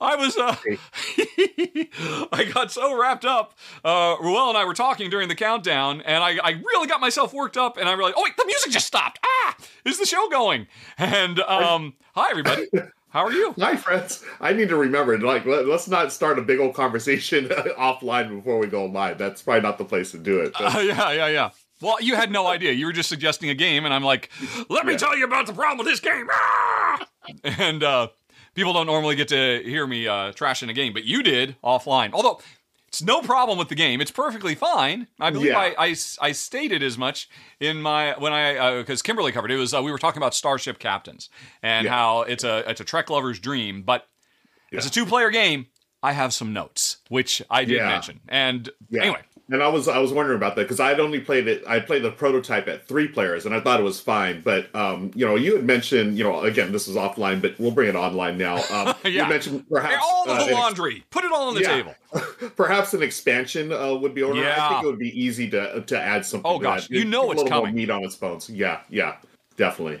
I was, uh, I got so wrapped up. Uh, Ruel and I were talking during the countdown, and I, I really got myself worked up, and I realized, oh wait, the music just stopped. Ah, is the show going? And um, hi everybody. How are you? Hi, friends. I need to remember, like, let, us not start a big old conversation offline before we go live. That's probably not the place to do it. Uh, yeah, yeah, yeah. Well, you had no idea. You were just suggesting a game, and I'm like, let me yeah. tell you about the problem with this game. Ah! And uh, people don't normally get to hear me uh, trashing a game, but you did offline. Although it's no problem with the game. It's perfectly fine. I believe yeah. I, I, I, stated as much in my when I because uh, Kimberly covered it. it was uh, we were talking about Starship Captains and yeah. how it's a it's a Trek lover's dream, but yeah. it's a two player game. I have some notes which I did mention, and anyway, and I was I was wondering about that because I'd only played it. I played the prototype at three players, and I thought it was fine. But um, you know, you had mentioned, you know, again, this is offline, but we'll bring it online now. Um, yeah. You mentioned perhaps all the uh, laundry. Ex- Put it all on the yeah. table. perhaps an expansion uh, would be ordered. Yeah. I think it would be easy to to add something. Oh gosh, you know it's coming. meat on its bones. Yeah, yeah, definitely.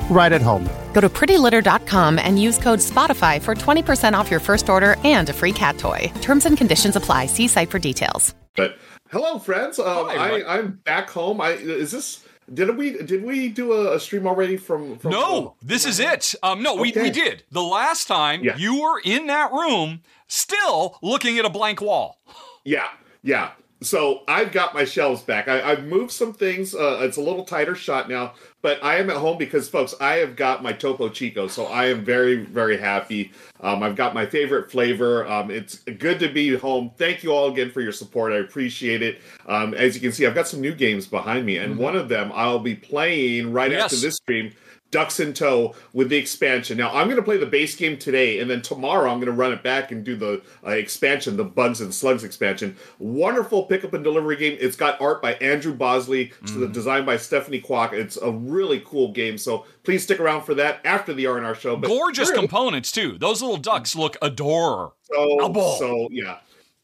right at home. Go to prettylitter.com and use code SPOTIFY for 20% off your first order and a free cat toy. Terms and conditions apply. See site for details. But hello, friends. Um, Hi, I, am back home. I is this. Did we did we do a, a stream already from? from no, this is it. Um, no, okay. we, we did the last time yeah. you were in that room, still looking at a blank wall. Yeah, yeah. So I've got my shelves back. I, have moved some things. Uh, it's a little tighter shot now, but I am at home because, folks, I have got my Topo Chico. So I am very, very happy. Um, I've got my favorite flavor. Um, it's good to be home. Thank you all again for your support. I appreciate it. Um, as you can see, I've got some new games behind me, and mm-hmm. one of them I'll be playing right yes. after this stream ducks in tow with the expansion. Now I'm going to play the base game today, and then tomorrow I'm going to run it back and do the uh, expansion, the Bugs and Slugs expansion. Wonderful pickup and delivery game. It's got art by Andrew Bosley, mm. designed by Stephanie Kwok. It's a really cool game. So please stick around for that after the R&R show. But Gorgeous really, components too. Those little ducks look adorable. So, so yeah.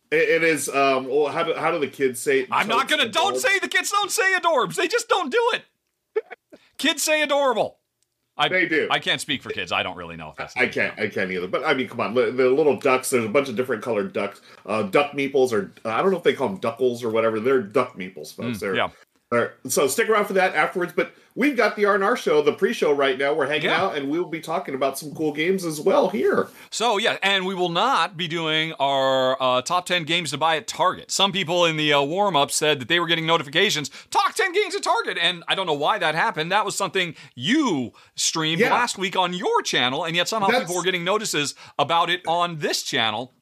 It is. Um, well, how do how do the kids say? I'm not gonna. Don't say the kids don't say adorbs. They just don't do it. kids say adorable. I, they do. I can't speak for kids. I don't really know if that's. I can't. I can't either. But I mean, come on, the, the little ducks. There's a bunch of different colored ducks. Uh, duck meeples, or I don't know if they call them duckles or whatever. They're duck meeples, folks. Mm, they're yeah. Right, so stick around for that afterwards. But we've got the R&R show, the pre-show right now. We're hanging yeah. out, and we'll be talking about some cool games as well here. So yeah, and we will not be doing our uh, top ten games to buy at Target. Some people in the uh, warm-up said that they were getting notifications, talk ten games at Target, and I don't know why that happened. That was something you streamed yeah. last week on your channel, and yet somehow That's... people were getting notices about it on this channel.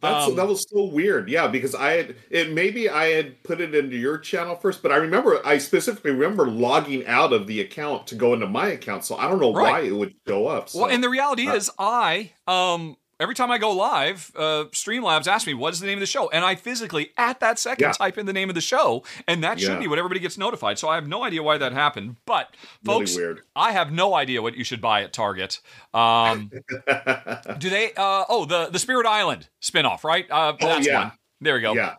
That's um, that was so weird. Yeah, because I had it maybe I had put it into your channel first, but I remember I specifically remember logging out of the account to go into my account, so I don't know right. why it would show up. So. Well, and the reality uh, is I um every time I go live, uh, Streamlabs asks me what is the name of the show, and I physically at that second yeah. type in the name of the show, and that should yeah. be what everybody gets notified. So I have no idea why that happened, but folks, really I have no idea what you should buy at Target. Um, do they? Uh, oh, the the Spirit Island spinoff, right? Uh, oh, yeah. one. There we go. Yeah.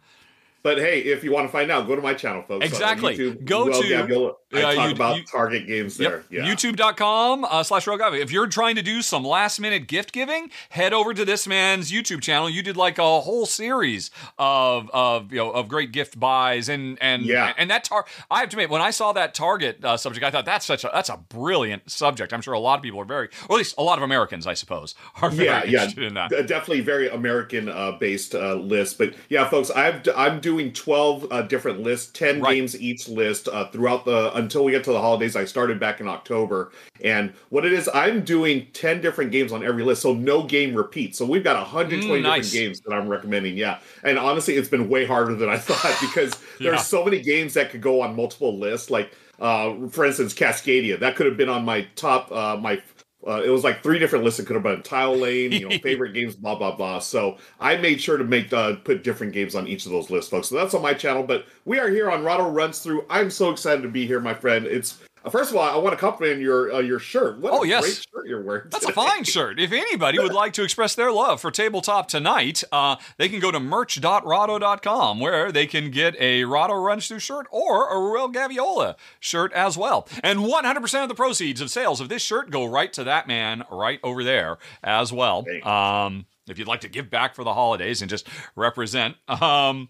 But hey, if you want to find out, go to my channel, folks. Exactly. YouTube, go well, to. I uh, talk you, about you, target games there. Yep. Yeah. YouTube.com uh, slash Rogue If you're trying to do some last minute gift giving, head over to this man's YouTube channel. You did like a whole series of of you know of great gift buys and and yeah. and that tar. I have to admit, when I saw that Target uh, subject, I thought that's such a that's a brilliant subject. I'm sure a lot of people are very, or at least a lot of Americans, I suppose, are very yeah, interested yeah. in that. Definitely very American uh, based uh, list. But yeah, folks, I've I'm doing 12 uh, different lists, 10 right. games each list uh, throughout the until we get to the holidays. I started back in October. And what it is, I'm doing 10 different games on every list. So no game repeats. So we've got 120 mm, nice. different games that I'm recommending. Yeah. And honestly, it's been way harder than I thought because yeah. there's so many games that could go on multiple lists. Like, uh, for instance, Cascadia. That could have been on my top, uh, my uh, it was like three different lists. It could have been Tile Lane, you know, favorite games, blah blah blah. So I made sure to make uh, put different games on each of those lists, folks. So that's on my channel. But we are here on Rahdo Runs Through. I'm so excited to be here, my friend. It's First of all, I want to compliment your uh, your shirt. What Oh, a yes. great shirt you're wearing. That's a fine shirt. If anybody would like to express their love for Tabletop tonight, uh, they can go to merch.rahdo.com where they can get a Rahdo Runs Through shirt or a Ruel Gaviola shirt as well. And 100% of the proceeds of sales of this shirt go right to that man right over there as well. Um, if you'd like to give back for the holidays and just represent. Um,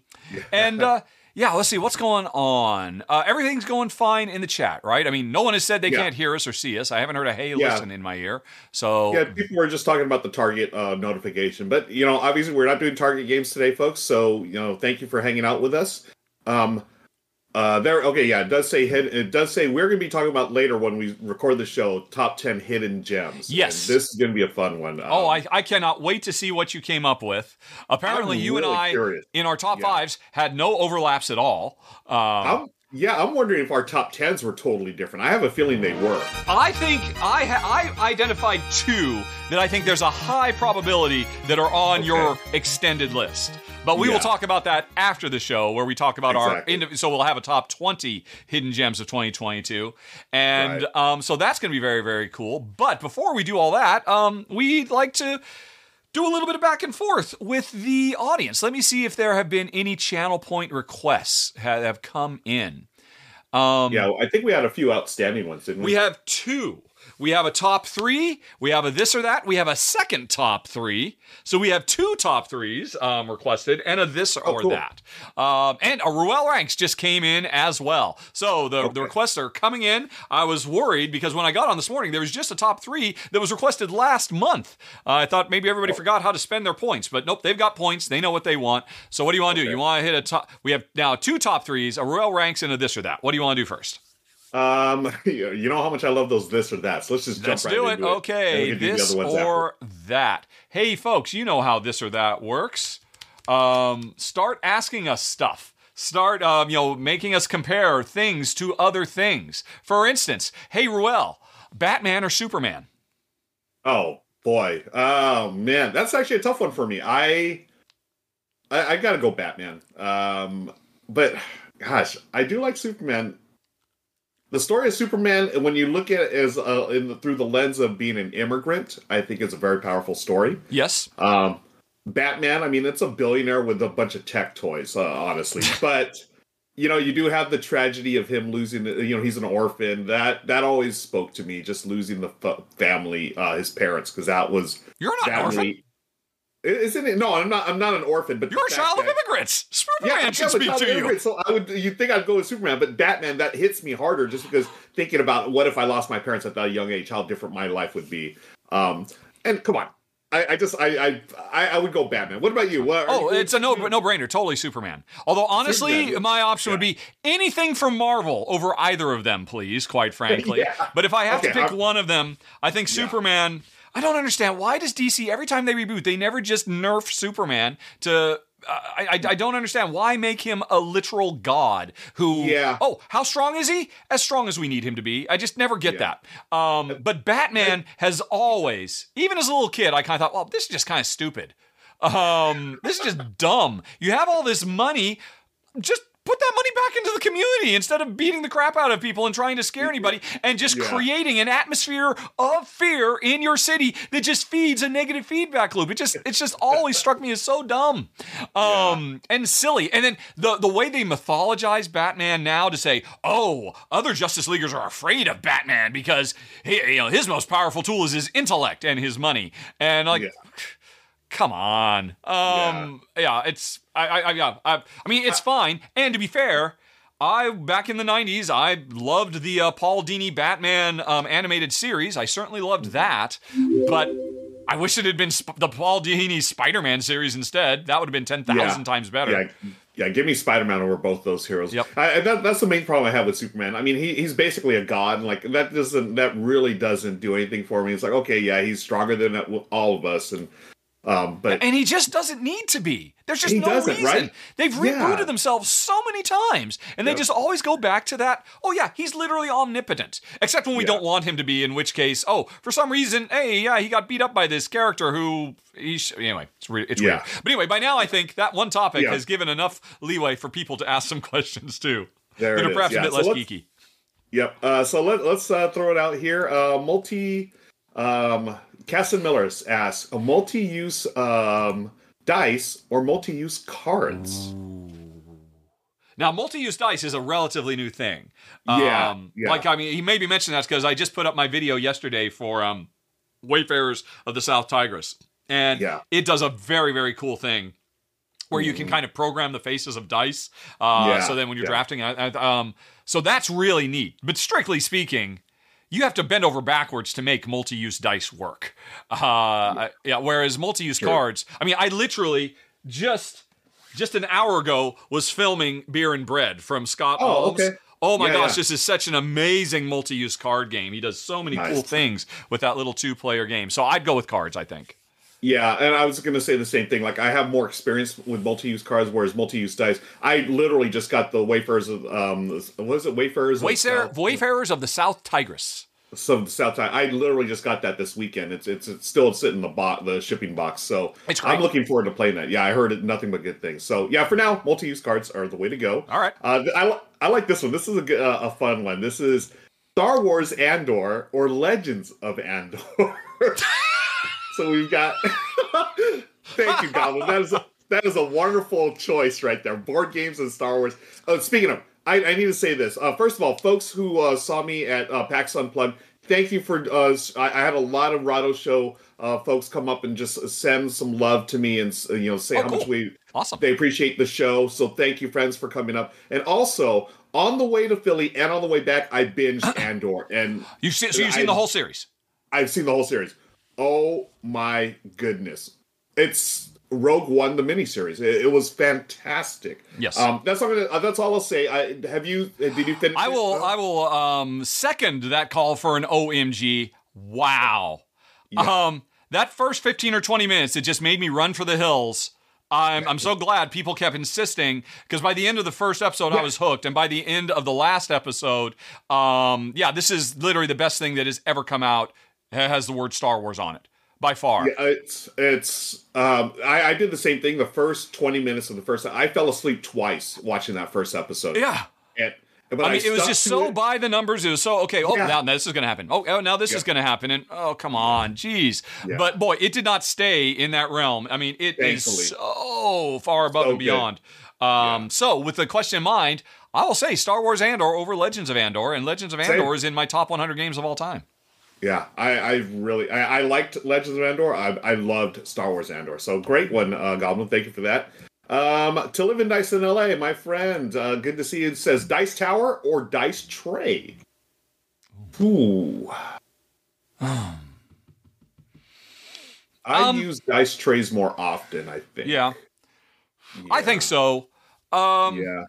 and uh, yeah, let's see what's going on. Uh, everything's going fine in the chat, right? I mean, no one has said they Yeah. can't hear us or see us. I haven't heard a hey, Yeah. listen in my ear. So Yeah, people were just talking about the Target uh, notification, but you know, obviously we're not doing Target games today, folks. So you know, thank you for hanging out with us. Um, uh, there. Okay, yeah, it does say hid, It does say we're going to be talking about later when we record the show top ten hidden gems. Yes. And this is going to be a fun one. Oh, Um, I, I cannot wait to see what you came up with. Apparently, I'm you and I, curious. in our top Yeah. fives, had no overlaps at all. I'm, yeah, I'm wondering if our top tens were totally different. I have a feeling they were. I think I ha- I identified two that I think there's a high probability that are on Okay. your extended list. But we will talk about that after the show, where we talk about Exactly. our. So we'll have a top 20 hidden gems of 2022, and Right. um, so that's going to be very very cool. But before we do all that, um, we'd like to do a little bit of back and forth with the audience. Let me see if there have been any channel point requests that have come in. Um, Yeah, I think we had a few outstanding ones, didn't we? we have two. We have a top three. We have a this or that. We have a second top three. So we have two top threes um, requested and a this or Oh, cool. that. Um, and a Ruel Ranks just came in as well. So the, the requests are coming in. I was worried because when I got on this morning, there was just a top three that was requested last month. Uh, I thought maybe Oh. everybody forgot how to spend their points, but nope, they've got points. They know what they want. So what do you want to do? You want to hit a top? We have now two top threes, a Ruel Ranks and a this or that. What do you want to do first? Um, you know how much I love those this or that. So let's just Let's jump right do it. Okay, this or that. Hey, folks, you know how this or that works. Um, start asking us stuff. Start, um, you know, making us compare things to other things. For instance, hey, Ruel, Batman or Superman? Oh boy. Oh man, that's actually a tough one for me. I I, I gotta go Batman. Um, but gosh, I do like Superman. The story of Superman, when you look at it as uh, in the, through the lens of being an immigrant, I think it's a very powerful story. Yes. Um, Batman, I mean, it's a billionaire with a bunch of tech toys, uh, honestly. but you know, you do have the tragedy of him losing. You know, he's an orphan. That that always spoke to me. Just losing the f- family, uh, his parents, because that was You're not an orphan. Isn't it? No, I'm not. I'm not an orphan. But You're a child of immigrants. yeah, Superman yeah, should but speak child to of you. immigrants, So I would. You'd think I'd go with Superman, but Batman that hits me harder just because thinking about what if I lost my parents at that young age, how different my life would be. Um, and come on, I, I just I, I I would go Batman. What about you? What, Oh, you- it's a no no brainer. Totally Superman. Although honestly, Superman, yeah. my option would be anything from Marvel over either of them, please. Quite frankly. Yeah. But if I have to pick I'm- one of them, I think Superman. I don't understand why does DC every time they reboot they never just nerf Superman to. I, I, I don't understand why make him a literal god who Yeah. oh how strong is he as strong as we need him to be I just never get Yeah. that um but Batman has always even as a little kid I kind of thought well this is just kind of stupid um, this is just dumb. You have all this money, just put that money back into the community instead of beating the crap out of people and trying to scare anybody and just Yeah. creating an atmosphere of fear in your city that just feeds a negative feedback loop. It just it's just always struck me as so dumb. Um and silly. And then the the way they mythologize Batman now to say, "Oh, other Justice Leaguers are afraid of Batman because he, you know, his most powerful tool is his intellect and his money." And like Yeah. Come on. Um, yeah, it's I, I, I yeah, I, I mean, it's fine. And to be fair, I back in the '90s, I loved the uh, Paul Dini Batman um, animated series. I certainly loved that, but. I wish it had been sp- the Paul Dini Spider-Man series instead. That would have been ten thousand Yeah. times better. Yeah, yeah. Give me Spider Man over both those heroes. Yep. I, I- that, that's the main problem I have with Superman. I mean, he, he's basically a god. and, Like that doesn't that really doesn't do anything for me. It's like okay, yeah, he's stronger than all of us, and um, but And he just doesn't need to be. There's just no reason. right? They've Yeah. rebooted themselves so many times, and they Yep. just always go back to that. Oh yeah, he's literally omnipotent, except when we Yeah. don't want him to be. In which case, oh, for some reason, hey, yeah, he got beat up by this character who he. Sh- anyway, it's, re- it's Yeah. weird. But anyway, by now I think that one topic Yeah. has given enough leeway for people to ask some questions too There that are perhaps Yeah, a bit so less geeky. Yep. Uh, so let, let's uh, throw it out here. Uh, multi. Um, Casson Millers asks a multi-use um, dice or multi-use cards. Now, multi-use dice is a relatively new thing. Yeah, Um, yeah. Like, I mean, he maybe mentioned that because I just put up my video yesterday for um, Wayfarers of the South Tigris. And Yeah. it does a very, very cool thing where you can kind of program the faces of dice. Uh, Mm-hmm. Yeah, so then when you're yeah. drafting, I, I, um, so that's really neat. But strictly speaking, you have to bend over backwards to make multi-use dice work. Uh, yeah. Whereas multi-use cards, I mean, I literally just just an hour ago was filming Beer and Bread from Scott Oh, Almes. okay. Oh my Yeah, gosh, yeah. this is such an amazing multi-use card game. He does so many Nice. cool things with that little two-player game. So I'd go with cards, I think. Yeah, and I was going to say the same thing. Like I have more experience with multi-use cards, whereas multi-use dice. I literally just got the wafers of um, what is it? Of Wayfarer, South- Wayfarers of the South Tigris. some South Side. I literally just got that this weekend. It's it's, it's still sitting in the bo- the shipping box. So. I'm looking forward to playing that. Yeah, I heard it, nothing but good things. So yeah, for now, multi-use cards are the way to go. All right. Uh, I I like this one. This is a uh, a fun one. This is Star Wars Andor or Legends of Andor. so we've got. Thank you, Goblin. That is a, that is a wonderful choice right there. Board games and Star Wars. Oh, speaking of, I, I need to say this. Uh, first of all, folks who uh, saw me at uh, PAX Unplugged, thank you for. Uh, I, I had a lot of Rahdo Show uh, folks come up and just send some love to me and you know say Oh, how much we Awesome. they appreciate the show. So thank you, friends, for coming up. And also on the way to Philly and on the way back, I binged Andor, and You've seen, so you've seen I- the whole series. I've seen the whole series. Oh my goodness, it's Rogue One, the miniseries. It, it was fantastic. Yes. Um, that's all. Gonna, uh, that's all I'll say. I, have you? uh, Did you finish? I will. Uh, I will um, second that call for an OMG. Wow. Um, that first fifteen or twenty minutes, it just made me run for the hills. I'm, I'm so glad people kept insisting because by the end of the first episode, I was hooked, and by the end of the last episode, um, yeah, this is literally the best thing that has ever come out. It has the word Star Wars on it by far. Yeah, it's it's. Um, I, I did the same thing. The first twenty minutes of the first, I fell asleep twice watching that first episode. Yeah. And, but I mean, it was just so it. by the numbers. It was so okay. Oh, Yeah. now this is going to happen. Oh, oh, now this is going to happen. And oh, come on, jeez. Yeah. But boy, it did not stay in that realm. I mean, it is Thankfully. so far above So and beyond. Um, So, with the question in mind, I will say Star Wars Andor over Legends of Andor, and Legends of Same. Andor is in my top 100 games of all time. Yeah, I, I really I, I liked Legends of Andor. I, I loved Star Wars Andor. So great one, uh, Goblin. Thank you for that. Um, to live in Dice in LA, my friend. Uh, good to see you. It says Dice Tower or Dice Tray. Ooh. I Um, use dice trays more often. I think. Yeah, I think so. Um, Yeah.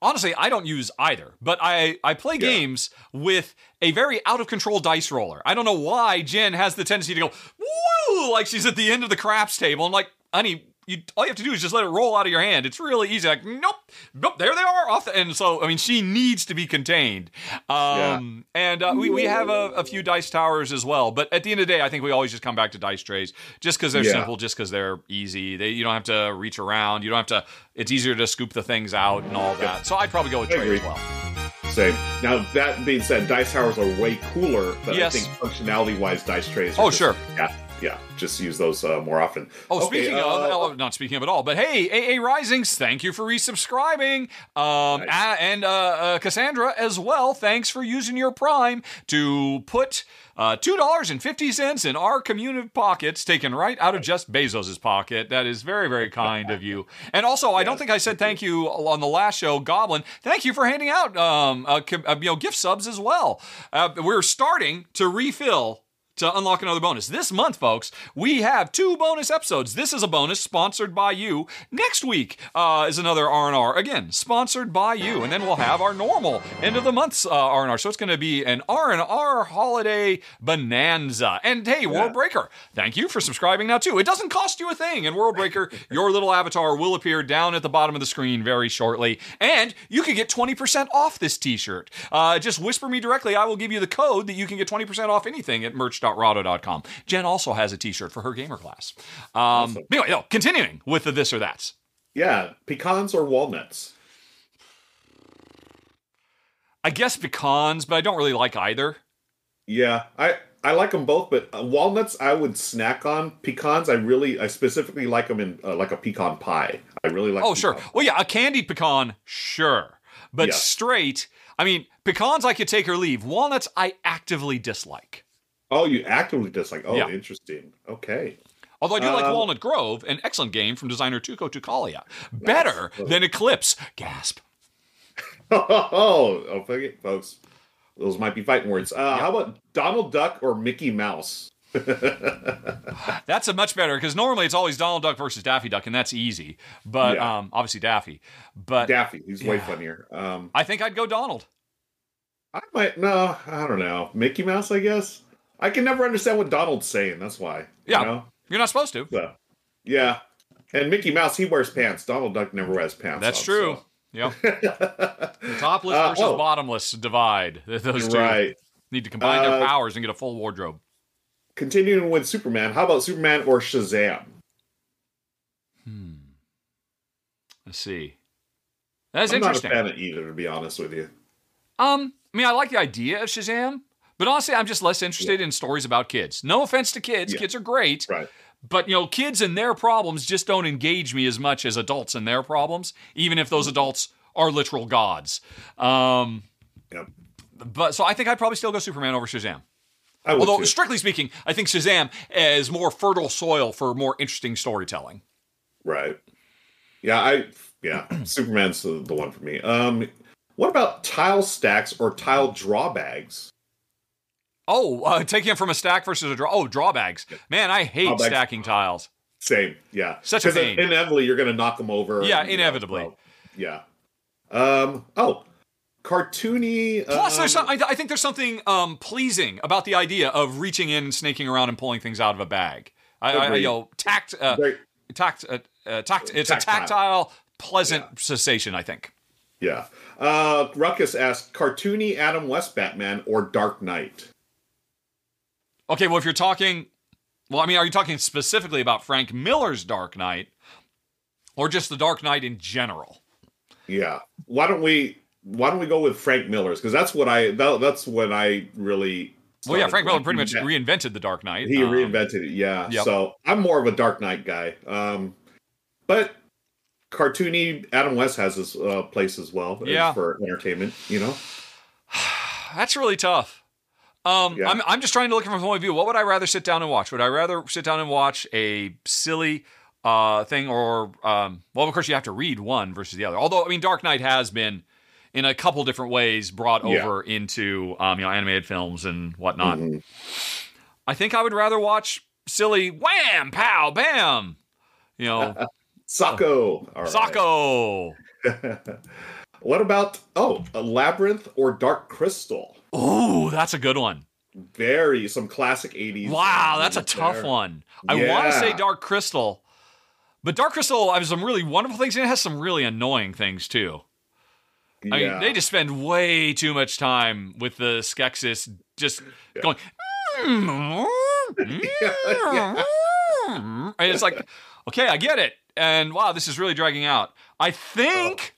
honestly, I don't use either, but I, I play Yeah. games with a very out of control dice roller. I don't know why Jen has the tendency to go, woo, like she's at the end of the craps table. I'm like, honey, you, all you have to do is just let it roll out of your hand. It's really easy. Like, nope, nope, there they are. Off the, and so, I mean, she needs to be contained. Um, And uh, we, we have a, a few dice towers as well. But at the end of the day, I think we always just come back to dice trays just because they're Yeah. simple, just because they're easy. They, you don't have to reach around. You don't have to, it's easier to scoop the things out and all that. So I'd probably go with tray as well. Same. Now that being said, dice towers are way cooler, but Yes. I think functionality wise, dice trays. Are Oh, just- sure. Yeah, yeah. Just use those uh, more often. Oh, Okay, speaking uh, of, not speaking of at all, but hey, AA Risings, thank you for resubscribing. Um, Nice. and uh, uh, Cassandra as well, thanks for using your Prime to put uh, $2.50 in our community pockets, taken right out of Jeff Bezos's pocket. That is very, very kind of you. And also, I don't think I said thank you on the last show, Goblin. Thank you for handing out um, uh, uh, you know, gift subs as well. Uh, we're starting to refill to unlock another bonus. This month, folks, we have two bonus episodes. This is a bonus sponsored by you. Next week uh, is another R&R, again, sponsored by you. And then we'll have our normal end of the month's uh, R&R. So it's going to be an R&R holiday bonanza. And hey, Worldbreaker, thank you for subscribing now too. It doesn't cost you a thing. And Worldbreaker, your little avatar will appear down at the bottom of the screen very shortly. And you can get 20% off this t-shirt. Uh, just whisper me directly. I will give you the code that you can get 20% off anything at merch.rahdo.com. Jen also has a t-shirt for her gamer class. Um, Anyway, no, continuing with the this or that's. Yeah, pecans or walnuts. I guess pecans, but I don't really like either. Yeah, I I like them both, but uh, walnuts I would snack on. Pecans I really I specifically like them in uh, like a pecan pie. I really like. Oh, sure. pecan Well, yeah, a candied pecan, sure. But Yeah. straight, I mean, pecans I could take or leave. Walnuts I actively dislike. Oh, you actively dislike. Oh, Yeah. interesting. Okay. Although I do like Um, Walnut Grove, an excellent game from designer Touko Tahkokallio. Better than Eclipse. Gasp. Oh, okay, folks. Those might be fighting words. Uh, How about Donald Duck or Mickey Mouse? That's a much better because normally it's always Donald Duck versus Daffy Duck, and that's easy. But Yeah. um, obviously Daffy. But Daffy. He's way funnier. Um, I think I'd go Donald. I might no, I don't know. Mickey Mouse, I guess. I can never understand what Donald's saying. That's why. you Yeah. know? You're not supposed to. So, yeah. And Mickey Mouse, he wears pants. Donald Duck never wears pants. That's on, true. Yep. The topless Uh, versus oh. bottomless divide. Those so- two right. need to combine their Uh, powers and get a full wardrobe. Continuing with Superman, how about Superman or Shazam? Hmm. Let's see. That's interesting. I'm not a fan of either, to be honest with you. Um, I mean, I like the idea of Shazam, but honestly, I'm just less interested in stories about kids. No offense to kids, Yeah. kids are great, Right. but you know, kids and their problems just don't engage me as much as adults and their problems, even if those adults are literal gods. Um, Yep. but so I think I'd probably still go Superman over Shazam. I would Although, too. strictly speaking, I think Shazam is more fertile soil for more interesting storytelling. Right. Yeah, I yeah, Superman's the, the one for me. Um what about tile stacks or tile drawbags? Oh, uh, taking it from a stack versus a draw. Oh, drawbags. Man, I hate stacking tiles. Same, yeah. Such a 'Cause pain. Inevitably, you're going to knock them over. Yeah, and, you know, inevitably. yeah. Um. Oh, cartoony. Plus, there's um, some, I, I think there's something um, pleasing about the idea of reaching in and snaking around and pulling things out of a bag. I, I, Agreed. you know, tact, uh, tact, uh, uh, tact. It's a Tactile. tactile, pleasant sensation. I think. yeah. Uh, Ruckus asked, cartoony Adam West Batman or Dark Knight? Okay, well, if you're talking, well, I mean, are you talking specifically about Frank Miller's Dark Knight, or just the Dark Knight in general? Yeah. Why don't we? Why don't we go with Frank Miller's? Because that's what I. That, that's when I really. Well, yeah, Frank Miller pretty much reinvented the Dark Knight. He Um, reinvented it, yeah. yep. So I'm more of a Dark Knight guy. Um, but cartoony Adam West has his uh, place as well Yeah. for entertainment. You know, That's really tough. Um, Yeah. I'm, I'm just trying to look from the point of view. What would I rather sit down and watch? Would I rather sit down and watch a silly uh, thing, or um, well, of course you have to read one versus the other. Although I mean, Dark Knight has been in a couple different ways brought Yeah. over into um, you know animated films and whatnot. Mhm. I think I would rather watch silly wham pow bam. You know, Socko. All right. Socko. what about oh, a labyrinth or Dark Crystal? Ooh, that's a good one. Very some classic '80s. Wow, that's a tough there. one. I want to say Dark Crystal, but Dark Crystal has some really wonderful things and it has some really annoying things too. I mean, they just spend way too much time with the Skeksis just going. "Mm, Yeah, And it's like, okay, I get it. And wow, this is really dragging out. I think,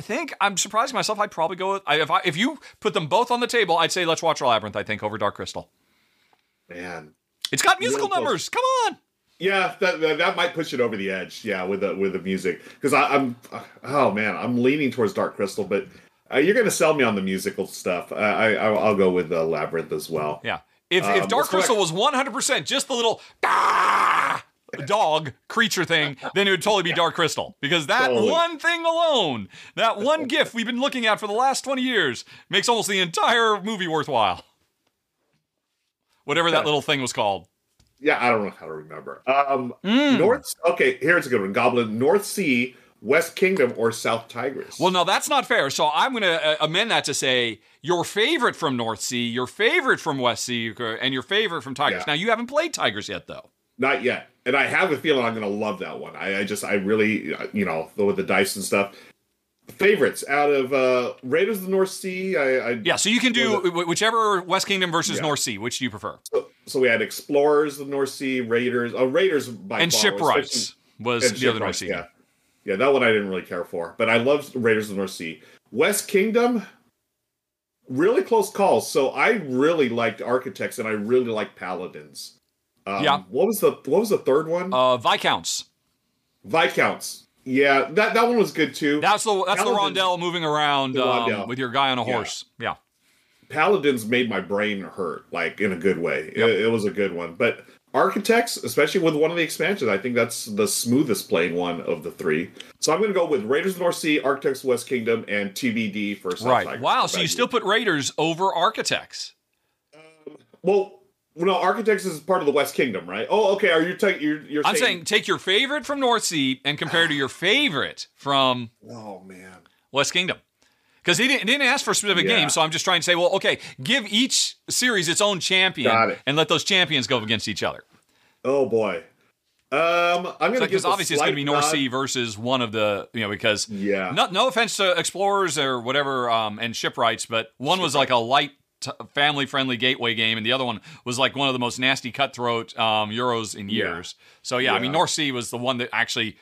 I think I'm surprising myself. I'd probably go with I, if I, if you put them both on the table, I'd say let's watch Labyrinth. I think over Dark Crystal. man. It's got musical close. numbers. Come on. Yeah, that, that that might push it over the edge. Yeah, with the with the music, because I'm oh man, I'm leaning towards Dark Crystal, but uh, you're gonna sell me on the musical stuff. I, I I'll go with uh, Labyrinth as well. Yeah. If, Um, if Dark let's Crystal back- was 100% just the little "Ah!" Dog creature thing, then it would totally be Dark Crystal. Because that Totally. one thing alone, that one GIF we've been looking at for the last 20 years, makes almost the entire movie worthwhile. Whatever that little thing was called. Yeah, I don't know how to remember. Um, Mm. North. Okay, here's a good one. Goblin North Sea, West Kingdom, or South Tigris. Well, no, that's not fair. So I'm going to uh, amend that to say your favorite from North Sea, your favorite from West Sea, and your favorite from Tigris. Yeah. Now, you haven't played Tigris yet, though. Not yet, and I have a feeling I'm gonna love that one. I, I just, I really, you know, with the dice and stuff. Favorites out of uh Raiders of the North Sea. I, I Yeah, so you can do wh- whichever West Kingdom versus Yeah. North Sea. Which do you prefer? So, so we had explorers of the North Sea, raiders, oh raiders by and far, shipwrights was and the other North Sea. Yeah, yeah, that one I didn't really care for, but I loved Raiders of the North Sea. West Kingdom. really close calls. So I really liked Architects and I really liked Paladins. Um, Yeah. What was the What was the third one? Uh, Viscounts. Viscounts. Yeah, that that one was good too. That's the that's the Paladins- rondelle moving around The um, with your guy on a horse. Yeah. Paladins made my brain hurt, like in a good way. Yep. It, it was a good one. But Architects, especially with one of the expansions, I think that's the smoothest playing one of the three. So I'm going to go with Raiders of the North Sea, Architects of West Kingdom, and TBD for South Right. Tigris. Wow. So you still put Raiders over Architects. Well, no, Architects is part of the West Kingdom, right? Oh, okay. Are you taking? You're, you're I'm saying take your favorite from North Sea and compare to your favorite from Oh man. West Kingdom. Because he didn't, didn't ask for a specific Yeah. game, so I'm just trying to say, well, okay, give each series its own champion Got it. and let those champions go against each other. Oh boy. Um, I'm going to Because obviously it's going to be North Sea Sea. versus one of the, you know, because Yeah. no, no offense to explorers or whatever um, and shipwrights, but one was like a light, t- family-friendly gateway game, and the other one was like one of the most nasty cutthroat um, Euros in Yeah. years. So yeah, I mean Yeah. North Sea was the one that actually,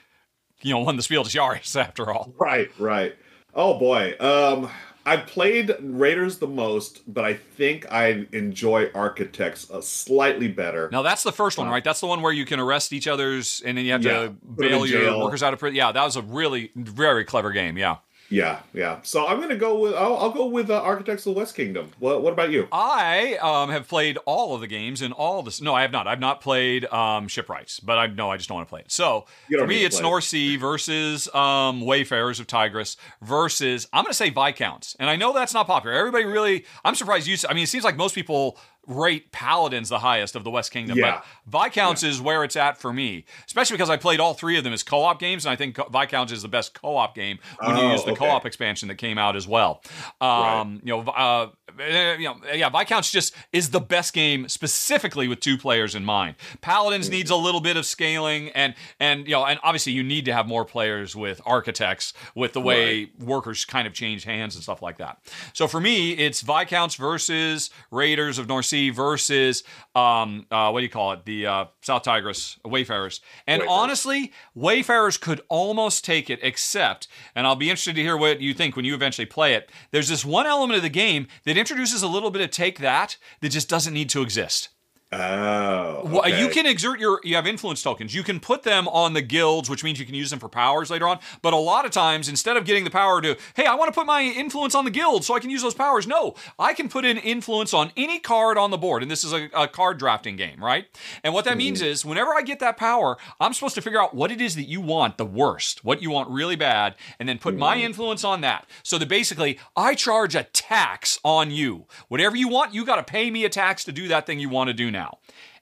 you know, won the Spiel des Jahres after all. Right, right. Oh boy. Um I played Raiders the most, but I think I enjoy Architects uh, slightly better. Now that's the first one, right? That's the one where you can arrest each other's, and then you have Yeah, to bail your jail. workers out of prison. Yeah, that was a really very clever game. Yeah. Yeah, yeah. So I'm gonna go with I'll, I'll go with uh, Architects of the West Kingdom. What What about you? I um, have played all of the games and all this. No, I have not. I've not played um, Shipwrights, but I no, I just don't want to play it. So for me, it's play it. Sea versus um, Wayfarers of Tigris versus I'm going to say Viscounts, and I know that's not popular. Everybody really, I'm surprised you. I mean, it seems like most people rate Paladins the highest of the West Kingdom, Yeah. but Viscounts is where it's at for me, especially because I played all three of them as co-op games, and I think Viscounts is the best co-op game when you Oh, use the okay. co-op expansion that came out as well. Um, You know, uh, eh, you know, yeah, Viscounts just is the best game specifically with two players in mind. Paladins needs a little bit of scaling, and and you know, and obviously you need to have more players with architects with the way workers kind of change hands and stuff like that. So for me, it's Viscounts versus Raiders of North Sea versus um, uh, what do you call it? The uh, South Tigris Wayfarers, and Wayfarers. honestly, Wayfarers could almost take it, except, and I'll be interested to hear what you think when you eventually play it. There's this one element of the game that introduces a little bit of take that that just doesn't need to exist. Oh, Well, okay. you can exert your you have influence tokens. You can put them on the guilds, which means you can use them for powers later on. But a lot of times, instead of getting the power to, hey, I want to put my influence on the guild so I can use those powers. No, I can put in influence on any card on the board, and this is a, a card drafting game, right? And what that mm-hmm. means is, whenever I get that power, I'm supposed to figure out what it is that you want the worst, what you want really bad, and then put my mm-hmm. influence on that. So that basically, I charge a tax on you. Whatever you want, you got to pay me a tax to do that thing you want to do now.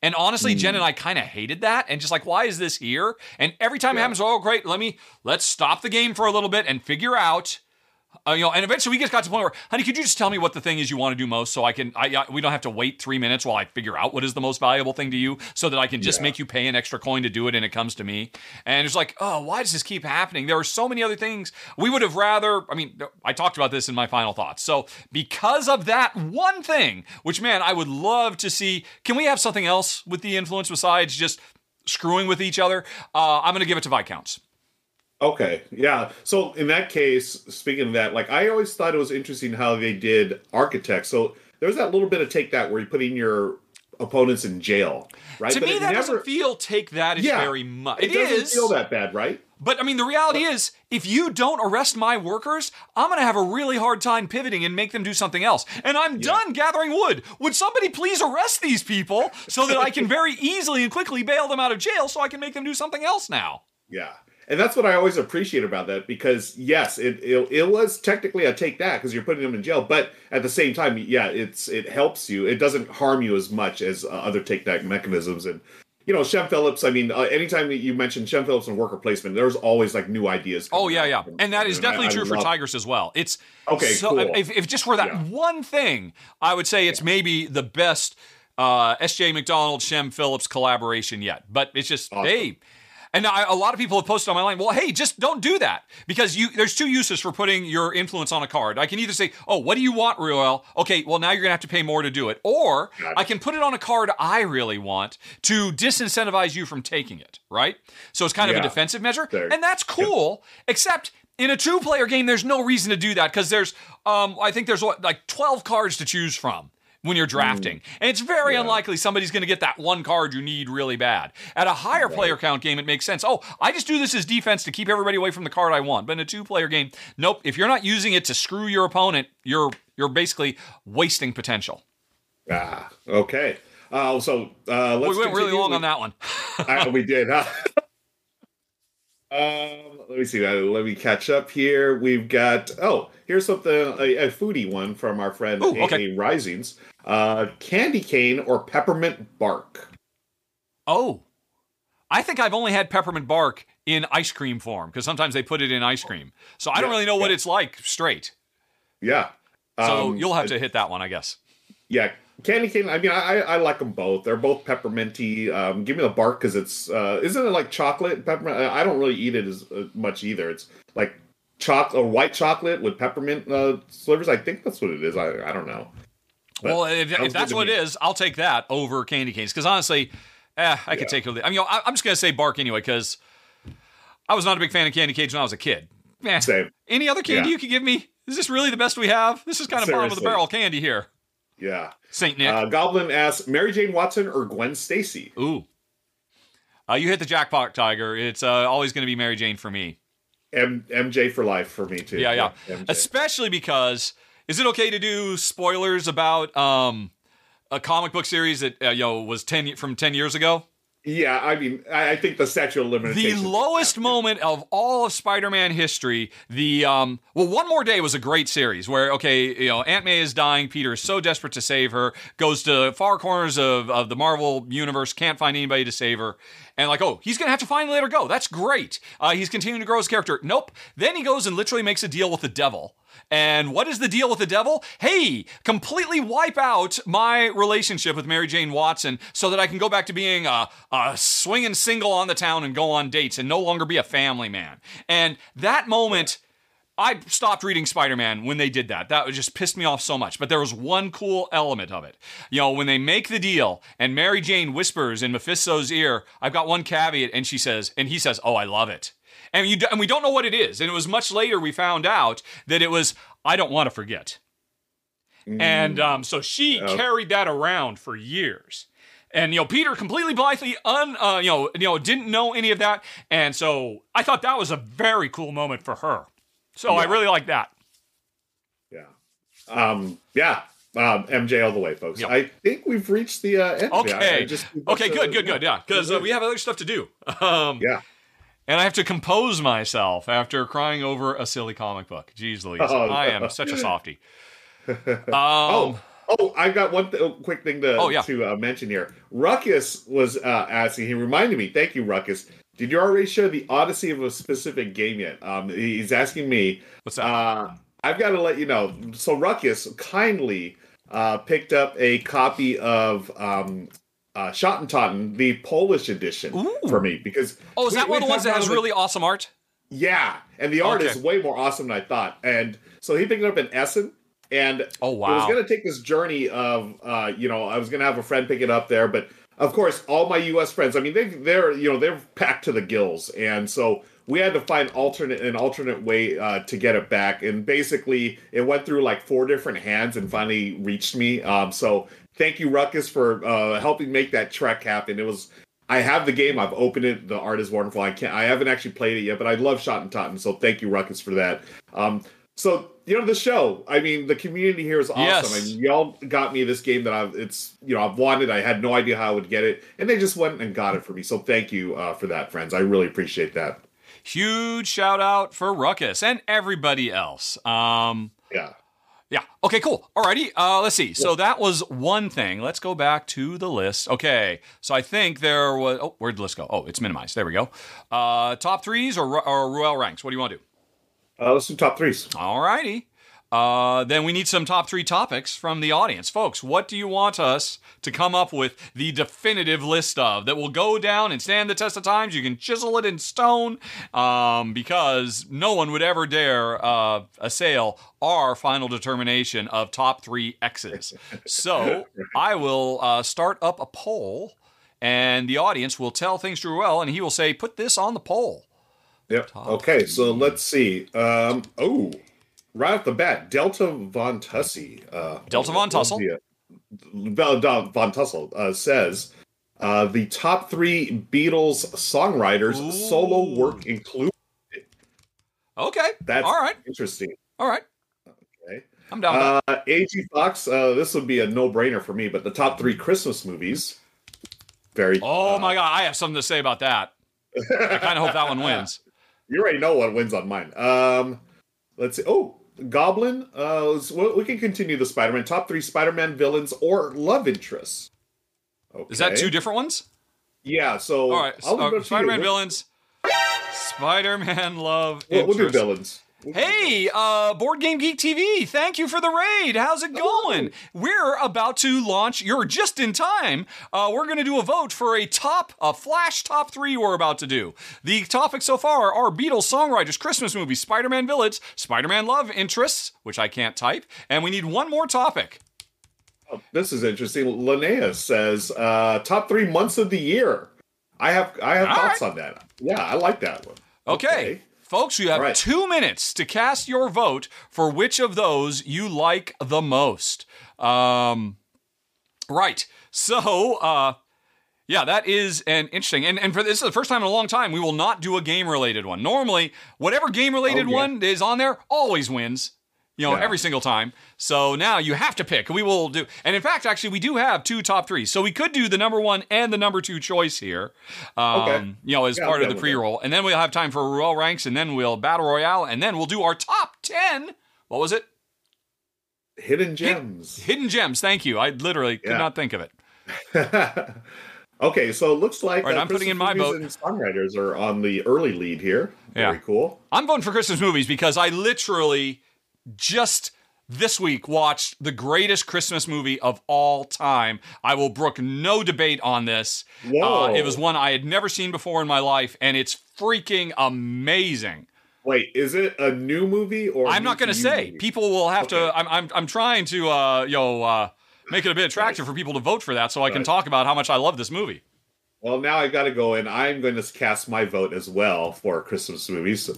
And honestly, Jen and hmm. I kind of hated that, and just like, why is this here? And every time it happens, oh great, let me let's stop the game for a little bit and figure out. Uh, you know, and eventually we just got to the point where, honey, could you just tell me what the thing is you want to do most, so I can, I, I we don't have to wait three minutes while I figure out what is the most valuable thing to you, so that I can just Yeah. make you pay an extra coin to do it, and it comes to me. And it's like, oh, why does this keep happening? There are so many other things we would have rather. I mean, I talked about this in my final thoughts. So because of that one thing, which man, I would love to see. Can we have something else with the influence besides just screwing with each other? Uh, I'm going to give it to Viscounts. Okay, yeah. So in that case, speaking of that, like I always thought it was interesting how they did architects. So there's that little bit of take that where you putting your opponents in jail, right? To But me, that never- doesn't feel take that Yeah. very much. It, it doesn't is. feel that bad, right? But I mean, the reality is, if you don't arrest my workers, I'm going to have a really hard time pivoting and make them do something else. And I'm done gathering wood. Would somebody please arrest these people so that I can very easily and quickly bail them out of jail so I can make them do something else now? Yeah. And that's what I always appreciate about that because yes, it it, it was technically a take that because you're putting them in jail, but at the same time, yeah, it's it helps you. It doesn't harm you as much as uh, other take that mechanisms. And you know, Shem Phillips. I mean, uh, anytime that you mention Shem Phillips and worker placement, there's always like new ideas. Oh yeah, yeah, and that is I- definitely I true for love- Tigris as well. It's Okay, So cool. if, if just for that Yeah. one thing, I would say it's maybe the best uh, S.J. Macdonald Shem Phillips collaboration yet. But it's just Awesome. hey. And I, a lot of people have posted on my line, well, hey, just don't do that because you. There's two uses for putting your influence on a card. I can either say, oh, what do you want, Ruel? Okay, well now you're gonna have to pay more to do it, or I can put it on a card I really want to disincentivize you from taking it. Right? So it's kind of a defensive measure, There. and that's cool. Except in a two player game, there's no reason to do that because there's, um, I think there's what, like 12 cards to choose from when you're drafting. And it's very Yeah. unlikely somebody's going to get that one card you need really bad. At a higher player count game, it makes sense. Oh, I just do this as defense to keep everybody away from the card I want. But in a two player game, nope. If you're not using it to screw your opponent, you're you're basically wasting potential. Ah, okay. Uh, so uh, let's we went really long with- on that one. I, we did. Huh? um, let me see. Uh, let me catch up here. We've got oh, here's something a, a foodie one from our friend Ooh, okay. Risings. Uh, candy cane or peppermint bark. Oh, I think I've only had peppermint bark in ice cream form because sometimes they put it in ice cream. So I don't really know what yeah. it's like straight. Yeah. So Um, you'll have to hit that one, I guess. Yeah, candy cane. I mean, I I like them both. They're both pepperminty. Um, give me the bark because it's uh, isn't it like chocolate peppermint? I don't really eat it as uh, much either. It's like chocolate white chocolate with peppermint uh, slivers. I think that's what it is. I I don't know. Well, if, if that's what me. it is, I'll take that over candy canes because honestly, eh, I could Yeah. take it. I mean, you know, I, I'm just gonna say bark anyway because I was not a big fan of candy canes when I was a kid. Eh, Same. Any other candy Yeah. you could give me? Is this really the best we have? This is kind of bottom of the barrel candy here, Yeah. Saint Nick. Uh, Goblin asks Mary Jane Watson or Gwen Stacy. Ooh. Uh, you hit the jackpot, Tiger. It's uh, always going to be Mary Jane for me. M- MJ for life for me too. Yeah, yeah. MJ. Especially because is it okay to do spoilers about um, a comic book series that uh, you know was ten from ten years ago? yeah, I mean, I, I think the statute of limitations. The lowest moment of all of Spider-Man history. The um, well, one more day was a great series where okay, you know, Aunt May is dying. Peter is so desperate to save her, goes to far corners of, of the Marvel universe, can't find anybody to save her, and like, oh, he's gonna have to finally let her go. That's great. Uh, he's continuing to grow his character. Nope. Then he goes and literally makes a deal with the devil. And what is the deal with the devil? Hey, completely wipe out my relationship with Mary Jane Watson so that I can go back to being a, a swinging single on the town and go on dates and no longer be a family man. And that moment, I stopped reading Spider Man when they did that. That just pissed me off so much. But there was one cool element of it. You know, when they make the deal and Mary Jane whispers in Mephisto's ear, I've got one caveat, and she says, and he says, Oh, I love it. And, you, and we don't know what it is. And it was much later we found out that it was, I don't want to forget. And um, so she Oh. carried that around for years. And you know, Peter completely blithely un uh, you know, you know, didn't know any of that. And so I thought that was a very cool moment for her. So I really like that. Yeah. Um, yeah. Um, MJ all the way, folks. Yep. I think we've reached the uh, end. of. I- I Okay. just- Okay, uh, good, good, good. Yeah, because uh, we have other stuff to do. Um, Yeah. And I have to compose myself after crying over a silly comic book. Jeez Louise, Oh, I no. am such a softie. Um, Oh, oh, I've got one th- quick thing to Oh, yeah. to uh, mention here. Ruckus was uh, asking. He reminded me. Thank you, Ruckus. Did you already show the Odyssey of a specific game yet? Um, he's asking me. what's that? Uh, I've got to let you know. So Ruckus kindly uh, picked up a copy of um, uh, Schottentotten, the Polish edition, Ooh. for me because. oh, is we- that one of the ones that has it- really awesome art? Yeah, and the art Okay. is way more awesome than I thought. And so he picked it up in Essen, and Oh, I was going to take this journey of, uh, you know, I was going to have a friend pick it up there, but of course, all my U.S. friends, I mean, they they're you know they're packed to the gills, and so we had to find alternate an alternate way uh, to get it back, and basically it went through like four different hands and finally reached me. Um, so thank you, Ruckus, for uh, helping make that trek happen. It was. I have the game. I've opened it. The art is wonderful. I can't. I haven't actually played it yet, but I love Schotten Totten. So thank you, Ruckus, for that. Um, so you know the show. I mean, the community here is awesome. Yes. I mean, y'all got me this game that I've. It's you know I've wanted. I had no idea how I would get it, and they just went and got it for me. So thank you uh, for that, friends. I really appreciate that. Huge shout out for Ruckus and everybody else. Um, Yeah. Yeah. Okay, cool. Alrighty. Uh, let's see. So that was one thing. Let's go back to the list. Okay. So I think there was. Oh, where'd the list go? Oh, it's minimized. There we go. Uh, top threes or, or Ruel ranks? What do you want to do? Uh, let's do top threes. Alrighty. Uh, then we need some top three topics from the audience. Folks, what do you want us to come up with the definitive list of that will go down and stand the test of times? You can chisel it in stone um, because no one would ever dare uh, assail our final determination of top three X's. So I will uh, start up a poll and the audience will tell things to well and he will say, put this on the poll. Yep. Top okay, so let's see. Um, oh, right off the bat, Delta Von Tussey. Uh, Delta Von Tussle. Yeah. Val- Val- Von Tussle uh, says uh, the top three Beatles songwriters solo work include. Okay. That's all right. interesting. All right. Okay. I'm down. Uh, A.G. Fox, uh, this would be a no brainer for me, but the top three Christmas movies. Very. oh uh, my god, I have something to say about that. I kind of hope that one wins. You already know what wins on mine. Um, let's see. Oh, Goblin. Uh, we can continue the Spider-Man top three Spider-Man villains or love interests. Okay. Is that two different ones? Yeah. So All right. It Uh, up to you. Spider-Man villains. Spider-Man love We'll, we'll do villains. Hey, uh, Board Game Geek TV, thank you for the raid. How's it going? We're about to launch, you're just in time. Uh, we're going to do a vote for a top, a flash top three we're about to do. The topics so far are Beatles songwriters, Christmas movies, Spider Man villains, Spider Man love interests, which I can't type, and we need one more topic. Oh, this is interesting. Linnea says uh, top three months of the year. I have I have All thoughts right. on that. Yeah, I like that one. Okay. Folks, you have right. two minutes to cast your vote for which of those you like the most. Um, right. So, uh, yeah, that is an interesting. And, and for this is the first time in a long time, we will not do a game related one. Normally, whatever game related Oh, yeah. one is on there always wins. You know, Yeah. every single time. So now you have to pick. We will do, and in fact, actually, we do have two top threes. So we could do the number one and the number two choice here. Um, Okay. You know, as Yeah, part of the pre-roll, and then we'll have time for Ruel ranks, and then we'll battle royale, and then we'll do our top ten. What was it? Hidden gems. Hidden gems. Thank you. I literally could Yeah. not think of it. okay, so it looks like All right, uh, I'm putting in my and songwriters are on the early lead here. Yeah. Very cool. I'm voting for Christmas movies because I literally just this week watched the greatest Christmas movie of all time. I will brook no debate on this. Uh, it was one I had never seen before in my life, and it's freaking amazing. Wait, is it a new movie or? I'm not going to say. People will have to. I'm, I'm, I'm trying to, uh, you know, uh, make it a bit attractive for people to vote for that, so I can talk about how much I love this movie. Well, now I've got to go, and I'm going to cast my vote as well for Christmas movies.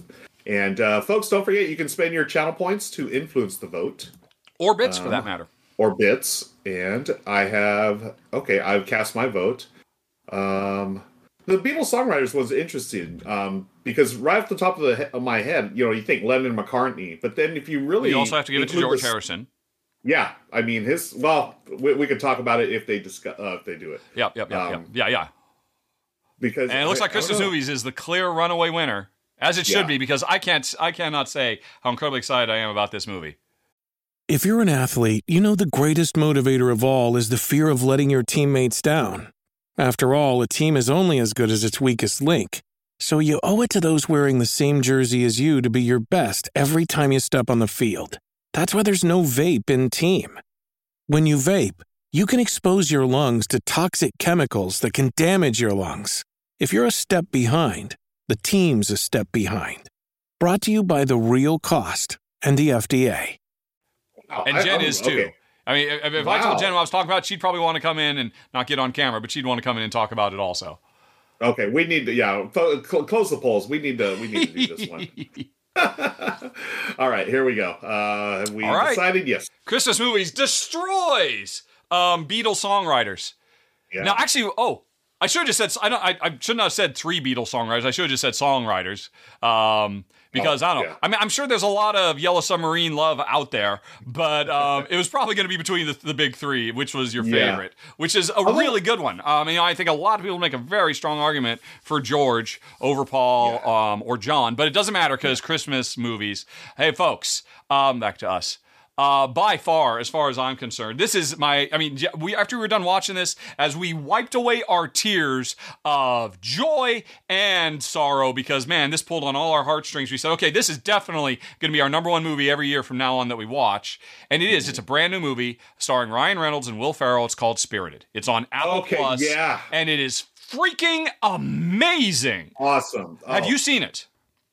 And uh, folks, don't forget you can spend your channel points to influence the vote Or bits, for Um, that matter. or bits. And I have okay, I've cast my vote. Um, the Beatles songwriters was interesting um, because right off the top of the he- of my head, you know, you think Lennon McCartney, but then if you really You also have to give it to George the- Harrison. Yeah, I mean his. Well, we, we could talk about it if they discuss uh, if they do it Yep, yep, yep, Um, yep. Yeah, yeah. because And it looks I- like Christmas movies is the clear runaway winner, as it should Yeah. be, because I can't, I cannot say how incredibly excited I am about this movie. If you're an athlete, you know the greatest motivator of all is the fear of letting your teammates down. After all, a team is only as good as its weakest link. So you owe it to those wearing the same jersey as you to be your best every time you step on the field. That's why there's no vape in team. When you vape, you can expose your lungs to toxic chemicals that can damage your lungs. If you're a step behind, the team's a step behind. Brought to you by The Real Cost and the FDA. Wow, And Jen I'm- is too. okay. I mean, if, if I told Jen what I was talking about, she'd probably want to come in and not get on camera, but she'd want to come in and talk about it also. Okay, we need to yeah fo- cl- close the polls. We need to we need to do this one. All right, here we go. Uh, we All right. decided yes. Christmas movies destroys um, Beatles songwriters. Yeah. Now, actually, oh, I should have just said I don't. I, I shouldn't have said three Beatles songwriters. I should have just said songwriters. Um, because Oh, I don't know. yeah. I mean, I'm sure there's a lot of Yellow Submarine love out there, but um, it was probably going to be between the, the big three, which was your Yeah. favorite, which is a really good one. Um, I mean, I think a lot of people make a very strong argument for George over Paul um, or John, but it doesn't matter because Christmas movies. Hey, folks, um, back to us. Uh, by far, as far as I'm concerned, this is my. I mean, we after we were done watching this, as we wiped away our tears of joy and sorrow, because man, this pulled on all our heartstrings. We said, okay, this is definitely going to be our number one movie every year from now on that we watch, and it is. It's a brand new movie starring Ryan Reynolds and Will Ferrell. It's called Spirited. It's on Apple Okay, Plus, yeah. and it is freaking amazing. Awesome. Have Oh. you seen it?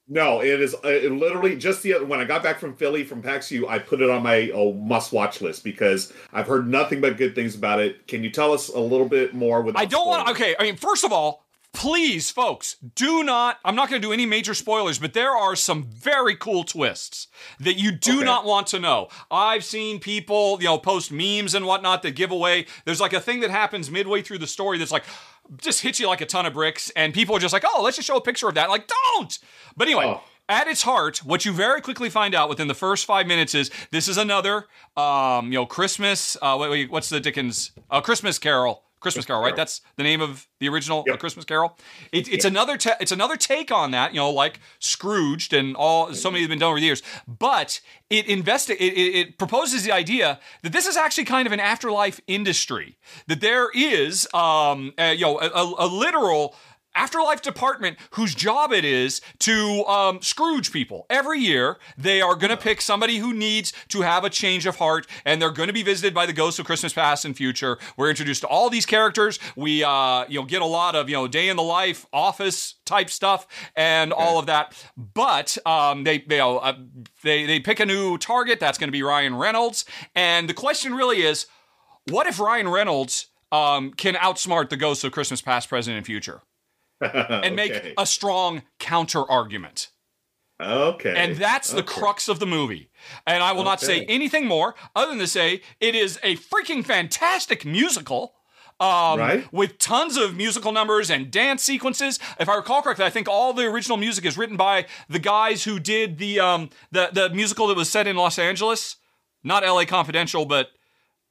No, it is uh, it literally just the when I got back from Philly from PAX U, I put it on my oh, must watch list because I've heard nothing but good things about it. Can you tell us a little bit more? With I don't want. Okay, I mean, first of all, please, folks, do not. I'm not going to do any major spoilers, but there are some very cool twists that you do Okay. not want to know. I've seen people, you know, post memes and whatnot that give away. There's like a thing that happens midway through the story that's like, just hits you like a ton of bricks, and people are just like, oh, let's just show a picture of that. Like, don't! But anyway. Oh. At its heart, what you very quickly find out within the first five minutes is this is another, um, you know, Christmas. Uh, wait, wait, what's the Dickens? Uh, Christmas Carol. Christmas Carol, right? That's the name of the original A Yep. Christmas Carol. It, it's another ta- it's another take on that, you know, like Scrooged and all so many have been done over the years. But it it, it, it proposes the idea that this is actually kind of an afterlife industry. That there is, um, a, you know, a, a, a literal afterlife department whose job it is to um, Scrooge people. Every year, they are going to pick somebody who needs to have a change of heart, and they're going to be visited by the ghosts of Christmas past and future. We're introduced to all these characters. We, uh, you know, get a lot of you know day in the life, office type stuff, and all of that. But um, they, they, uh, they, they pick a new target. That's going to be Ryan Reynolds, and the question really is, what if Ryan Reynolds um, can outsmart the ghosts of Christmas past, present, and future? and make Okay. a strong counter argument. Okay. And that's the Okay. crux of the movie. And I will not say anything more other than to say it is a freaking fantastic musical. Um, Right. With tons of musical numbers and dance sequences. If I recall correctly, I think all the original music is written by the guys who did the um, the the musical that was set in Los Angeles, not L.A. Confidential, but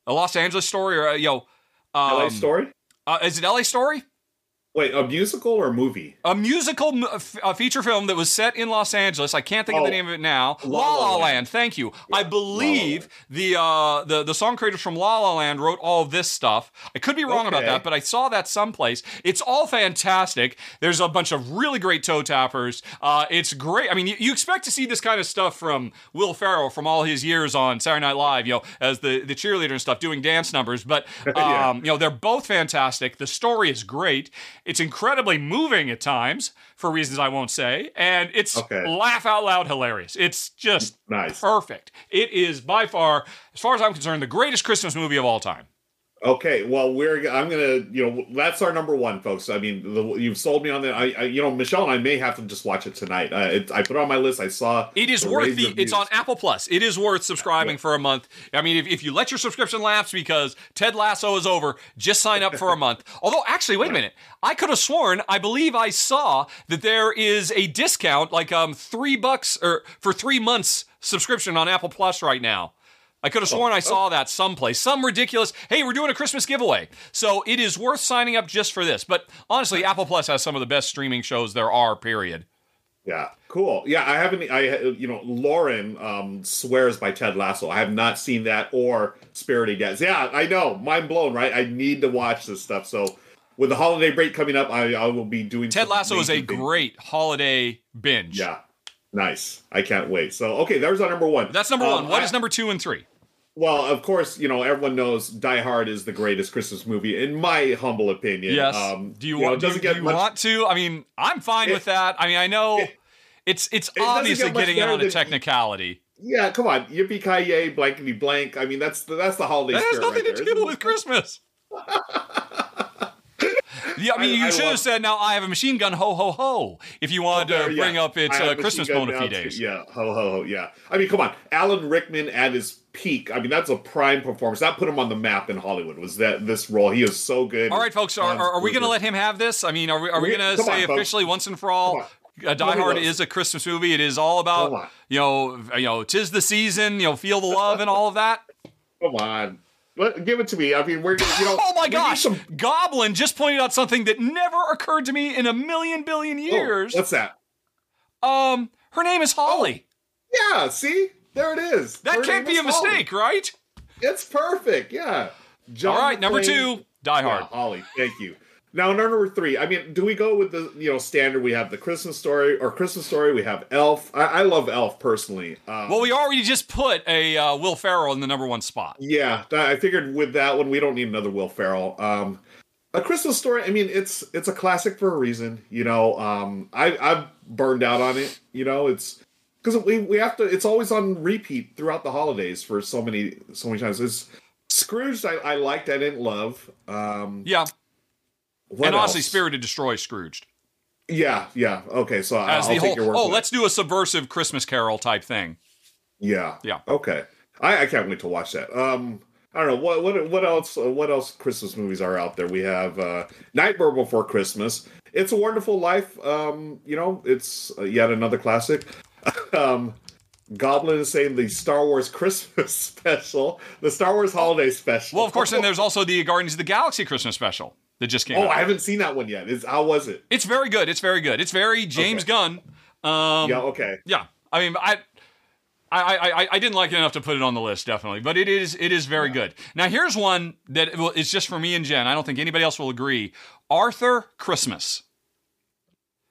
a Los Angeles story or uh, yo, um, LA Story? Uh, is it L.A. Story? Wait, a musical or a movie? a musical a feature film that was set in Los Angeles. I can't think of the Oh, name of it now. La La La, La Land. Land. Thank you. I believe the uh, the the song creators from La La Land wrote all this stuff. I could be wrong about that, but I saw that someplace. It's all fantastic. There's a bunch of really great toe tappers. Uh, it's great. I mean, you, you expect to see this kind of stuff from Will Ferrell from all his years on Saturday Night Live, you know, as the the cheerleader and stuff, doing dance numbers. But um, Yeah. you know, they're both fantastic. The story is great. It's incredibly moving at times for reasons I won't say, and it's Okay. laugh out loud hilarious. It's just Nice. perfect. It is by far, as far as I'm concerned, the greatest Christmas movie of all time. Okay, well, we're I'm gonna, you know, that's our number one, folks. I mean, the, you've sold me on that. I, I, you know, Michelle and I may have to just watch it tonight. Uh, it, I put it on my list. I saw It is the worth the. reviews. It's on Apple Plus. It is worth subscribing for a month. I mean, if, if you let your subscription lapse because Ted Lasso is over, just sign up for a month. Although, actually, wait a minute. I could have sworn. I believe I saw that there is a discount, like um three bucks or for three months subscription on Apple Plus right now. I could have sworn I saw that someplace. Some ridiculous, hey, we're doing a Christmas giveaway. So it is worth signing up just for this. But honestly, Apple Plus has some of the best streaming shows there are, period. Yeah, cool. Yeah, I haven't. I you know, Lauren um, swears by Ted Lasso. I have not seen that or Spirited yet. Yeah, I know. Mind blown, right? I need to watch this stuff. So with the holiday break coming up, I, I will be doing. Ted Lasso is a things. great holiday binge. Yeah, nice. I can't wait. So okay, there's our number one. That's number Um, one. What I- is number two and three? Well, of course, you know everyone knows Die Hard is the greatest Christmas movie, in my humble opinion. Yes. Um, do you, know, want? it Do, do get you much- want to? I mean, I'm fine It- with that. I mean, I know it- it's it's doesn't obviously get getting in on a technicality. Yeah, come on, yippee ki yay, blankety blank. I mean, that's the, that's the holiday. That has nothing right to do with? Christmas. Yeah, I mean, I- you I should have said, "Now I have a machine gun, ho ho ho!" If you wanted There, to yeah. bring up its uh, Christmas Gun bona now, fide days. Yeah, ho ho ho. Yeah, I mean, come on, Alan Rickman at his peak. I mean, that's a prime performance. That put him on the map in Hollywood. Was that this role? He is so good. All right, folks, are, are, are we going to let him have this? I mean, are we, are we We- going to come on, say folks. officially once and for all? Uh, Die Nobody Hard knows. is a Christmas movie. It is all about you know, you know, tis the season. You know, feel the love and all of that. Come on, Let, give it to me. I mean, we're you know. Oh my gosh! some- Goblin just pointed out something that never occurred to me in a million years. what's that? um, her name is Holly. Yeah, see, there it is. that Her can't be a Holly. mistake, right? It's perfect. Yeah. John All right, number two, Die Hard. Yeah, Holly. Thank you. Now in our number three. I mean, do we go with the you know standard? We have the Christmas story or Christmas story. We have Elf. I, I love Elf personally. Um, Well, we already just put a uh, Will Ferrell in the number one spot. yeah, I figured with that one we don't need another Will Ferrell. Um, a Christmas story. I mean, it's it's a classic for a reason. You know, um, I I've burned out on it. You know, it's because we we have to. It's always on repeat throughout the holidays for so many so many times. It's Scrooge. I, I liked. I didn't love. Um, Yeah, What and honestly, else? Spirited destroys Scrooged Yeah, yeah. Okay, so as I'll the take whole. your word Oh, let's do a subversive Christmas Carol type thing. Yeah, Yeah. Okay, I, I can't wait to watch that. Um, I don't know what what what else uh, what else Christmas movies are out there. We have uh, Nightmare Before Christmas. It's a Wonderful Life. Um, you know, it's uh, yet another classic. um, Goblin is saying the Star Wars Christmas special, the Star Wars Holiday special. Well, of course, then there's also the Guardians of the Galaxy Christmas special that just came Oh, out. I haven't seen that one yet. Is how was it? It's very good. It's very good. It's very James Okay. Gunn. Um, yeah. Okay. yeah. I mean, I. I, I, I- didn't like it enough to put it on the list, definitely, but it is it is very good. Now here's one that well, it's just for me and Jen. I don't think anybody else will agree. Arthur Christmas.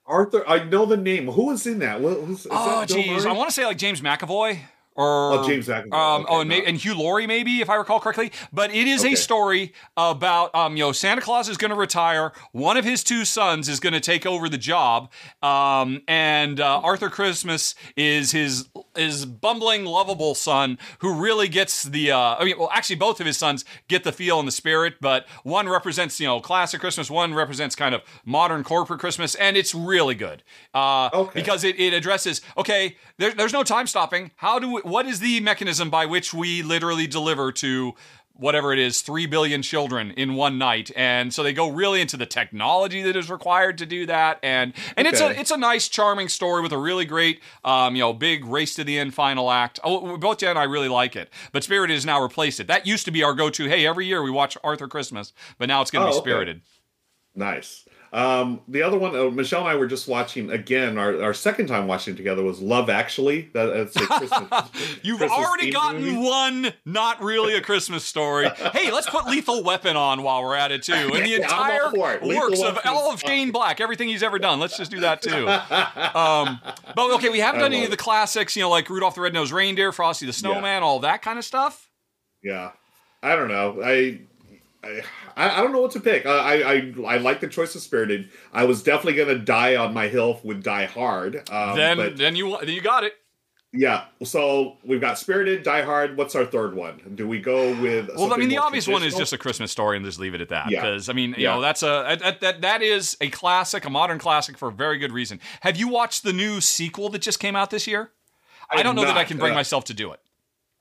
Arthur, I know the name. Who was in that? What, who's, is Oh, that Bill geez, Murray? I want to say like James McAvoy or Oh, James McAvoy. Um, Okay, oh, and, no. and Hugh Laurie, maybe if I recall correctly. But it is Okay. a story about um, you know Santa Claus is going to retire. One of his two sons is going to take over the job, um, and uh, Arthur Christmas is his his bumbling, lovable son who really gets the. Uh, I mean, well, actually, both of his sons get the feel and the spirit, but one represents you know classic Christmas, one represents kind of modern corporate Christmas, and it's really good. Uh, Okay. Because it, it addresses okay there, there's no time stopping how do we, what is the mechanism by which we literally deliver to whatever it is 3 billion children in one night? And so they go really into the technology that is required to do that. And and it's a it's a nice charming story with a really great um, you know big race to the end final act. Oh both Jen and I really like it. But Spirited has now replaced it. That used to be our go-to. Hey every year we watch Arthur Christmas but now it's going to Oh, be okay. Spirited. Nice. Um, the other one, uh, Michelle and I were just watching again. Our, our second time watching together was Love Actually. That, that's a Christmas. You've Christmas already gotten movie. one, not really a Christmas story. hey, let's put Lethal Weapon on while we're at it too, and the Yeah, entire it. Works of all of Shane Black, everything he's ever done. Let's just do that too. Um, but okay, we haven't done any love of the classics, you know, like Rudolph the Red-Nosed Reindeer, Frosty the Snowman, all that kind of stuff. Yeah, I don't know. I. I, I don't know what to pick. I, I I I like the choice of Spirited. I was definitely gonna die on my hill with Die Hard. Um, then, but then you then you got it. yeah, so we've got Spirited, Die Hard. What's our third one? Do we go with? Well, I mean, the obvious one is just a Christmas story, and just leave it at that. Yeah. Because I mean, you Yeah. know, that's a that, that that is a classic, a modern classic for a very good reason. Have you watched the new sequel that just came out this year? I, I don't know have that I can bring Uh, myself to do it.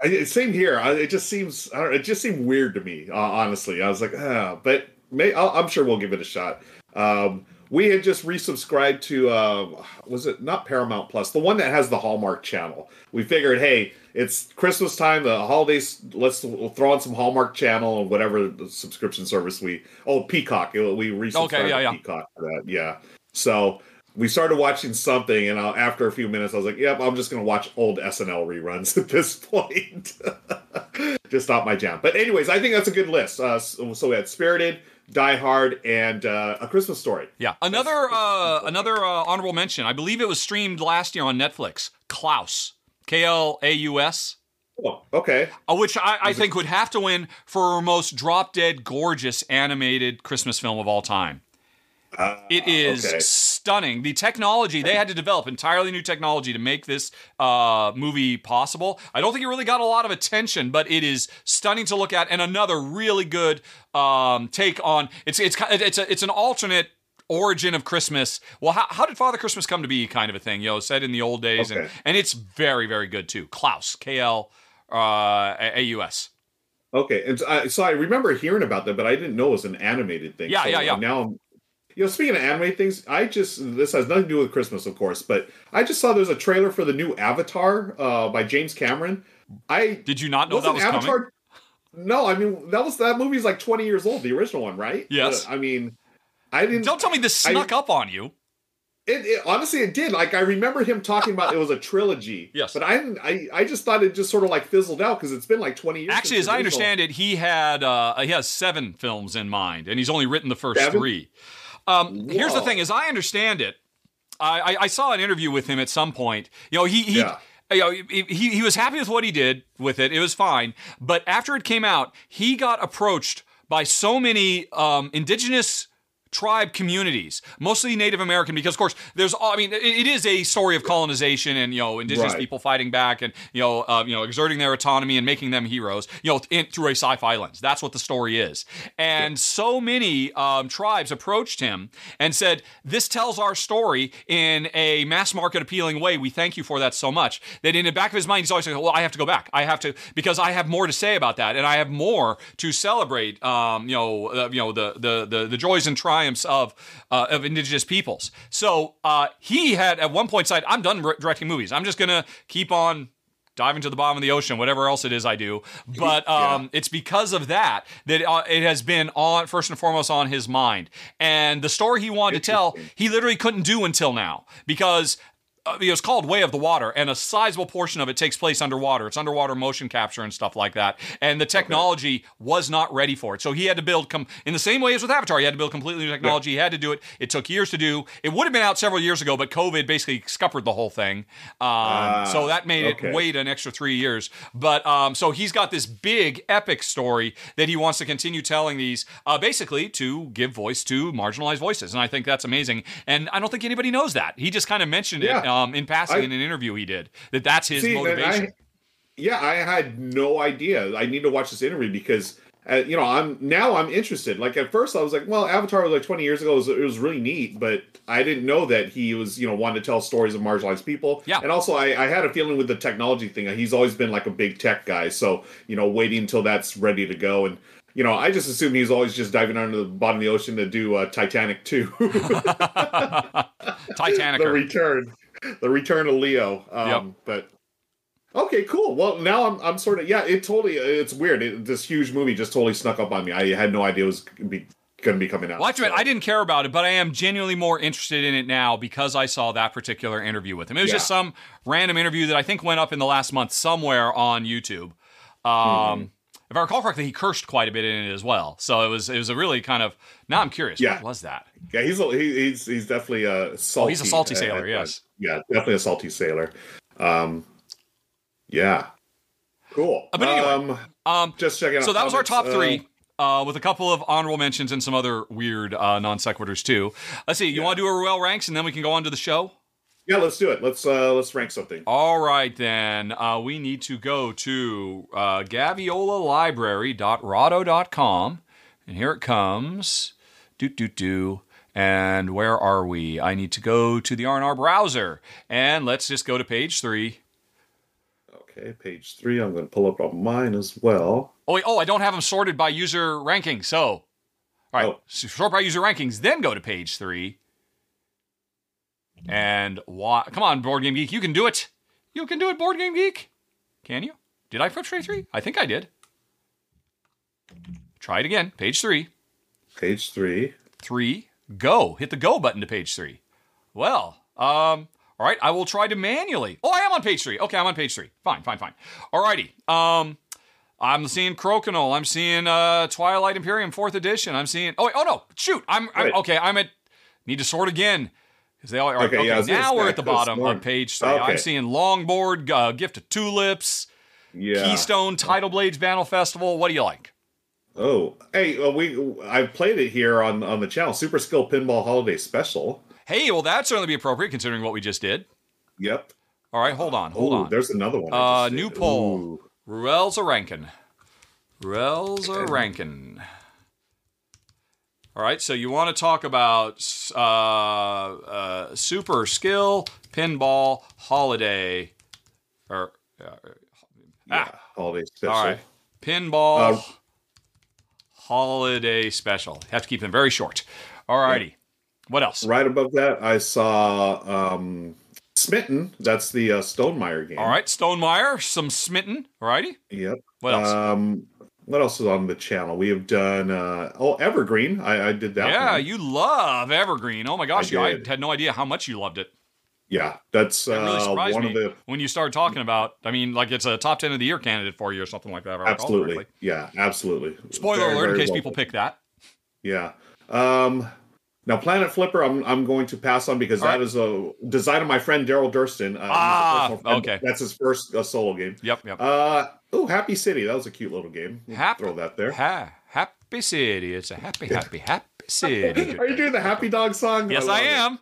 I, same here. I, it just seems I don't, know, it just seemed weird to me. Uh, honestly, I was like, ah, but may, I'll, I'm sure we'll give it a shot. Um, we had just resubscribed to uh, was it not Paramount Plus, the one that has the Hallmark channel. We figured, hey, it's Christmas time, the holidays. Let's we'll throw on some Hallmark channel and whatever the subscription service we. Oh, Peacock. We resubscribed Okay, yeah, to yeah. Peacock for that. Yeah. So we started watching something, and uh, after a few minutes, I was like, "Yep, I'm just going to watch old SNL reruns at this point." just not my jam. But anyways, I think that's a good list. Uh, so, so we had Spirited, Die Hard, and uh, A Christmas Story. Yeah. Another uh, another uh, honorable mention. I believe it was streamed last year on Netflix. Klaus, K L A U S. Oh, okay. Uh, which I, I think would have to win for most drop dead gorgeous animated Christmas film of all time. Uh, It is okay. stunning. The technology they had to develop entirely new technology to make this uh, movie possible. I don't think it really got a lot of attention, but it is stunning to look at, and another really good um, take on. It's it's it's a, it's an alternate origin of Christmas. Well, how, how did Father Christmas come to be? Kind of a thing, you know, said in the old days, and and it's very very good too. Klaus, K L uh, A U S. Okay, and so I, so I remember hearing about that, but I didn't know it was an animated thing. Yeah, So yeah, yeah. Now, I'm, you know, speaking of anime things, I just this has nothing to do with Christmas, of course, but I just saw there's a trailer for the new Avatar uh, by James Cameron. I Did you not know that wasn't Avatar. coming? No, I mean that was that movie's like 20 years old, the original one, right? Yes. Uh, I mean, I didn't. Don't tell me this snuck up on you. It, it honestly it did. Like I remember him talking about it was a trilogy. Yes. But I didn't. I I just thought it just sort of like fizzled out because it's been like 20 years. Actually, as I understand it, he had uh, he has seven films in mind, and he's only written the first Seven? three. Um, here's the thing: as I understand it, I, I, I saw an interview with him at some point. You know, he he. Yeah. You know, he, he he was happy with what he did with it. It was fine. But after it came out, he got approached by so many um, indigenous tribe communities, mostly Native American, because of course there's I mean it, it is a story of colonization and you know indigenous Right. people fighting back and you know uh, you know exerting their autonomy and making them heroes, you know, in, through a sci-fi lens. That's what the story is. And so many um, tribes approached him and said, "This tells our story in a mass market appealing way. We thank you for that so much." That in the back of his mind, he's always saying, "Well, I have to go back. I have to because I have more to say about that, and I have more to celebrate." Um, you know, uh, you know the, the the the joys and triumphs of uh, of indigenous peoples. So uh, he had at one point said, "I'm done re- directing movies. I'm just gonna keep on." Diving to the bottom of the ocean, whatever else it is I do, but um, it's because of that that uh, it has been on first and foremost on his mind. And the story he wanted to tell, he literally couldn't do until now because it was called Way of the Water, and a sizable portion of it takes place underwater. It's underwater motion capture and stuff like that. And the technology was not ready for it. So he had to build, com- in the same way as with Avatar, he had to build completely new technology. He had to do it. It took years to do. It would have been out several years ago, but COVID basically scuppered the whole thing. Um, so that made okay. it wait an extra three years. But um, so he's got this big epic story that he wants to continue telling these, uh, basically to give voice to marginalized voices. And I think that's amazing. And I don't think anybody knows that. He just kind of mentioned it Yeah. Um, in passing I- in an interview he did that that's his See, motivation. I, yeah, I had no idea. I need to watch this interview because uh, you know I'm now I'm interested. Like at first I was like, well, Avatar was like 20 years ago. It was, it was really neat, but I didn't know that he was you know wanting to tell stories of marginalized people. Yeah. and also I, I had a feeling with the technology thing. He's always been like a big tech guy, so you know waiting until that's ready to go and. You know, I just assumed he's always just diving under the bottom of the ocean to do uh, Titanic 2. Titanic. the return, the return of Leo. Um, Yep. But okay, cool. Well, now I'm I'm sort of yeah. It totally it's weird. It, this huge movie just totally snuck up on me. I had no idea it was gonna be going to be coming out. Well, I have to I didn't care about it, but I am genuinely more interested in it now because I saw that particular interview with him. It was just some random interview that I think went up in the last month somewhere on YouTube. Um, Mm-hmm. If I recall correctly, he cursed quite a bit in it as well. So it was it was a really kind of. Now I'm curious. Yeah. What was that? Yeah, he's a, he, he's he's definitely a salty. Oh, he's a salty sailor, yes. Yeah, definitely a salty sailor. Um, yeah, cool. Uh, but anyway, um, Um, just checking out. so that was our top three. Uh, with a couple of honorable mentions and some other weird uh, non sequiturs too. Let's see. You want to do a Ruel ranks and then we can go on to the show. Yeah, let's do it. Let's uh let's rank something. All right, then. Uh, we need to go to uh, gaviolalibrary.rahdo.com. And here it comes. Do, do, do. And where are we? I need to go to the R&R browser. And let's just go to page three. Okay, page three. I'm going to pull up on mine as well. Oh, wait, oh, I don't have them sorted by user ranking. So, all right, Oh. so sort by user rankings, then go to page three. And why? Come on, Board Game Geek, you can do it. You can do it, Board Game Geek. Can you? Did I flip straight three? I think I did. Try it again. Page three. Page three. Three. Go. Hit the go button to page three. Well, um, all right, I will try to manually. Oh, I am on page three. Okay, I'm on page three. Fine, fine, fine. All righty. Um, I'm seeing Crokinole. I'm seeing uh, Twilight Imperium fourth edition. I'm seeing. Oh, wait, oh no! Shoot! I'm, I'm okay. I'm at. Need to sort again because they all. right, Okay, okay, yeah, I was gonna now we're at the bottom of page three. I'm seeing Longboard, uh, Gift of Tulips, Yeah. Keystone, Tidal Blades Battle Festival. What do you like? Oh, hey, well, we I've played it here on on the channel. Super Skill Pinball Holiday Special. Hey, well, that'd certainly be appropriate considering what we just did. Yep. All right, hold on, hold Ooh, on. There's another one. I Uh, new did. poll. Ooh. Ruel's a rankin. Ruel's a rankin. All right, so you want to talk about uh, uh, super skill pinball holiday, or uh, Yeah, Holiday Special. all right, pinball Uh, holiday special. Have to keep them very short. All righty, what else? Right above that, I saw um, Smitten. That's the uh, Stonemaier game. All right, Stonemaier, some smitten. All righty, Yep. What else? Um, what else is on the channel? We have done uh, oh Evergreen. I, I did that. yeah, one. you love Evergreen. Oh my gosh, I you, I had no idea how much you loved it. Yeah. That's really uh, one of the when you start talking about. I mean, like it's a top ten of the year candidate for you or something like that. absolutely. Yeah, absolutely. Spoiler Very, alert in case well people pick that. Yeah. Um, now, Planet Flipper, I'm I'm going to pass on because All that right. is a design of my friend Daryl Durston. Uh, Ah, okay. That's his first uh, solo game. Yep, yep. Uh, oh, Happy City. That was a cute little game. We'll Hap- throw that there. Ha- happy city. It's a happy, happy, happy City. Are you doing the Happy Dog song? Yes, love I it.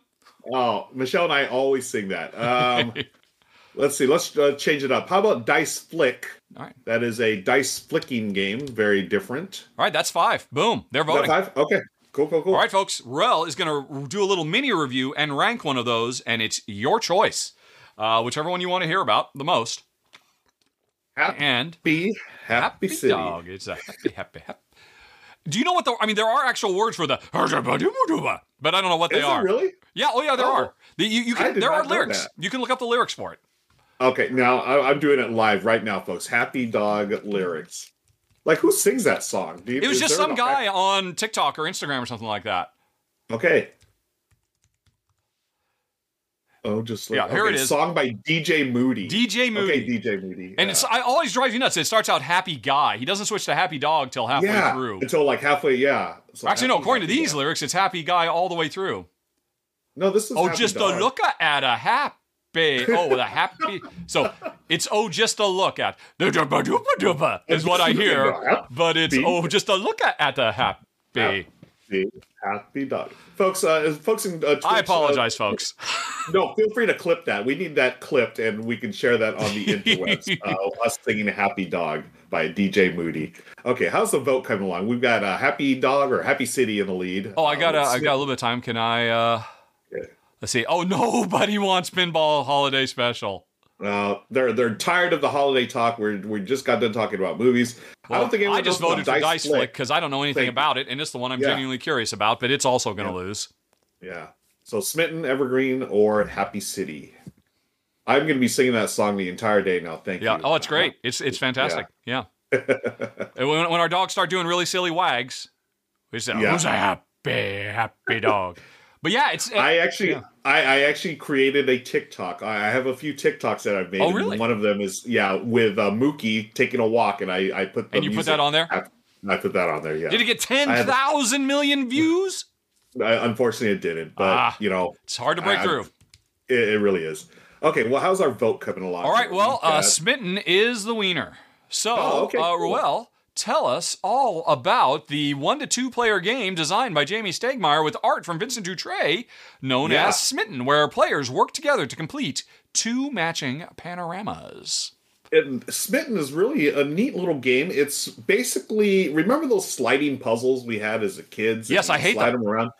Oh, Michelle and I always sing that. Um, let's see. Let's uh, change it up. How about Dice Flick? All right. That is a dice flicking game. Very different. All right, that's five. Boom. They're voting. five? Okay. Cool, cool, cool. All right, folks. Rel is going to do a little mini review and rank one of those, and it's your choice. Uh, whichever one you want to hear about the most. Happy, And happy, happy city. dog. It's a happy, happy, happy. Do you know what the? I mean, there are actual words for the, but I don't know what they Is are. really? Yeah. Oh, yeah. There Oh. are. The, you, you can. There are lyrics. You can look up the lyrics for it. Okay, now I, I'm doing it live right now, folks. Happy Dog lyrics. Like, who sings that song? You, It was just some guy on TikTok or Instagram or something like that. Okay. Oh, just like, Yeah, here okay, it is. Song by DJ Moody. DJ Moody. Okay, DJ Moody. And yeah. it's I always drives you nuts. It starts out happy guy. He doesn't switch to happy dog till halfway yeah through. until like halfway. Yeah. So Actually, no. According to these dog. lyrics, it's happy guy all the way through. no, this is Oh, Happy just Dog. a look at a happy. Oh, the happy. So it's oh, just a look at. The dupa dupa dupa is what I hear. But it's oh, just a look at, at a happy. Happy, happy dog, folks. Uh, folks in uh, Twitch, I uh, apologize, folks. no, feel free to clip that. We need that clipped, and we can share that on the interwebs. uh, us singing "Happy Dog" by DJ Moody. Okay, how's the vote coming along? We've got a Happy Dog or Happy City in the lead. Oh, I got a, Uh, I got a little bit of time. Can I? uh Yeah. Let's see. Oh, nobody wants pinball holiday special. Uh, they're they're tired of the holiday talk. We're we just got done talking about movies. I don't think I just voted for Dice Flick because I don't know anything you. about it, and it's the one I'm Yeah. genuinely curious about. But it's also going to lose. Yeah. So Smitten, Evergreen, or Happy City. I'm going to be singing that song the entire day now. Thank Yeah. you. Oh, it's great. It's it's fantastic. Yeah. When, when our dogs start doing really silly wags, we say, Yeah. "Who's a happy happy dog?" But yeah, it's I actually, Yeah. I, I actually created a TikTok. I have a few TikToks that I've made. Oh, really? One of them is yeah with uh, Mookie taking a walk, and I I put the And you put that on there? I, I put that on there. Yeah. did it get ten I million views? I, unfortunately, it didn't. But Ah. you know, It's hard to break I- through. it, it really is. Okay. Well, how's our vote coming along? All right. Well, uh, Smitten is the wiener. So, Oh, okay, uh, cool. Ruel, tell us all about the one to two player game designed by Jamey Stegmaier with art from Vincent Dutrait, known Yeah. as Smitten, where players work together to complete two matching panoramas. And Smitten is really a neat little game. It's basically remember those sliding puzzles we had as a kids. Yes, I hate slide them. around.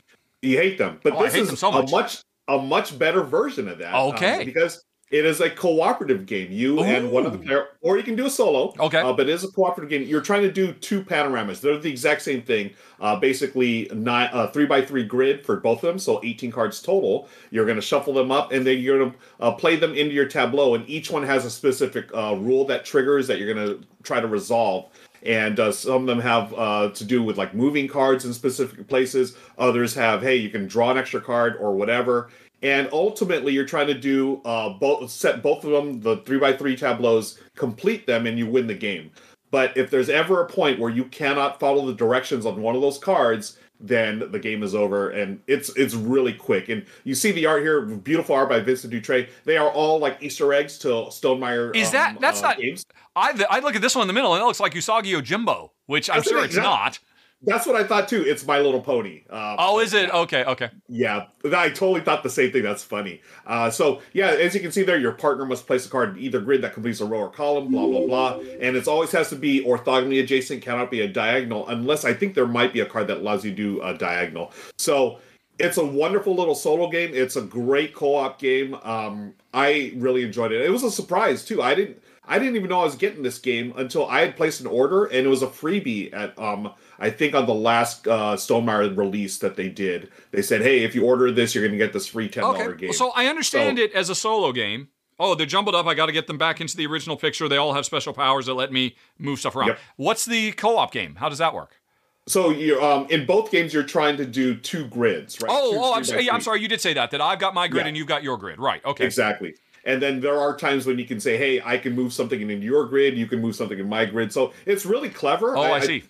You hate them, but Oh, this is them so a much. much a much better version of that. um, Okay. because it is a cooperative game. You and one of the Ooh. player, or you can do a solo. Okay. uh, but it is a cooperative game. You're trying to do two panoramas. They're the exact same thing. Uh, basically, nine uh, three by three grid for both of them, so 18 cards total. You're going to shuffle them up, and then you're going to uh, play them into your tableau. And each one has a specific uh, rule that triggers that you're going to try to resolve. And uh, some of them have uh, to do with like moving cards in specific places. Others have, hey, you can draw an extra card or whatever. And ultimately, you're trying to do uh, both, set both of them, the three by three tableaus, complete them, and you win the game. But if there's ever a point where you cannot follow the directions on one of those cards, then the game is over, and it's it's really quick. And you see the art here, beautiful art by Vincent Dutrait. They are all like Easter eggs to Stonemaier. Is that- that's uh, not- games. I, I look at this one in the middle, and it looks like Usagi Yojimbo which I'm That's sure it, it's yeah. not. That's what I thought too. It's My Little Pony. Um, Oh, is it? Okay, okay. Yeah, I totally thought the same thing. That's funny. Uh, so yeah, as you can see there, your partner must place a card in either grid that completes a row or column. Blah blah blah, and it always has to be orthogonally adjacent. Cannot be a diagonal unless I think there might be a card that allows you to do a diagonal. So it's a wonderful little solo game. It's a great co-op game. Um, I really enjoyed it. It was a surprise too. I didn't. I didn't even know I was getting this game until I had placed an order, and it was a freebie at um I think on the last uh, Stonemaier release that they did. They said, "Hey, if you order this, you're going to get this free ten dollar Okay. game." So I understand So- it as a solo game. Oh, they're jumbled up. I got to get them back into the original picture. They all have special powers that let me move stuff around. Yep. What's the co-op game? How does that work? So you um in both games you're trying to do two grids, right? Oh, Two oh, I'm. Yeah, I'm sorry. You did say that. That I've got my grid Yeah. and you've got your grid. Right. Okay. Exactly. And then there are times when you can say, "Hey, I can move something in your grid. You can move something in my grid." So it's really clever. Oh, I, see.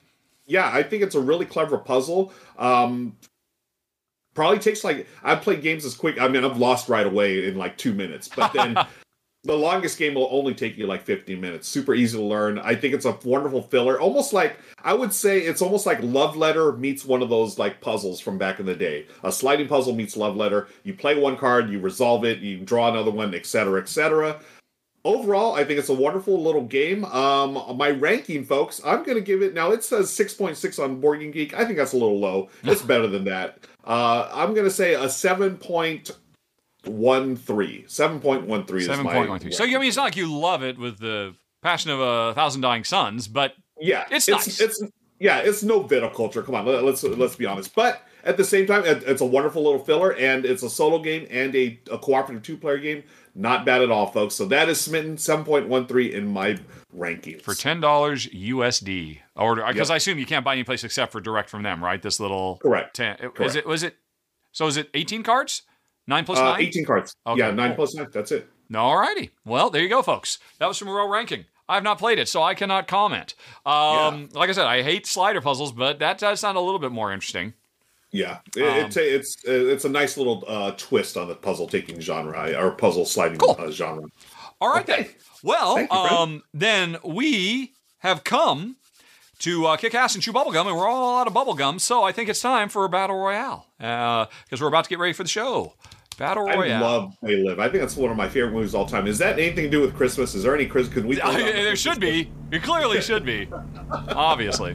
Yeah, I think it's a really clever puzzle. Um, probably takes like I've played games as quick. I mean, I've lost right away in like two minutes, but then the longest game will only take you like 15 minutes. Super easy to learn. I think it's a wonderful filler. Almost like I would say it's almost like Love Letter meets one of those like puzzles from back in the day. A sliding puzzle meets Love Letter. You play one card, you resolve it, you draw another one, etc., etc. Overall, I think it's a wonderful little game. Um, my ranking, folks, I'm going to give it now. It says 6.6 on Board Game Geek. I think that's a little low. It's better than that. Uh, I'm going to say a 7.13. 7.13 is my point one three. So I mean, it's not like you love it with the passion of a thousand dying suns, but yeah, It's it's nice. it's yeah, it's no viticulture. Come on, let, let's let's be honest. But at the same time, it's a wonderful little filler, and it's a solo game and a, a cooperative two player game. Not bad at all, folks. So that is Smitten seven point one three in my rankings for ten dollars USD, or because Yep. I assume you can't buy any place except for direct from them, right? This little Correct. Ten, it- Correct. Is it was it? So is it eighteen cards? Nine plus Uh, nine. Eighteen cards. Okay, yeah, nine cool. plus nine. That's it. Alrighty. Well, there you go, folks. That was from Ruel Ranking. I have not played it, so I cannot comment. Um, Like I said, I hate slider puzzles, but that does sound a little bit more interesting. Yeah, it, Um, it's a, it's it's a nice little uh, twist on the puzzle taking genre or puzzle sliding Cool. uh, genre. All right Okay. then. Well, you, um, then we have come to uh, kick ass and chew bubblegum, and we're all out of bubblegum, so I think it's time for a battle royale because we're about to get ready for the show. Battle Royale. I love They Live. I think that's one of my favorite movies of all time. Is that anything to do with Christmas? Is there any Christmas? Could we? I- there should be. It clearly should be. Obviously.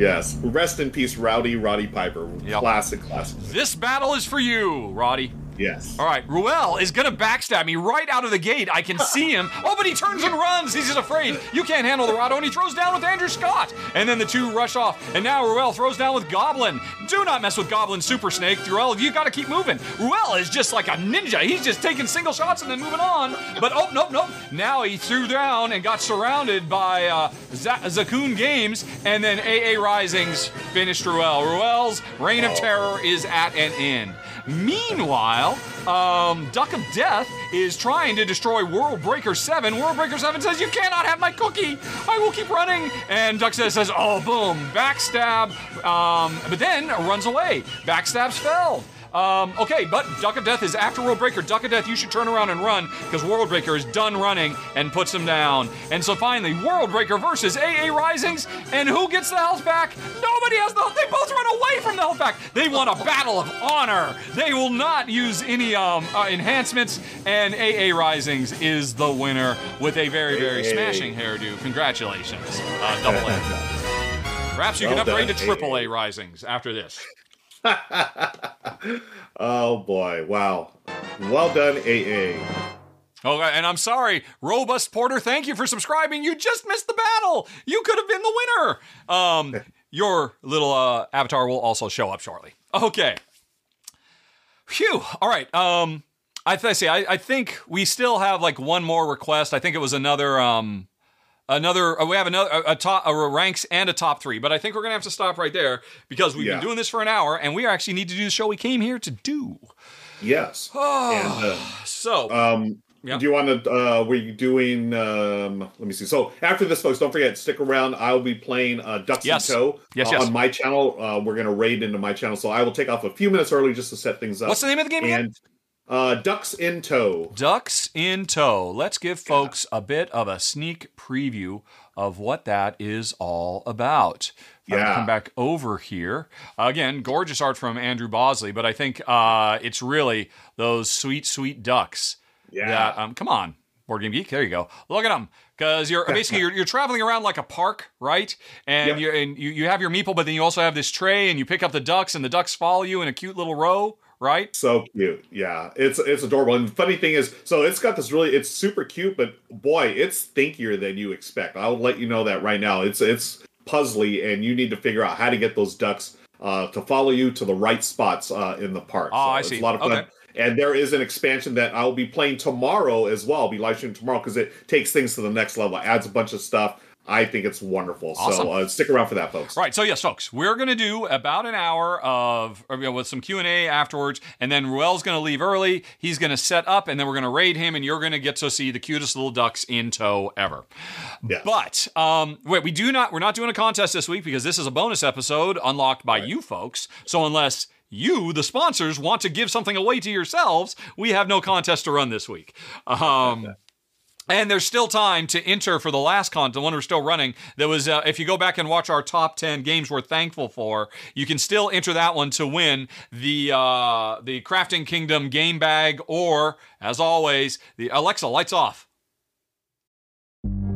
Yes. Rest in peace, Rowdy Roddy Piper. Yep. Classic, classic. This battle is for you, Roddy. Yes. All right, Ruel is gonna backstab me right out of the gate. I can see him. Oh, but he turns and runs. He's just afraid. You can't handle the Rahdo, and he throws down with Andrew Scott. And then the two rush off. And now Ruel throws down with Goblin. Do not mess with Goblin Super Snake. Ruel, you gotta keep moving. Ruel is just like a ninja. He's just taking single shots and then moving on. But oh, nope, nope. Now he threw down and got surrounded by uh, Z- Zakoon Games. And then AA Risings finished Ruel. Ruel's reign of terror is at an end. Meanwhile, um, Duck of Death is trying to destroy World Breaker 7. World Breaker 7 says, You cannot have my cookie. I will keep running. And Duck says, says Oh, boom. Backstab. Um, but then runs away. Backstabs fell. Um, okay, but Duck of Death is after World Breaker. Duck of Death, you should turn around and run because World Breaker is done running and puts him down. And so finally, World Breaker versus AA Risings. And who gets the health back? Nobody has the They both run away from the health back. They want a battle of honor. They will not use any um, uh, enhancements. And AA Risings is the winner with a very, very Hey. smashing hairdo. Congratulations, uh, Double A. Perhaps you Well can upgrade done, to Triple A. Risings after this. oh boy! Wow. Well done, AA. Okay, and I'm sorry, Robust Porter. Thank you for subscribing. You just missed the battle. You could have been the winner. Um, your little uh, avatar will also show up shortly. Okay. Phew. All right. Um, I th- see. I, I think we still have like one more request. I think it was another. Um, another. Uh, we have another a, a top a ranks and a top three, but I think we're gonna have to stop right there because we've Yeah. been doing this for an hour, and we actually need to do the show we came here to do. Yes. and, uh, So. um, Yeah. Do you want to? Uh, were you doing? Um, let me see. So after this, folks, don't forget stick around. I'll be playing uh, Ducks Yes. in Tow Yes, uh, yes. on my channel. Uh, we're gonna raid into my channel, so I will take off a few minutes early just to set things up. What's the name of the game again? Uh, Ducks in Tow. Ducks in tow. Let's give folks a bit of a sneak preview of what that is all about. Yeah. come back over here. Again, gorgeous art from Andrew Bosley, but I think uh, it's really those sweet, sweet ducks. Yeah. That, um, come on, Board Game Geek. There you go. Look at them. Because you're basically you're, you're traveling around like a park, right? And Yep. you and you, you have your meeple, but then you also have this tray, and you pick up the ducks, and the ducks follow you in a cute little row, right? So cute, yeah. It's it's adorable. And the funny thing is, so it's got this really, it's super cute, but boy, it's thinkier than you expect. I'll let you know that right now. It's it's puzzly, and you need to figure out how to get those ducks uh, to follow you to the right spots uh, in the park. Oh, so I it's see. a lot of fun. Okay. And there is an expansion that I'll be playing tomorrow as well. I'll be live streaming tomorrow because it takes things to the next level, adds a bunch of stuff. I think it's wonderful. Awesome. So uh, stick around for that, folks. Right. So yes, folks, we're gonna do about an hour of you know, with some Q and A afterwards, and then Ruel's gonna leave early. He's gonna set up, and then we're gonna raid him, and you're gonna get to see the cutest little ducks in tow ever. Yes. But um, wait, we do not. We're not doing a contest this week because this is a bonus episode unlocked by you folks. So unless you, the sponsors, want to give something away to yourselves, we have no contest to run this week. Um, And there's still time to enter for the last con, the one we're still running. That was, uh, if you go back and watch our top ten games we're thankful for, you can still enter that one to win the uh, the Crafting Kingdom game bag, or as always, the Alexa lights off.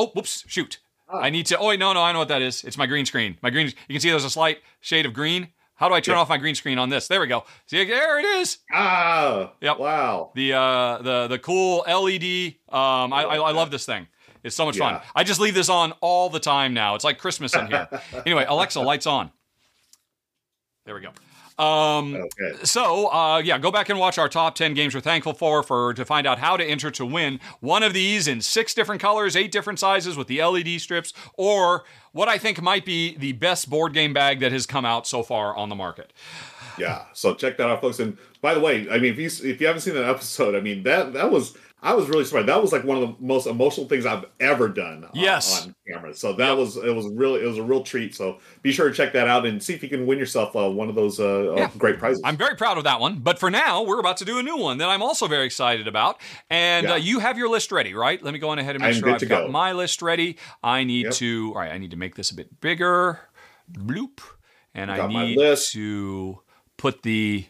Oh, whoops, shoot. I need to. Oh, wait, no, no, I know what that is. It's my green screen. My green, you can see there's a slight shade of green. How do I turn off my green screen on this? There we go. See, there it is. Ah, Yep. wow. The uh, the the cool LED. Um, I, I, I love this thing. It's so much fun. I just leave this on all the time now. It's like Christmas in here. anyway, Alexa, lights on. There we go. Um, Okay. so uh, yeah, go back and watch our top ten games we're thankful for for to find out how to enter to win one of these in six different colors, eight different sizes with the LED strips, or what I think might be the best board game bag that has come out so far on the market. Yeah. So check that out, folks. And by the way, I mean, if you if you haven't seen that episode, I mean that that was I was really surprised. That was like one of the most emotional things I've ever done. on- Yes. on camera. So that was it was really it was a real treat. So be sure to check that out and see if you can win yourself uh, one of those uh, Yeah. uh, great prizes. I'm very proud of that one. But for now, we're about to do a new one that I'm also very excited about. And Yeah. uh, you have your list ready, right? Let me go on ahead and make I'm sure I've got go. my list ready. I need Yep. to, all right, I need to make this a bit bigger. Bloop. And I Got my need list. to put the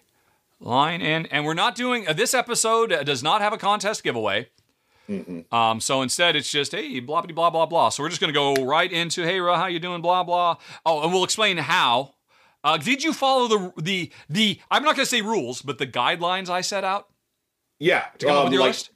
line in. And we're not doing, uh, this episode uh, does not have a contest giveaway. Um, so instead, it's just hey, blah blah blah blah blah. So we're just gonna go right into hey, Ra, how you doing? Blah blah. Oh, and we'll explain how. Uh, did you follow the the the? I'm not gonna say rules, but the guidelines I set out yeah. to come up um, with your like- list.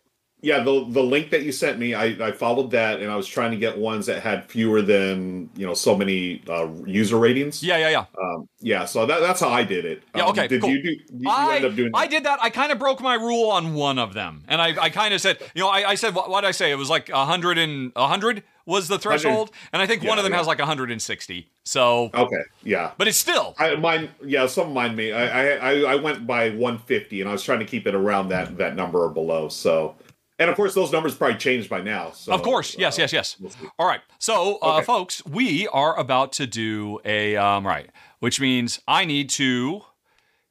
Yeah, the the link that you sent me, I, I followed that, and I was trying to get ones that had fewer than you know so many uh, user ratings. Yeah, yeah, yeah. um, yeah. So that, that's how I did it. Yeah, Um, okay, Did cool. you do? You, you I, end up doing? I did that. I kind of broke my rule on one of them, and I, I kind of said, you know, I, I said what did I say? It was like hundred and hundred was the threshold, and I think one of them yeah. has like 160. So, Okay. Yeah. but it's still I mine yeah, some of mine me. I, I I I went by 150 and I was trying to keep it around that that number or below. So and of course those numbers probably changed by now. So Of course, yes, uh, yes, yes. we'll. All right, so uh, Okay. folks, we are about to do a um, right, which means I need to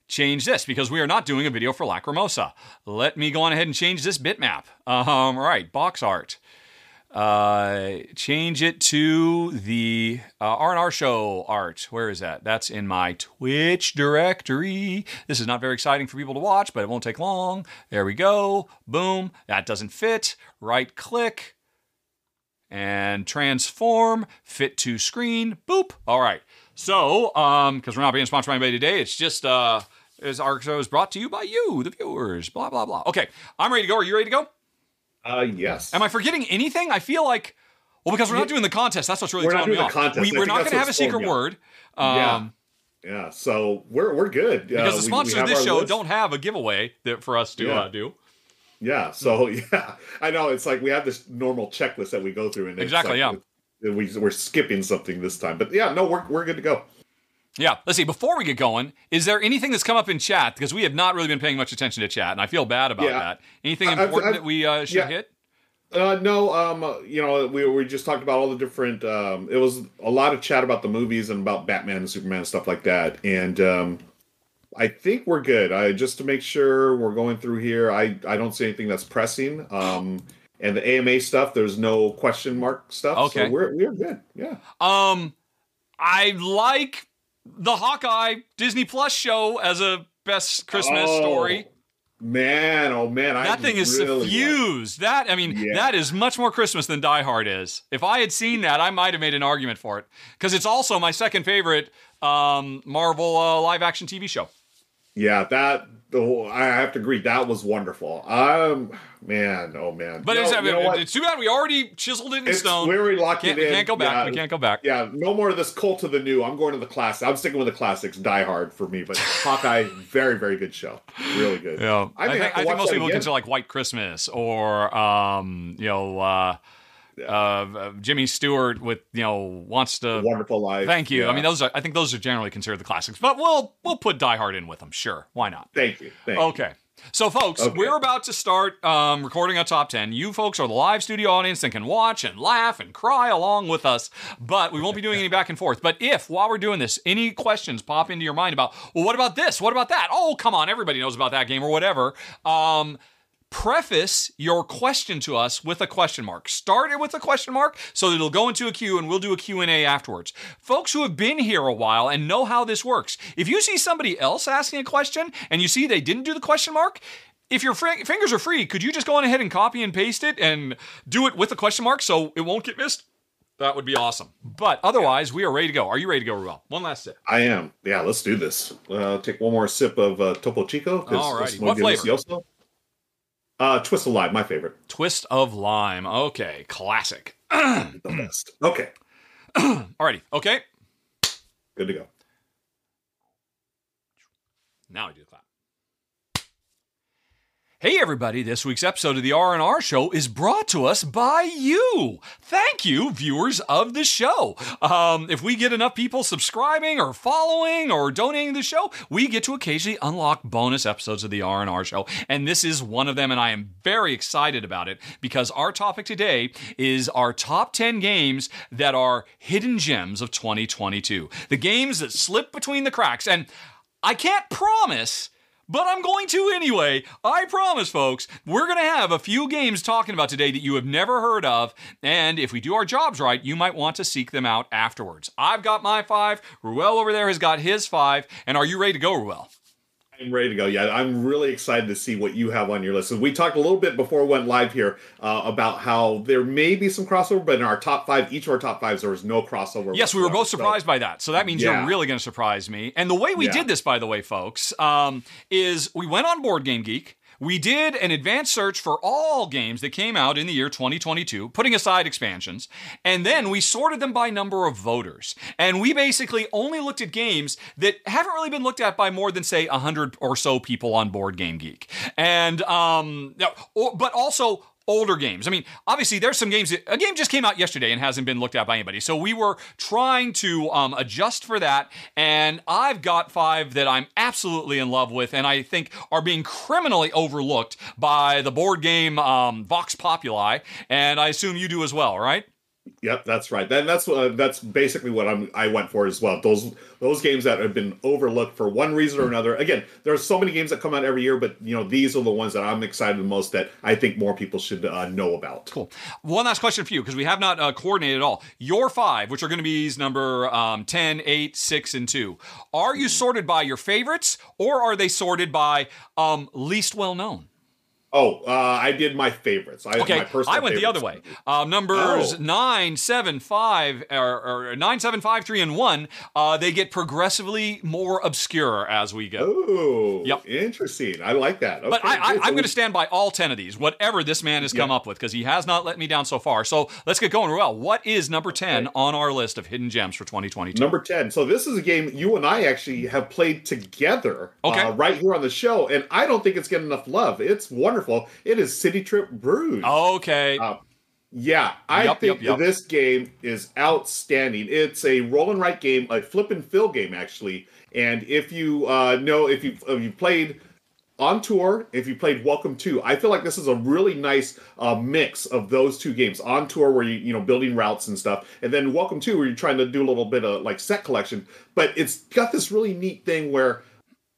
change this because we are not doing a video for Lacrimosa. Let me go on ahead and change this bitmap. Um, all right, box art. Uh, change it to the uh, R&R show art. Where is that? That's in my Twitch directory. This is not very exciting for people to watch, but it won't take long. There we go. Boom. That doesn't fit. Right click and transform, fit to screen, boop. All right. So, um, because we're not being sponsored by anybody today, it's just uh, is our show is brought to you by you, the viewers. Blah blah blah. Okay, I'm ready to go. Are you ready to go? Uh yes. Am I forgetting anything? I feel like, well, because we're not doing the contest. That's what's really We're throwing me off. contest. We, we're not going to have a secret word. Yeah. Um, yeah. So we're we're good. because Uh, the sponsors of this show list. don't have a giveaway that for us to Yeah. uh, do. Yeah. So yeah, I know it's like we have this normal checklist that we go through and Exactly, like, We we're skipping something this time, but yeah, no, we're we're good to go. Yeah. Let's see. Before we get going, is there anything that's come up in chat? Because we have not really been paying much attention to chat, and I feel bad about Yeah. that. Anything I- I've- important I've- that we uh, should yeah. hit? Uh, no, um, uh, you know, we we just talked about all the different. Um, it was a lot of chat about the movies and about Batman and Superman and stuff like that, and um, I think we're good. I just to make sure we're going through here. I I don't see anything that's pressing. Um, and the AMA stuff, there's no question mark stuff. Okay. so we're we're good. Yeah. Um, I like the Hawkeye Disney Plus show as a best Christmas Oh, story. Man, oh man, I That thing is really like- That I mean, Yeah. that is much more Christmas than Die Hard is. If I had seen that, I might have made an argument for it because it's also my second favorite um, Marvel uh, live action TV show. Yeah, that I have to agree. That was wonderful. Um, man, oh man. But No, it's, it's too bad we already chiseled it in It's stone. we already locked can't, it in. can't go back. Yeah. We can't go back. Yeah, no more of this cult to the new. I'm going to the classics. I'm sticking with the classics. Die Hard for me, but Hawkeye, very, very good show. Really good. Yeah, I, may think, I think most people again. consider like White Christmas or um, you know uh, uh, Jimmy Stewart with you know wants to. Wonderful Life. Thank you. I mean, those are I think those are generally considered the classics, but we'll we'll put Die Hard in with them. Sure, why not? Thank you. Thank you. Okay. So, folks, Okay. we're about to start um, recording a top 10. You folks are the live studio audience and can watch and laugh and cry along with us, but we won't be doing any back and forth. But if, while we're doing this, any questions pop into your mind about, well, what about this? What about that? Oh, come on, everybody knows about that game or whatever. Um, preface your question to us with a question mark. Start it with a question mark so that it'll go into a queue and we'll do a Q&A afterwards. Folks who have been here a while and know how this works. If you see somebody else asking a question and you see they didn't do the question mark, if your fr- fingers are free, could you just go on ahead and copy and paste it and do it with a question mark so it won't get missed? That would be awesome. But otherwise, we are ready to go. Are you ready to go, Ruel? One last sip. I am. Yeah, let's do this. Uh, take one more sip of uh, Topo Chico. This is What flavor? Uh, Twist of Lime, my favorite. Twist of lime. Okay, classic. The best. Okay, Alrighty. Okay. good to go. Now I do. Hey everybody, this week's episode of the R&R show is brought to us by you. Thank you, viewers of the show. Um, if we get enough people subscribing or following or donating the show, we get to occasionally unlock bonus episodes of the R&R show, and this is one of them and I am very excited about it because our topic today is our top 10 games that are hidden gems of 2022. The games that slip between the cracks and I can't promise but I'm going to anyway. I promise, folks. We're going to have a few games talking about today that you have never heard of, and if we do our jobs right, you might want to seek them out afterwards. I've got my five. Ruel over there has got his five. And are you ready to go, Ruel? I'm ready to go. Yeah, I'm really excited to see what you have on your list. So we talked a little bit before we went live here uh, about how there may be some crossover, but in our top five, each of our top fives, there was no crossover. Yes, we were both surprised by that. So that means Yeah. you're really going to surprise me. And the way we Yeah. did this, by the way, folks, um, is we went on Board Game Geek. We did an advanced search for all games that came out in the year 2022, putting aside expansions, and then we sorted them by number of voters. And we basically only looked at games that haven't really been looked at by more than say 100 or so people on Board Game Geek. And um but also older games. I mean, obviously, there's some games. That, a game just came out yesterday and hasn't been looked at by anybody. So we were trying to um, adjust for that. And I've got five that I'm absolutely in love with, and I think are being criminally overlooked by the board game um, Vox Populi. And I assume you do as well, right? Yep, that's right. Then that's uh, that's basically what I'm I went for as well. Those those games that have been overlooked for one reason or another. Again, there are so many games that come out every year, but you know these are the ones that I'm excited the most that I think more people should uh, know about. Cool. One last question for you, because we have not uh, coordinated at all. Your five, which are going to be number um, 10, 8, 6, and 2, are you sorted by your favorites or are they sorted by um, least well known? Oh, uh, I did my favorites. I, Okay, my personal I went the other way. Um, numbers Oh. nine, seven, five, or, or nine, seven, five, three, and one. Uh, they get progressively more obscure as we go. Oh, Yep. interesting. I like that. Okay, But I, I, I'm going to stand by all 10 of these, whatever this man has come up with, because he has not let me down so far. So let's get going, Ruel. What is number 10 on our list of hidden gems for 2022? Number 10. So this is a game you and I actually have played together Okay. uh, right here on the show, and I don't think it's getting enough love. It's wonderful. It is City Trip Bruges. Okay. Uh, Yeah, I Yup, think yup, yup. this game is outstanding. It's a roll and write game, a flip and fill game, actually. And if you uh, know, if you if you played on tour, if you played Welcome to, I feel like this is a really nice uh, mix of those two games. On tour, where you you know building routes and stuff, and then Welcome to, where you're trying to do a little bit of like set collection. But it's got this really neat thing where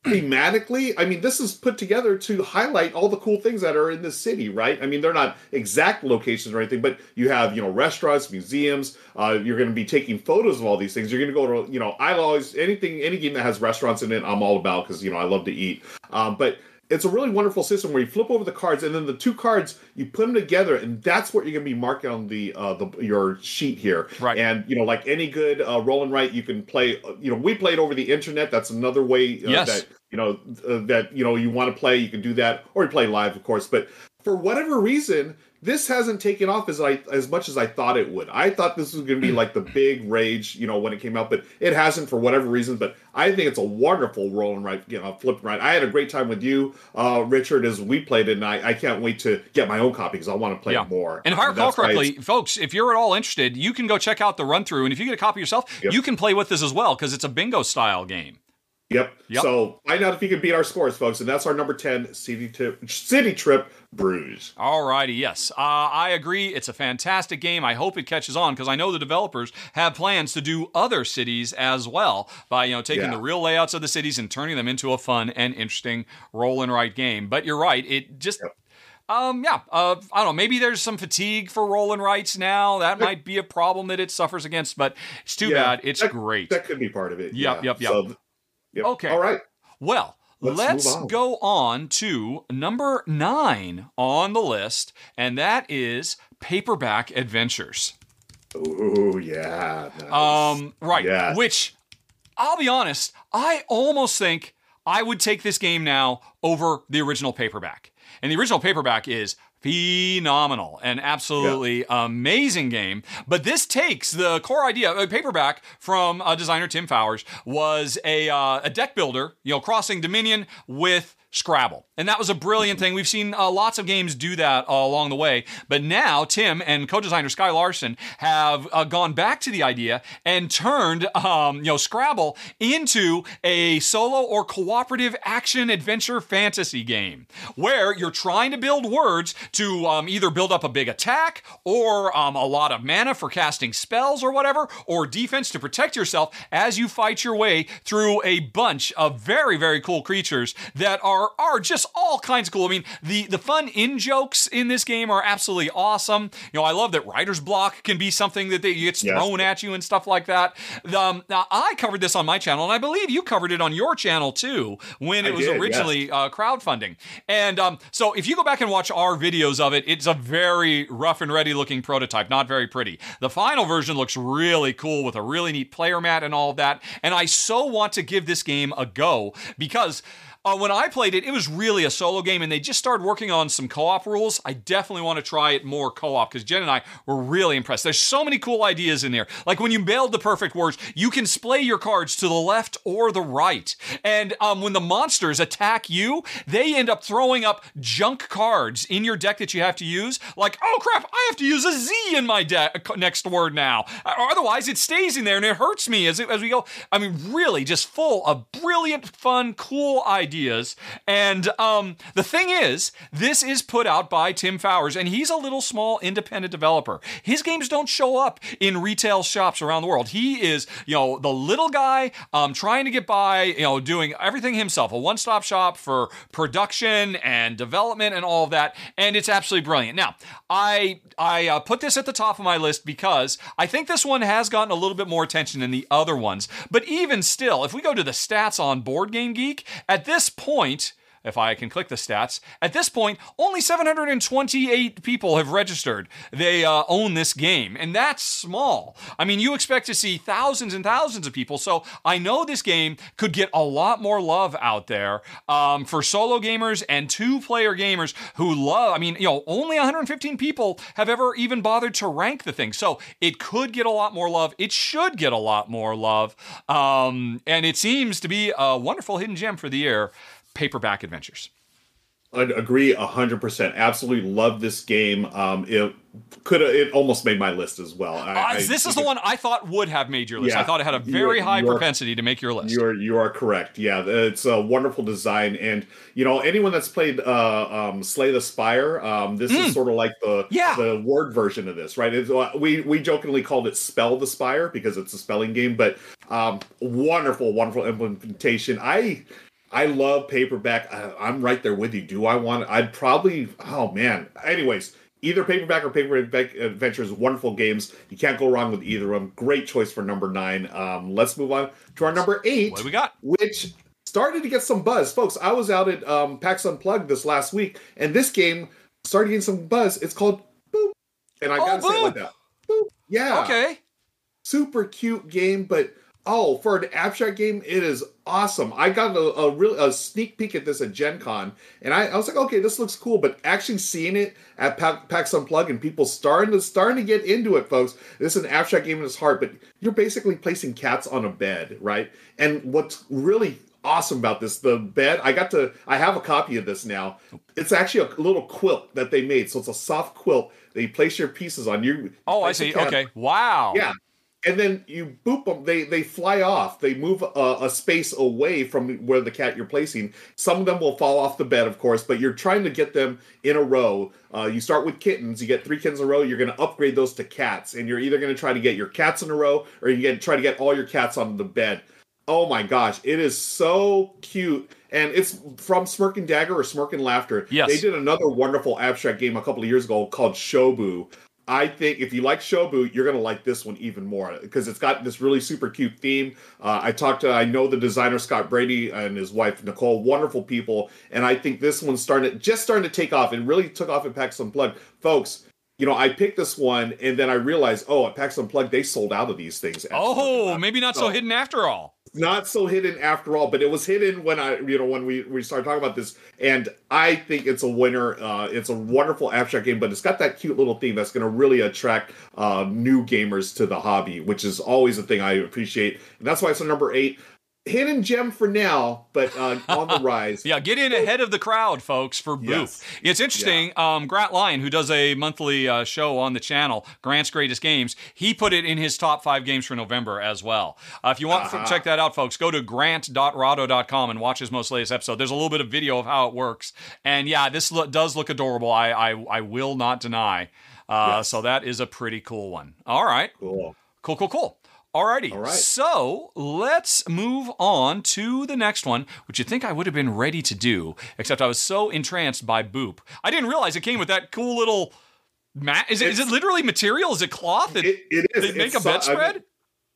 thematically, I mean, this is put together to highlight all the cool things that are in this city, right? I mean, they're not exact locations or anything, but you have, you know, restaurants, museums. Uh, you're going to be taking photos of all these things. You're going to go to, you know, I always anything, any game that has restaurants in it, I'm all about because you know I love to eat. Um, but it's a really wonderful system where you flip over the cards and then the two cards you put them together and that's what you're going to be marking on the uh the your sheet here Right. and you know like any good uh roll and write you can play uh, you know we played over the internet that's another way uh, Yes. that you know uh, that you know you want to play, you can do that, or you play live, of course. But for whatever reason, this hasn't taken off as I as much as I thought it would. I thought this was going to be like the big rage, you know, when it came out, but it hasn't for whatever reason. But I think it's a wonderful roll and ride, you know, flip ride. I had a great time with you, uh, Richard, as we played it, and I, I can't wait to get my own copy because I want to play Yeah. it more. And if I recall correctly, folks, if you're at all interested, you can go check out the run through. And if you get a copy yourself, Yep. you can play with this as well because it's a bingo style game. Yep. Yep. So find out if you can beat our scores, folks, and that's our number ten city trip, city trip, Bruges. Alrighty, yes. Uh, I agree. It's a fantastic game. I hope it catches on because I know the developers have plans to do other cities as well by you know taking Yeah. the real layouts of the cities and turning them into a fun and interesting roll and write game. But you're right. It just Yep. Um, yeah, uh, I don't know. Maybe there's some fatigue for roll and writes now. That might be a problem that it suffers against, but it's too Yeah, bad. It's that- great. That could be part of it. Yep, yeah. yep, yep. So, yep. Okay. All right. Well, let's, Let's on. go on to number nine on the list, and that is Paperback Adventures. Oh yeah. nice. Um, right. Yes. Which, I'll be honest, I almost think I would take this game now over the original paperback. And the original paperback is phenomenal and absolutely amazing game. But this takes the core idea. A paperback from uh, designer Tim Fowers was a uh, a deck builder, you know, crossing Dominion with Scrabble. And that was a brilliant thing. We've seen uh, lots of games do that uh, along the way. But now Tim and co-designer Sky Larson have uh, gone back to the idea and turned, um, you know, Scrabble into a solo or cooperative action adventure fantasy game where you're trying to build words to um, either build up a big attack or um, a lot of mana for casting spells or whatever, or defense to protect yourself as you fight your way through a bunch of very, very cool creatures that are are just all kinds of cool. I mean, the the fun in jokes in this game are absolutely awesome. You know, I love that writer's block can be something that they, gets Yes. thrown at you and stuff like that. Um, now, I covered this on my channel, and I believe you covered it on your channel too when it I was did, originally uh, crowdfunding. And um, so, if you go back and watch our videos of it, it's a very rough and ready looking prototype, not very pretty. The final version looks really cool with a really neat player mat and all of that. And I so want to give this game a go because. Uh, when I played it, it was really a solo game, and they just started working on some co-op rules. I definitely want to try it more co-op because Jen and I were really impressed. There's so many cool ideas in there. Like when you build the perfect words, you can splay your cards to the left or the right, and um, when the monsters attack you, they end up throwing up junk cards in your deck that you have to use. Like, oh crap, I have to use a Z in my deck next word now, otherwise it stays in there and it hurts me as it, as we go. I mean, really, just full of brilliant, fun, cool ideas. And um, the thing is, this is put out by Tim Fowers, and he's a little small independent developer. His games don't show up in retail shops around the world. He is, you know, the little guy um, trying to get by, you know, doing everything himself, a one stop shop for production and development and all of that. And it's absolutely brilliant. Now, I I uh, put this at the top of my list because I think this one has gotten a little bit more attention than the other ones. But even still, if we go to the stats on Board Game Geek, at this point, if I can click the stats. At this point, only 728 people have registered. They uh, own this game, and that's small. I mean, you expect to see thousands and thousands of people, so I know this game could get a lot more love out there um, for solo gamers and two player gamers who love. I mean, you know, only 115 people have ever even bothered to rank the thing, so it could get a lot more love. It should get a lot more love, um, and it seems to be a wonderful hidden gem for the year paperback adventures. I agree hundred percent. Absolutely love this game. Um, it could it almost made my list as well. I, Uh, I this is the one I thought would have made your list. Yeah. I thought it had a very high are- propensity to make your list. You are you are correct. Yeah, it's a wonderful design, and you know anyone that's played uh, um, Slay the Spire, um, this is sort of like the Mm. Yeah. the word version of this, right? It's, uh, we we jokingly called it Spell the Spire because it's a spelling game, but um, wonderful, wonderful implementation. I I love paperback. I, I'm right there with you. Do I want? I'd probably. Oh man. Anyways. Either paperback or paperback adventures, wonderful games. You can't go wrong with either of them. Great choice for number nine. Um, let's move on to our number eight what do we got? which started to get some buzz. Folks, I was out at um, PAX Unplugged this last week, and this game started getting some buzz. It's called Boop. And I Oh, gotta say it like that. Boop. Yeah. Okay. Super cute game, but oh, for an abstract game, it is awesome. I got a, a real a sneak peek at this at Gen Con, and I, I was like, okay, this looks cool. But actually seeing it at pa- PAX Unplugged and people starting to starting to get into it, folks. This is an abstract game in its heart, but you're basically placing cats on a bed, right? And what's really awesome about this the bed i got to i have a copy of this now it's actually a little quilt that they made so it's a soft quilt that you place your pieces on you Oh, I see. Okay. Wow. yeah and then you boop them they they fly off. They move a, a space away from where the cat you're placing. Some of them will fall off the bed of course but you're trying to get them in a row. Uh, you start with kittens. You get three kittens in a row. You're going to upgrade those to cats and you're either going to try to get your cats in a row or you get try to get all your cats on the bed. Oh my gosh it is so cute. And it's from Smirk and Dagger or Smirk and Laughter. Yes. They did another wonderful abstract game a couple of years ago called Shobu. I think if you like Shobu, you're gonna like this one even more because it's got this really super cute theme. Uh, I talked to, I know the designer Scott Brady and his wife Nicole, wonderful people, and I think this one's starting to, just starting to take off. It really took off at PAX Unplugged, folks. You know, I picked this one, and then I realized, oh, at PAX Unplugged, they sold out of these things. at Smirk and Oh, maybe not so So- hidden after all. not so hidden after all, but it was hidden when I, you know, when we we started talking about this, and I think it's a winner. Uh, it's a wonderful abstract game, but it's got that cute little theme that's going to really attract uh, new gamers to the hobby, which is always a thing I appreciate, and that's why it's a number eight. Hidden gem for now, but uh, on the rise. Yeah, get in ahead of the crowd, folks, for Boop. Yes. It's interesting. Um, Grant Lyon, who does a monthly uh, show on the channel, Grant's Greatest Games, he put it in his top five games for November as well. Uh, if you want to Uh-huh. check that out, folks, go to grant.rahdo.com and watch his most latest episode. There's a little bit of video of how it works. And yeah, this lo- does look adorable. I, I, I will not deny. Uh, Yes. So that is a pretty cool one. All right. Cool. Cool, cool, cool. Alrighty. All right. So let's move on to the next one, which you think I would have been ready to do, except I was so entranced by Boop. I didn't realize it came with that cool little mat. Is it, is it literally material? Is it cloth? It, It, it is. they make It's a so- I mean, bedspread?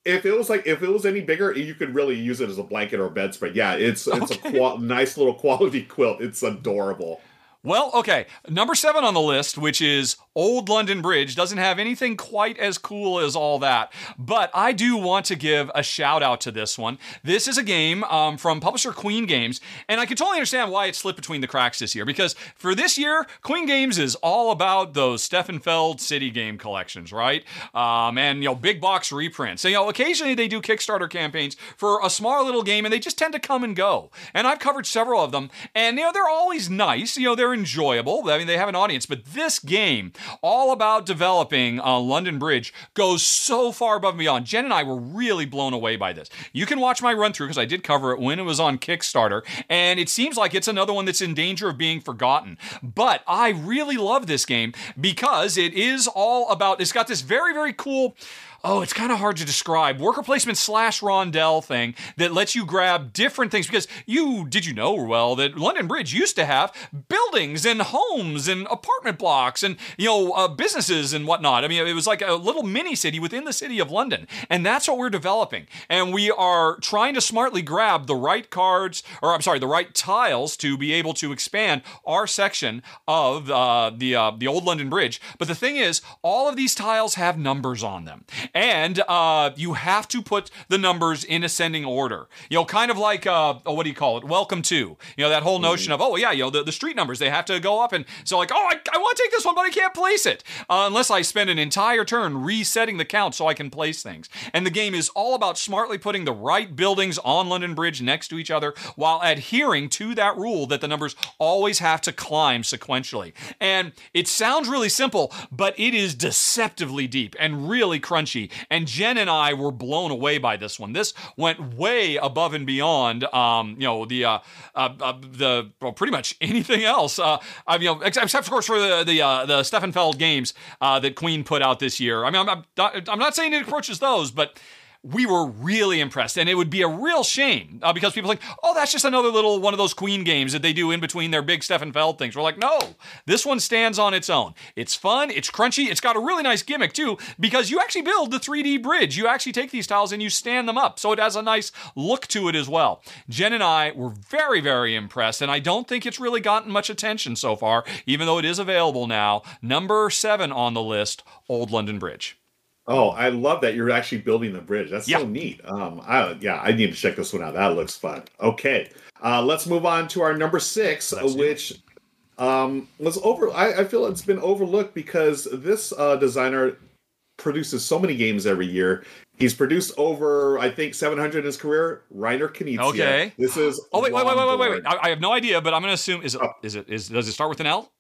if it was like if it was any bigger, you could really use it as a blanket or a bedspread. Yeah, it's it's a qua- nice little quality quilt. It's adorable. Well, okay. Number seven on the list, which is Old London Bridge, doesn't have anything quite as cool as all that. But I do want to give a shout out to this one. This is a game um, from publisher Queen Games, and I can totally understand why it slipped between the cracks this year. Because for this year, Queen Games is all about those Stefan Feld City game collections, right? Um, and you know, big box reprints. And, you know, occasionally they do Kickstarter campaigns for a small little game, and they just tend to come and go. And I've covered several of them, and you know, they're always nice. You know, they're enjoyable. I mean, they have an audience. But this game, all about developing uh, London Bridge, goes so far above and beyond. Jen and I were really blown away by this. You can watch my run through because I did cover it when it was on Kickstarter, and it seems like it's another one that's in danger of being forgotten. But I really love this game because it is all about. It's got this very very cool. Oh, it's kind of hard to describe. Worker placement slash rondelle thing that lets you grab different things because you did you know well that London Bridge used to have buildings and homes and apartment blocks and you know uh, businesses and whatnot. I mean, it was like a little mini city within the city of London, and that's what we're developing. And we are trying to smartly grab the right cards, or I'm sorry, the right tiles to be able to expand our section of uh, the uh, the old London Bridge. But the thing is, all of these tiles have numbers on them, and uh, you have to put the numbers in ascending order. You know, kind of like uh, oh, what do you call it? Welcome to. You know that whole notion of oh yeah, you know the, the street numbers they have to go up, and so like oh I, I want to take this one, but I can't place it uh, unless I spend an entire turn resetting the count so I can place things. And the game is all about smartly putting the right buildings on London Bridge next to each other while adhering to that rule that the numbers always have to climb sequentially. And it sounds really simple, but it is deceptively deep and really crunchy. And Jen and I were blown away by this one. This went way above and beyond, um, you know, the uh, uh, uh, the well, pretty much anything else. Uh, I mean, you know, except, except of course for the the uh, the Stefan Feld games that Queen put out this year. I mean, I'm, I'm not, I'm not saying it approaches those, but we were really impressed. And it would be a real shame uh, because people think, oh, that's just another little one of those Queen games that they do in between their big Stefan Feld things. We're like, no, this one stands on its own. It's fun, it's crunchy, it's got a really nice gimmick too because you actually build the 3D bridge. You actually take these tiles and you stand them up. So it has a nice look to it as well. Jen and I were very, very impressed. And I don't think it's really gotten much attention so far, even though it is available now. Number seven on the list Old London Bridge. Oh, I love that you're actually building the bridge. That's Yeah. so neat. Um, I, yeah, I need to check this one out. That looks fun. Okay, uh, let's move on to our number six, Let's it. which um, was over. I, I feel it's been overlooked because this uh, designer produces so many games every year. He's produced over, I think, 700 in his career. Reiner Knizia. Okay. This is. Oh wait, wait, wait, wait, wait, wait, wait. I, I have no idea, but I'm going to assume is it Oh. is it is does it start with an L?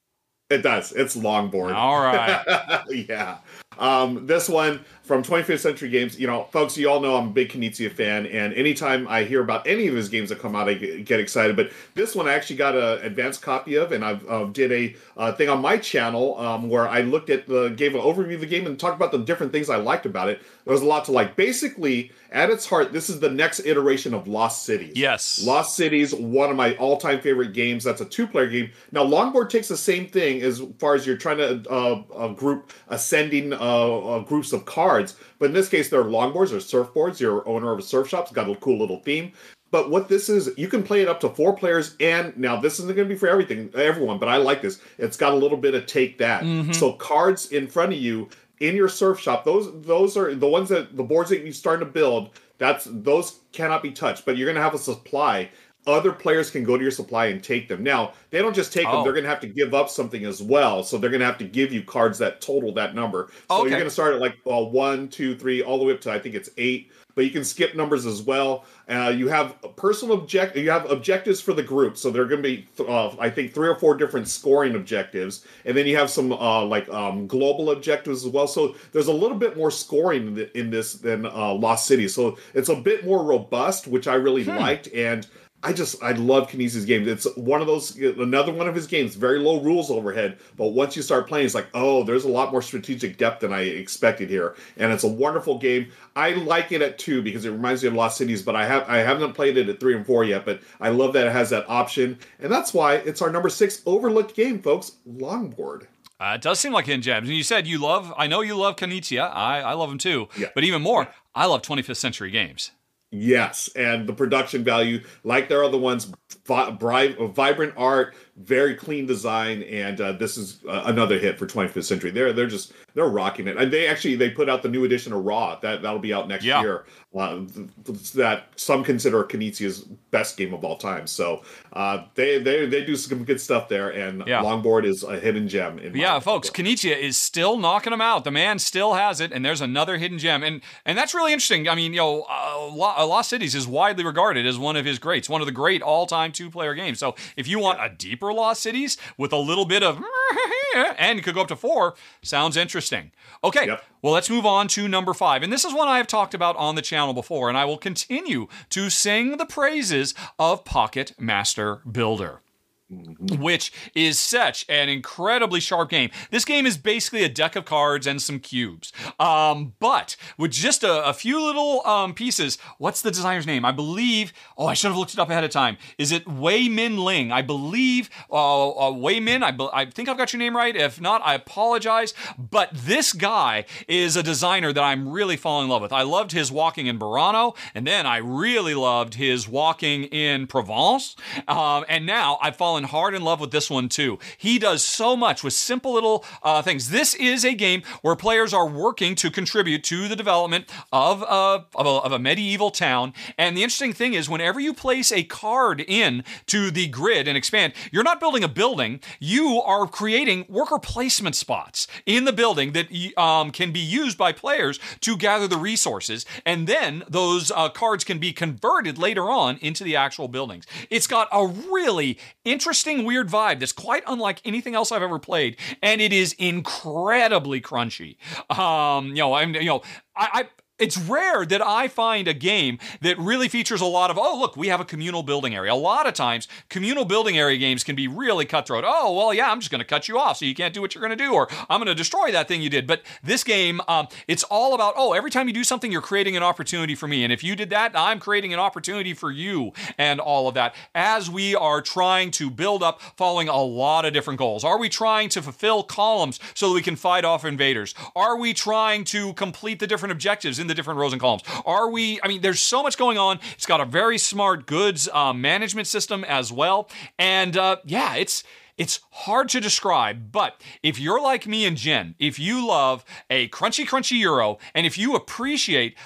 It does. It's longboard. All right. yeah. Um, this one from 25th Century Games, you know, folks, you all know I'm a big Knizia fan, and anytime I hear about any of his games that come out, I get excited. But this one I actually got an advanced copy of, and I've uh, did a uh, thing on my channel um, where I looked at the gave an overview of the game and talked about the different things I liked about it. There was a lot to like. Basically, at its heart, this is the next iteration of Lost Cities. Yes. Lost Cities, one of my all-time favorite games. That's a two-player game. Now, Longboard takes the same thing as far as you're trying to uh, uh, group ascending uh, uh, groups of cards, but in this case, they're longboards or surfboards. You're owner of a surf shop. It's got a cool little theme. But what this is, you can play it up to four players, and now this isn't going to be for everything, everyone. But I like this. It's got a little bit of take that. Mm-hmm. So cards in front of you in your surf shop, those those are the ones that the boards that you start to build. That's those cannot be touched. But you're going to have a supply. Other players can go to your supply and take them. Now they don't just take Oh. them; they're going to have to give up something as well. So they're going to have to give you cards that total that number. So Okay. you're going to start at like uh, one, two, three, all the way up to I think it's eight. But you can skip numbers as well. Uh, you have personal object. You have objectives for the group. So there are going to be uh, I think three or four different scoring objectives, and then you have some uh, like um, global objectives as well. So there's a little bit more scoring in, th- in this than uh, Lost City. So it's a bit more robust, which I really liked and. I just I love Knizia's games. It's one of those another one of his games. Very low rules overhead, but once you start playing, it's like oh, there's a lot more strategic depth than I expected here, and it's a wonderful game. I like it at two because it reminds me of Lost Cities, but I have I haven't played it at three and four yet. But I love that it has that option, and that's why it's our number six overlooked game, folks. Longboard. Uh, it does seem like hidden gems. And you said you love, I know you love Knizia. I, I love him too. Yeah. But even more, I love 25th century games. Yes, and the production value, like their other ones, vi- bri- vibrant art, very clean design, and uh, this is uh, another hit for 25th Century. They're they're just they're rocking it, and they actually they put out the new edition of Ra that that'll be out next Yeah. year. Uh, th- th- that some consider Knizia's best game of all time. So uh, they they they do some good stuff there, and Yeah. Longboard is a hidden gem. In Yeah, folks, Knizia is still knocking them out. The man still has it, and there's another hidden gem, and and that's really interesting. I mean, you know, uh, uh, Lost Cities is widely regarded as one of his greats, one of the great all-time two-player games. So if you want a deeper Lost Cities with a little bit of and it could go up to four, sounds interesting. Okay, Yep. Well, let's move on to number five, and this is one I have talked about on the channel before, and I will continue to sing the praises of Pocket Master Builder which is such an incredibly sharp game. This game is basically a deck of cards and some cubes, um, but with just a, a few little um, pieces. What's the designer's name? I believe. Oh, I should have looked it up ahead of time. Is it Wei Min Ling? I believe. Uh, uh, Wei Min. I, be- I think I've got your name right. If not, I apologize. But this guy is a designer that I'm really falling in love with. I loved his walking in Burano, and then I really loved his walking in Provence. Um, and now I've fallen hard in love with this one too. He does so much with simple little uh, things. This is a game where players are working to contribute to the development of a, of a, of a medieval town. And the interesting thing is, whenever you place a card in to the grid and expand, you're not building a building. You are creating worker placement spots in the building that um, can be used by players to gather the resources, and then those uh, cards can be converted later on into the actual buildings. It's got a really interesting, weird vibe that's quite unlike anything else I've ever played, and it is incredibly crunchy. Um, you know, I'm, you know, I. I it's rare that I find a game that really features a lot of, oh, look, we have a communal building area. A lot of times, communal building area games can be really cutthroat. Oh, well, yeah, I'm just going to cut you off so you can't do what you're going to do, or I'm going to destroy that thing you did. But this game, um, it's all about, oh, every time you do something, you're creating an opportunity for me. And if you did that, I'm creating an opportunity for you, and all of that. As we are trying to build up following a lot of different goals. Are we trying to fulfill columns so that we can fight off invaders? Are we trying to complete the different objectives in the different rows and columns? Are we, I mean, there's so much going on. It's got a very smart goods uh, management system as well. And uh, yeah, it's, It's hard to describe, but if you're like me and Jen, if you love a crunchy, crunchy Euro, and if you appreciate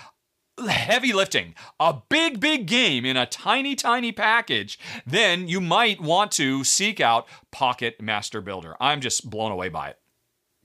heavy lifting, a big, big game in a tiny, tiny package, then you might want to seek out Pocket Master Builder. I'm just blown away by it.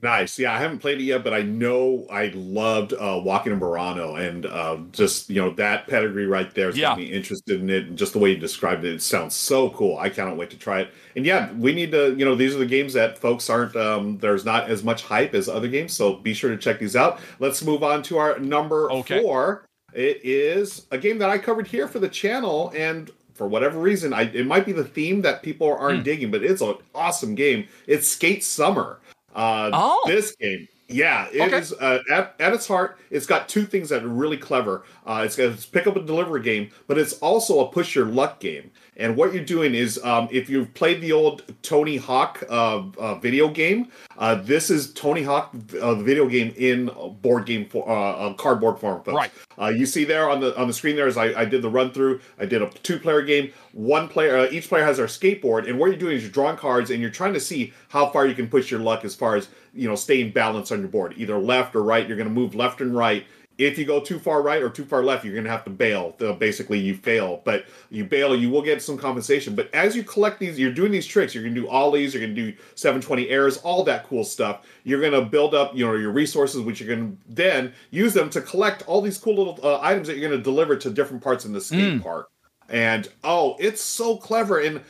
Nice. Yeah, I haven't played it yet, but I know I loved uh, Walking in Burano, and uh, just you know that pedigree right there is Yeah. got me interested in it. And just the way you described it, it sounds so cool. I cannot wait to try it. And yeah, we need to. You know, these are the games that folks aren't. Um, there's not as much hype as other games, so be sure to check these out. Let's move on to our number Okay. four. It is a game that I covered here for the channel, and for whatever reason, I it might be the theme that people aren't digging, but it's an awesome game. It's Skate Summer. Uh, Oh. this game, yeah, it is Okay. uh, at, at its heart. It's got two things that are really clever. Uh, it's it's pick up and deliver game, but it's also a push your luck game. And what you're doing is, um, if you've played the old Tony Hawk uh, uh, video game, uh, this is Tony Hawk uh, the video game in board game for uh, uh, cardboard form. folks. Right. Uh, you see there on the on the screen there is I, I did the run through. I did a two player game. One player, uh, each player has their skateboard, and what you're doing is you're drawing cards and you're trying to see how far you can push your luck as far as you know staying balanced on your board, either left or right. You're going to move left and right. If you go too far right or too far left, you're going to have to bail. So basically, you fail, but you bail, you will get some compensation. But as you collect these, you're doing these tricks. You're going to do ollies. You're going to do 720 airs, all that cool stuff. You're going to build up, you know, your resources, which you're going to then use them to collect all these cool little uh, items that you're going to deliver to different parts in the skate park. And oh, it's so clever. And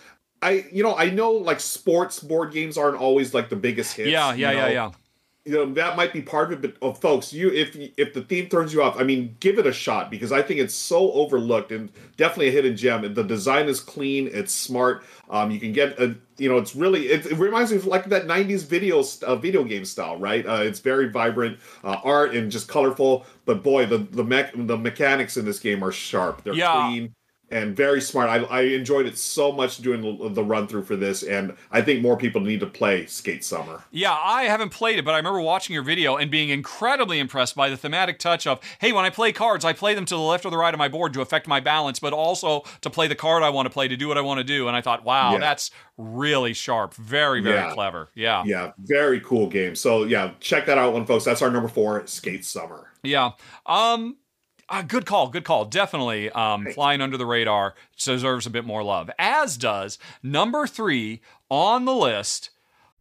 I, you know, I know like sports board games aren't always like the biggest hits. Yeah, you yeah, yeah, yeah. You know that might be part of it but oh, folks you if if the theme turns you off i mean give it a shot because i think it's so overlooked and definitely a hidden gem. And the design is clean it's smart um you can get a you know it's really it, it reminds me of like that 90s video uh, video game style right? Uh, it's very vibrant uh, art and just colorful but boy the the mech the mechanics in this game are sharp. They're Yeah. clean and very smart. I, I enjoyed it so much doing the, the run through for this, and I think more people need to play Skate Summer. Yeah, I haven't played it, but I remember watching your video and being incredibly impressed by the thematic touch of, hey, when I play cards, I play them to the left or the right of my board to affect my balance, but also to play the card I want to play to do what I want to do. And I thought, wow, Yeah. that's really sharp. Very, very Yeah. clever. Yeah. Yeah, very cool game. So yeah, check that out, one folks. That's our number four, Skate Summer. Yeah. Um uh, good call, good call. Definitely um, flying under the radar deserves a bit more love, as does number three on the list.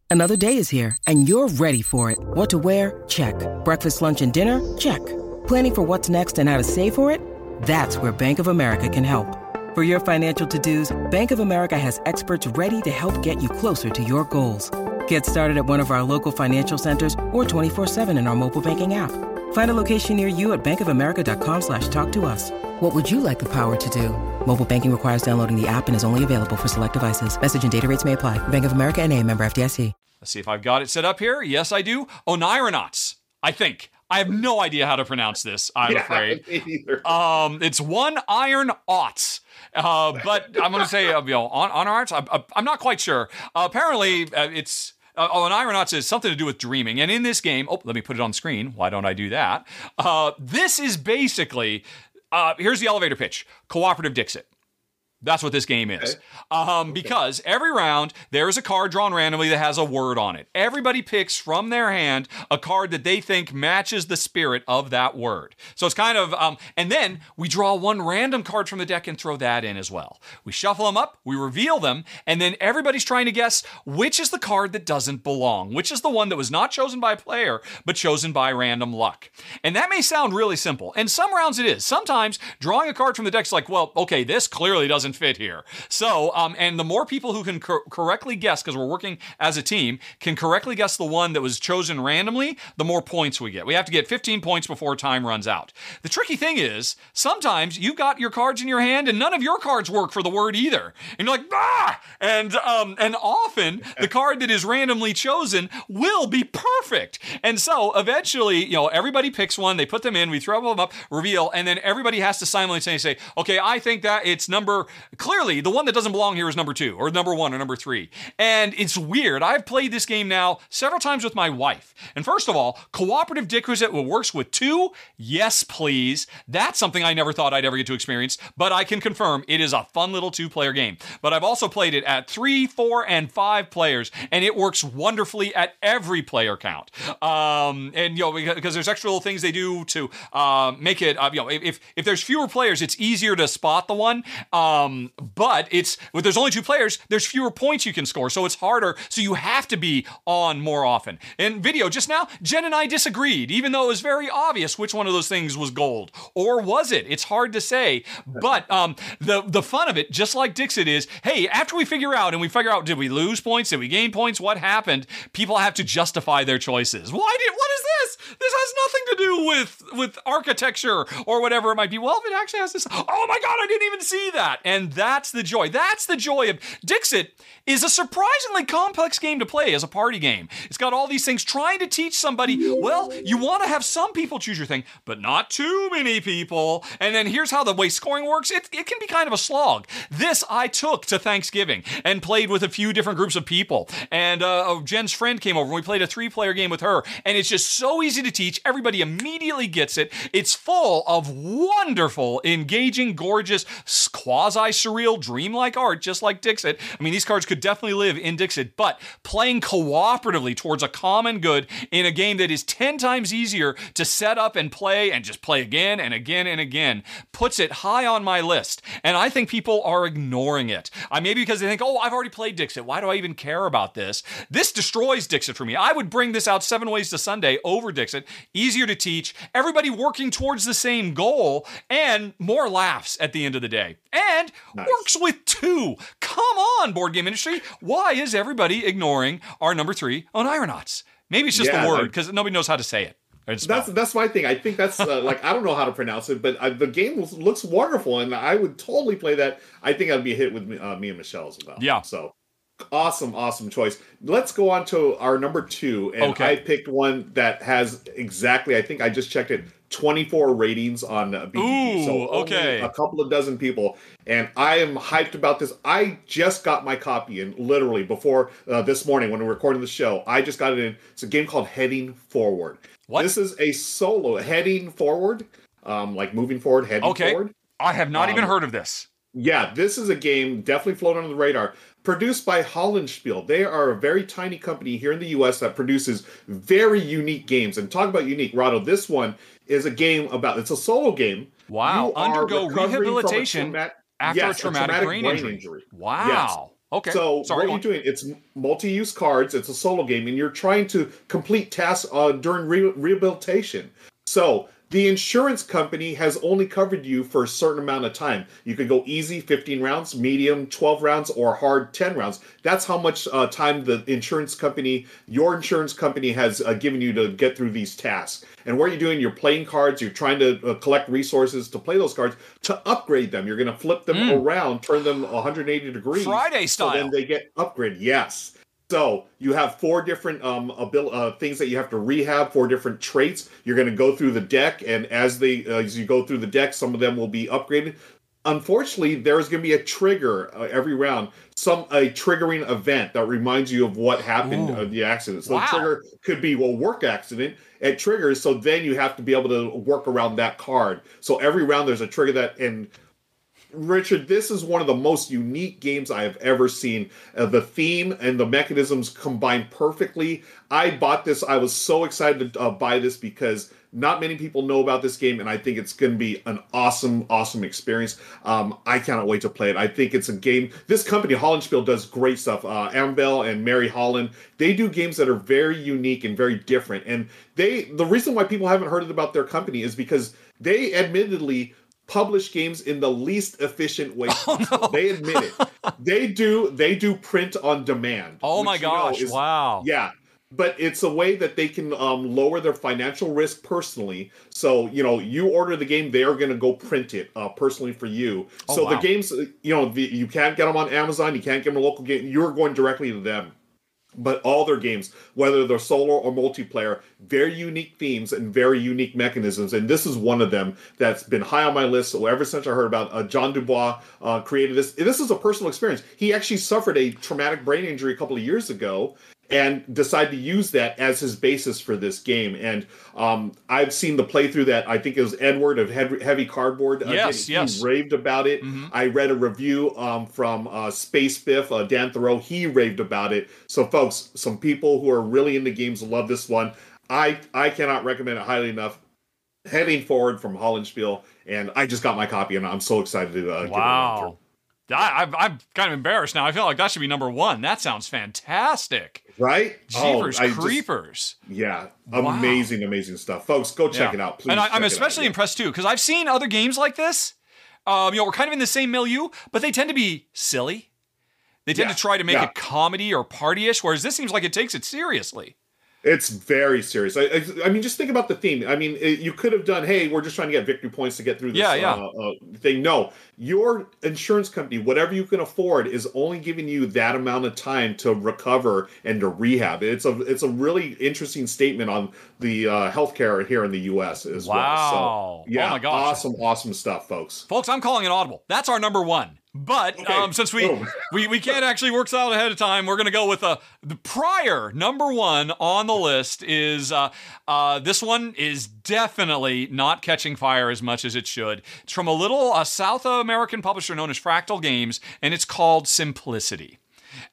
Another day is here, and you're ready for it. What to wear? Check. Breakfast, lunch, and dinner? Check. Planning for what's next and how to save for it? That's where Bank of America can help. For your financial to dos, Bank of America has experts ready to help get you closer to your goals. Get started at one of our local financial centers or 24-7 in our mobile banking app. Find a location near you at bankofamerica.com slash talk to us. What would you like the power to do? Mobile banking requires downloading the app and is only available for select devices. Message and data rates may apply. Bank of America and a member FDIC. Let's see if I've got it set up here. Yes, I do. Onironauts, I think. I have no idea how to pronounce this, I'm afraid. me either. Um, it's one iron aughts. Uh, but I'm going to say, uh, you know, on, on arts, I'm, I'm not quite sure. Uh, apparently, uh, it's. Uh, oh, an iron aughts is something to do with dreaming. And in this game, oh, let me put it on screen. Why don't I do that? Uh, this is basically, uh, here's the elevator pitch Cooperative Dixit. That's what this game is. Um, Because every round, there is a card drawn randomly that has a word on it. Everybody picks from their hand a card that they think matches the spirit of that word. So it's kind of, um, and then we draw one random card from the deck and throw that in as well. We shuffle them up, we reveal them, and then everybody's trying to guess which is the card that doesn't belong, which is the one that was not chosen by a player, but chosen by random luck. And that may sound really simple, and some rounds it is. Sometimes drawing a card from the deck's like, well, okay, this clearly doesn't fit here. So, um, and the more people who can cor- correctly guess, because we're working as a team, can correctly guess the one that was chosen randomly, the more points we get. We have to get 15 points before time runs out. The tricky thing is, sometimes you've got your cards in your hand and none of your cards work for the word either. And you're like, ah! And, um, and often the card that is randomly chosen will be perfect. And so eventually, you know, everybody picks one, they put them in, we throw them up, reveal, and then everybody has to simultaneously say, okay, I think that it's number clearly the one that doesn't belong here is number two or number one or number three. And it's weird. I've played this game now several times with my wife. And first of all, cooperative Dixit works with two. Yes, please. That's something I never thought I'd ever get to experience, but I can confirm it is a fun little two player game. But I've also played it at three, four, and five players, and it works wonderfully at every player count. Um, and, you know, because there's extra little things they do to uh, make it, uh, you know, if, if there's fewer players, it's easier to spot the one. Um, but it's, if there's only two players, there's fewer points you can score. So it's harder. So you have to be on more often. In video just now, Jen and I disagreed, even though it was very obvious which one of those things was gold. Or was it? It's hard to say. But um, the, the fun of it, just like Dixit is, hey, after we figure out and we figure out, did we lose points? Did we gain points? What happened? People have to justify their choices. Why did, what is this? This has nothing to do with, with architecture or whatever it might be. Well, if it actually has this, oh my God, I didn't even see that. And that's the joy. That's the joy of Dixit is a surprisingly complex game to play as a party game. It's got all these things trying to teach somebody, well, you want to have some people choose your thing, but not too many people. And then here's how the way scoring works it, it can be kind of a slog. This I took to Thanksgiving and played with a few different groups of people. And uh, Jen's friend came over and we played a three player game with her. And it's just so easy to teach. Everybody immediately gets it. It's full of wonderful, engaging, gorgeous, quasi surreal, dreamlike art, just like Dixit. I mean, these cards could definitely live in Dixit, but playing cooperatively towards a common good in a game that is 10 times easier to set up and play and just play again and again and again puts it high on my list. And I think people are ignoring it. I maybe because they think, oh, I've already played Dixit. Why do I even care about this? This destroys Dixit for me. I would bring this out seven ways to Sunday over Dixit. Easier to teach, everybody working towards the same goal, and more laughs at the end of the day. And nice. works with two. Come on, board game industry. Why is everybody ignoring our number three on Aeronauts? Maybe it's just yeah, the word because nobody knows how to say it. That's that's my thing. I think that's uh, like I don't know how to pronounce it, but uh, the game looks wonderful, and I would totally play that. I think I'd be a hit with me, uh, me and Michelle as well. Yeah. So awesome, awesome choice. Let's go on to our number two, and okay. I picked one that has exactly. I think I just checked it. 24 ratings on BGG. Ooh, so okay. A couple of dozen people. And I am hyped about this. I just got my copy and literally before uh, this morning when we are recording the show. I just got it in. It's a game called Heading Forward. What? This is a solo heading forward, um, like moving forward, heading okay. forward. I have not um, even heard of this. Yeah, this is a game definitely floating on the radar. Produced by Hollandspiele. They are a very tiny company here in the US that produces very unique games. And talk about unique, Rahdo, this one is a game about it's a solo game. Wow. Undergo rehabilitation a after yes, a, traumatic a, traumatic brain, brain injury. injury. Wow. Yes. Okay. So Sorry, what are you doing? It's multi-use cards. It's a solo game, and you're trying to complete tasks uh, during re- rehabilitation. So the insurance company has only covered you for a certain amount of time. You could go easy, 15 rounds, medium, 12 rounds, or hard, 10 rounds. That's how much uh, time the insurance company, your insurance company, has uh, given you to get through these tasks. And what are you doing? You're playing cards, you're trying to uh, collect resources to play those cards to upgrade them. You're going to flip them mm. around, turn them 180 degrees. Friday style. So then they get upgraded. Yes. So you have four different um abil- uh, things that you have to rehab, four different traits. You're going to go through the deck, and as they uh, as you go through the deck, some of them will be upgraded. Unfortunately, there's going to be a trigger uh, every round, some a triggering event that reminds you of what happened of the accident. So wow. the trigger could be a work accident. It triggers, so then you have to be able to work around that card. So every round there's a trigger that and Richard, this is one of the most unique games I have ever seen. Uh, the theme and the mechanisms combine perfectly. I bought this. I was so excited to uh, buy this because not many people know about this game, and I think it's going to be an awesome, awesome experience. Um, I cannot wait to play it. I think it's a game. This company, Hollandspiele, does great stuff. Uh, and Mary Holland, they do games that are very unique and very different. And they, the reason why people haven't heard about their company is because they admittedly publish games in the least efficient way. Oh, no. They admit it. they do they do print on demand. Oh my gosh! Is, wow. Yeah, but it's a way that they can um, lower their financial risk personally. So you know, you order the game, they are going to go print it uh, personally for you. Oh, so wow. the games, you know, the, you can't get them on Amazon. You can't get them a local game. You're going directly to them. But all their games, whether they're solo or multiplayer, very unique themes and very unique mechanisms. And this is one of them that's been high on my list. So ever since I heard about uh, John Dubois uh, created this, this is a personal experience. He actually suffered a traumatic brain injury a couple of years ago, and decide to use that as his basis for this game. And um, I've seen the playthrough that I think it was Edward of Heavy Cardboard. Uh, yes, yes. He raved about it. Mm-hmm. I read a review um, from uh, Space Biff, uh, Dan Thurot. He raved about it. So, folks, some people who are really into games love this one. I I cannot recommend it highly enough. Heading forward from Hollandspiele, and I just got my copy, and I'm so excited to uh, wow. I, am kind of embarrassed now. I feel like that should be number one. That sounds fantastic. Right? Jeepers oh, creepers. Just, yeah. Amazing, wow. amazing stuff. Folks, go check yeah. it out, please. And I, am especially out, impressed, too, because I've seen other games like this. Um, you know, we're kind of in the same milieu, but they tend to be silly. They tend yeah. to try to make it comedy or partyish, whereas this seems like it takes it seriously. It's very serious. I, I, I, mean, just think about the theme. I mean, it, you could have done, hey, we're just trying to get victory points to get through this yeah, yeah. Uh, uh, thing. No, your insurance company, whatever you can afford, is only giving you that amount of time to recover and to rehab. It's a it's a really interesting statement on the uh, healthcare here in the U.S. as wow. well. So, yeah, oh my gosh. awesome, awesome stuff, folks. Folks, I'm calling it audible. That's our number one. But okay. um, since we, we we can't actually work this out ahead of time, we're going to go with uh, the prior number one on the list is uh, uh, this one is definitely not catching fire as much as it should. It's from a little uh, South American publisher known as Fractal Games, and it's called Simplicity.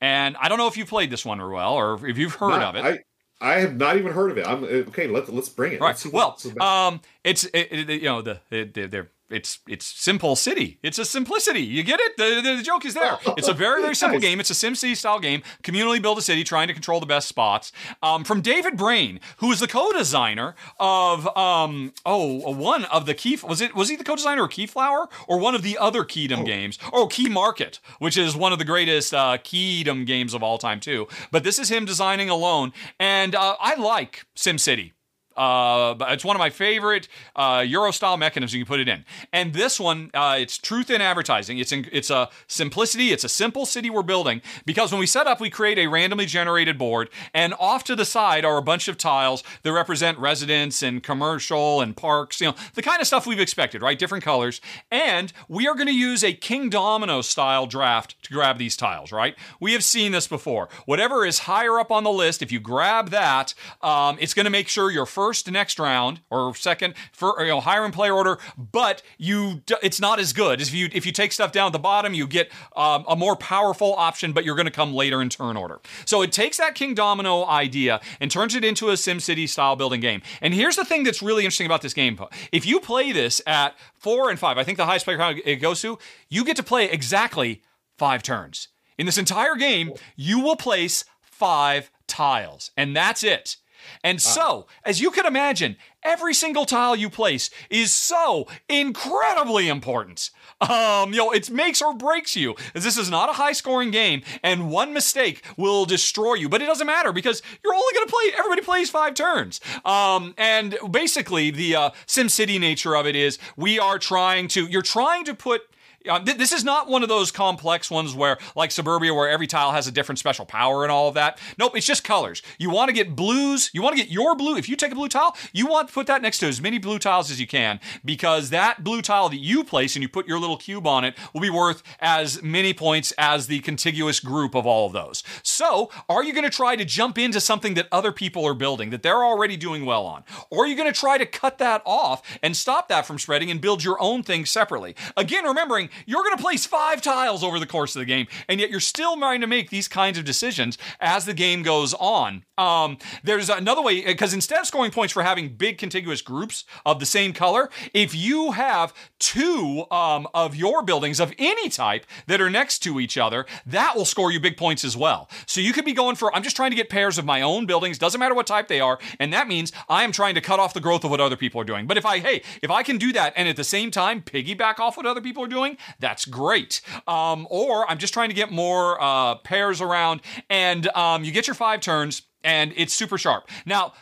And I don't know if you've played this one, Ruel, or if you've heard of it. I- I have not even heard of it. I'm okay. Let's let's bring it. Right. Well, um, it's it, it, you know the they're it's it's simple city. It's a simplicity. You get it? The, the, the joke is there. It's a very very simple nice. game. It's a SimCity style game. Communally build a city, trying to control the best spots. Um, from David Brain, who is the co-designer of um, oh one of the key was it was he the co-designer of Keyflower or one of the other Keydom oh. games? Oh, Key Market, which is one of the greatest uh, Keydom games of all time too. But this is him designing alone, and uh, I like SimCity. Uh, it's one of my favorite uh, Euro style mechanisms you can put it in. And this one, uh, it's truth in advertising. It's in, it's a simplicity. It's a simple city we're building because when we set up, we create a randomly generated board, and off to the side are a bunch of tiles that represent residents and commercial and parks. You know the kind of stuff we've expected, right? Different colors. And we are going to use a Kingdomino style draft to grab these tiles, right? We have seen this before. Whatever is higher up on the list, if you grab that, um, it's going to make sure your first first next round or second for you know higher in player order, but you it's not as good if you if you take stuff down at the bottom, you get um, a more powerful option, but you're going to come later in turn order. So it takes that Kingdomino idea and turns it into a SimCity style building game. And here's the thing that's really interesting about this game: if you play this at four and five, I think the highest player count it goes to, you get to play exactly five turns. In this entire game, you will place five tiles, and that's it. And so, as you can imagine, every single tile you place is so incredibly important. Um, you know, it makes or breaks you. This is not a high scoring game, and one mistake will destroy you. But it doesn't matter because you're only going to play. Everybody plays five turns. Um, and basically, the uh, SimCity nature of it is we are trying to. You're trying to put th- this is not one of those complex ones where, like Suburbia, where every tile has a different special power and all of that. Nope, it's just colors. You want to get blues. You want to get your blue. If you take a blue tile, you want to put that next to as many blue tiles as you can because that blue tile that you place and you put your little cube on it will be worth as many points as the contiguous group of all of those. So, are you going to try to jump into something that other people are building that they're already doing well on? Or are you going to try to cut that off and stop that from spreading and build your own thing separately? Again, remembering you're going to place five tiles over the course of the game, and yet you're still trying to make these kinds of decisions as the game goes on. Um, there's another way, because instead of scoring points for having big contiguous groups of the same color, if you have two um, of your buildings of any type that are next to each other, that will score you big points as well. So you could be going for, I'm just trying to get pairs of my own buildings, doesn't matter what type they are, and that means I am trying to cut off the growth of what other people are doing. But if I, hey, if I can do that and at the same time piggyback off what other people are doing, that's great. Um, or I'm just trying to get more uh, pairs around, and um, you get your five turns, and it's super sharp. Now,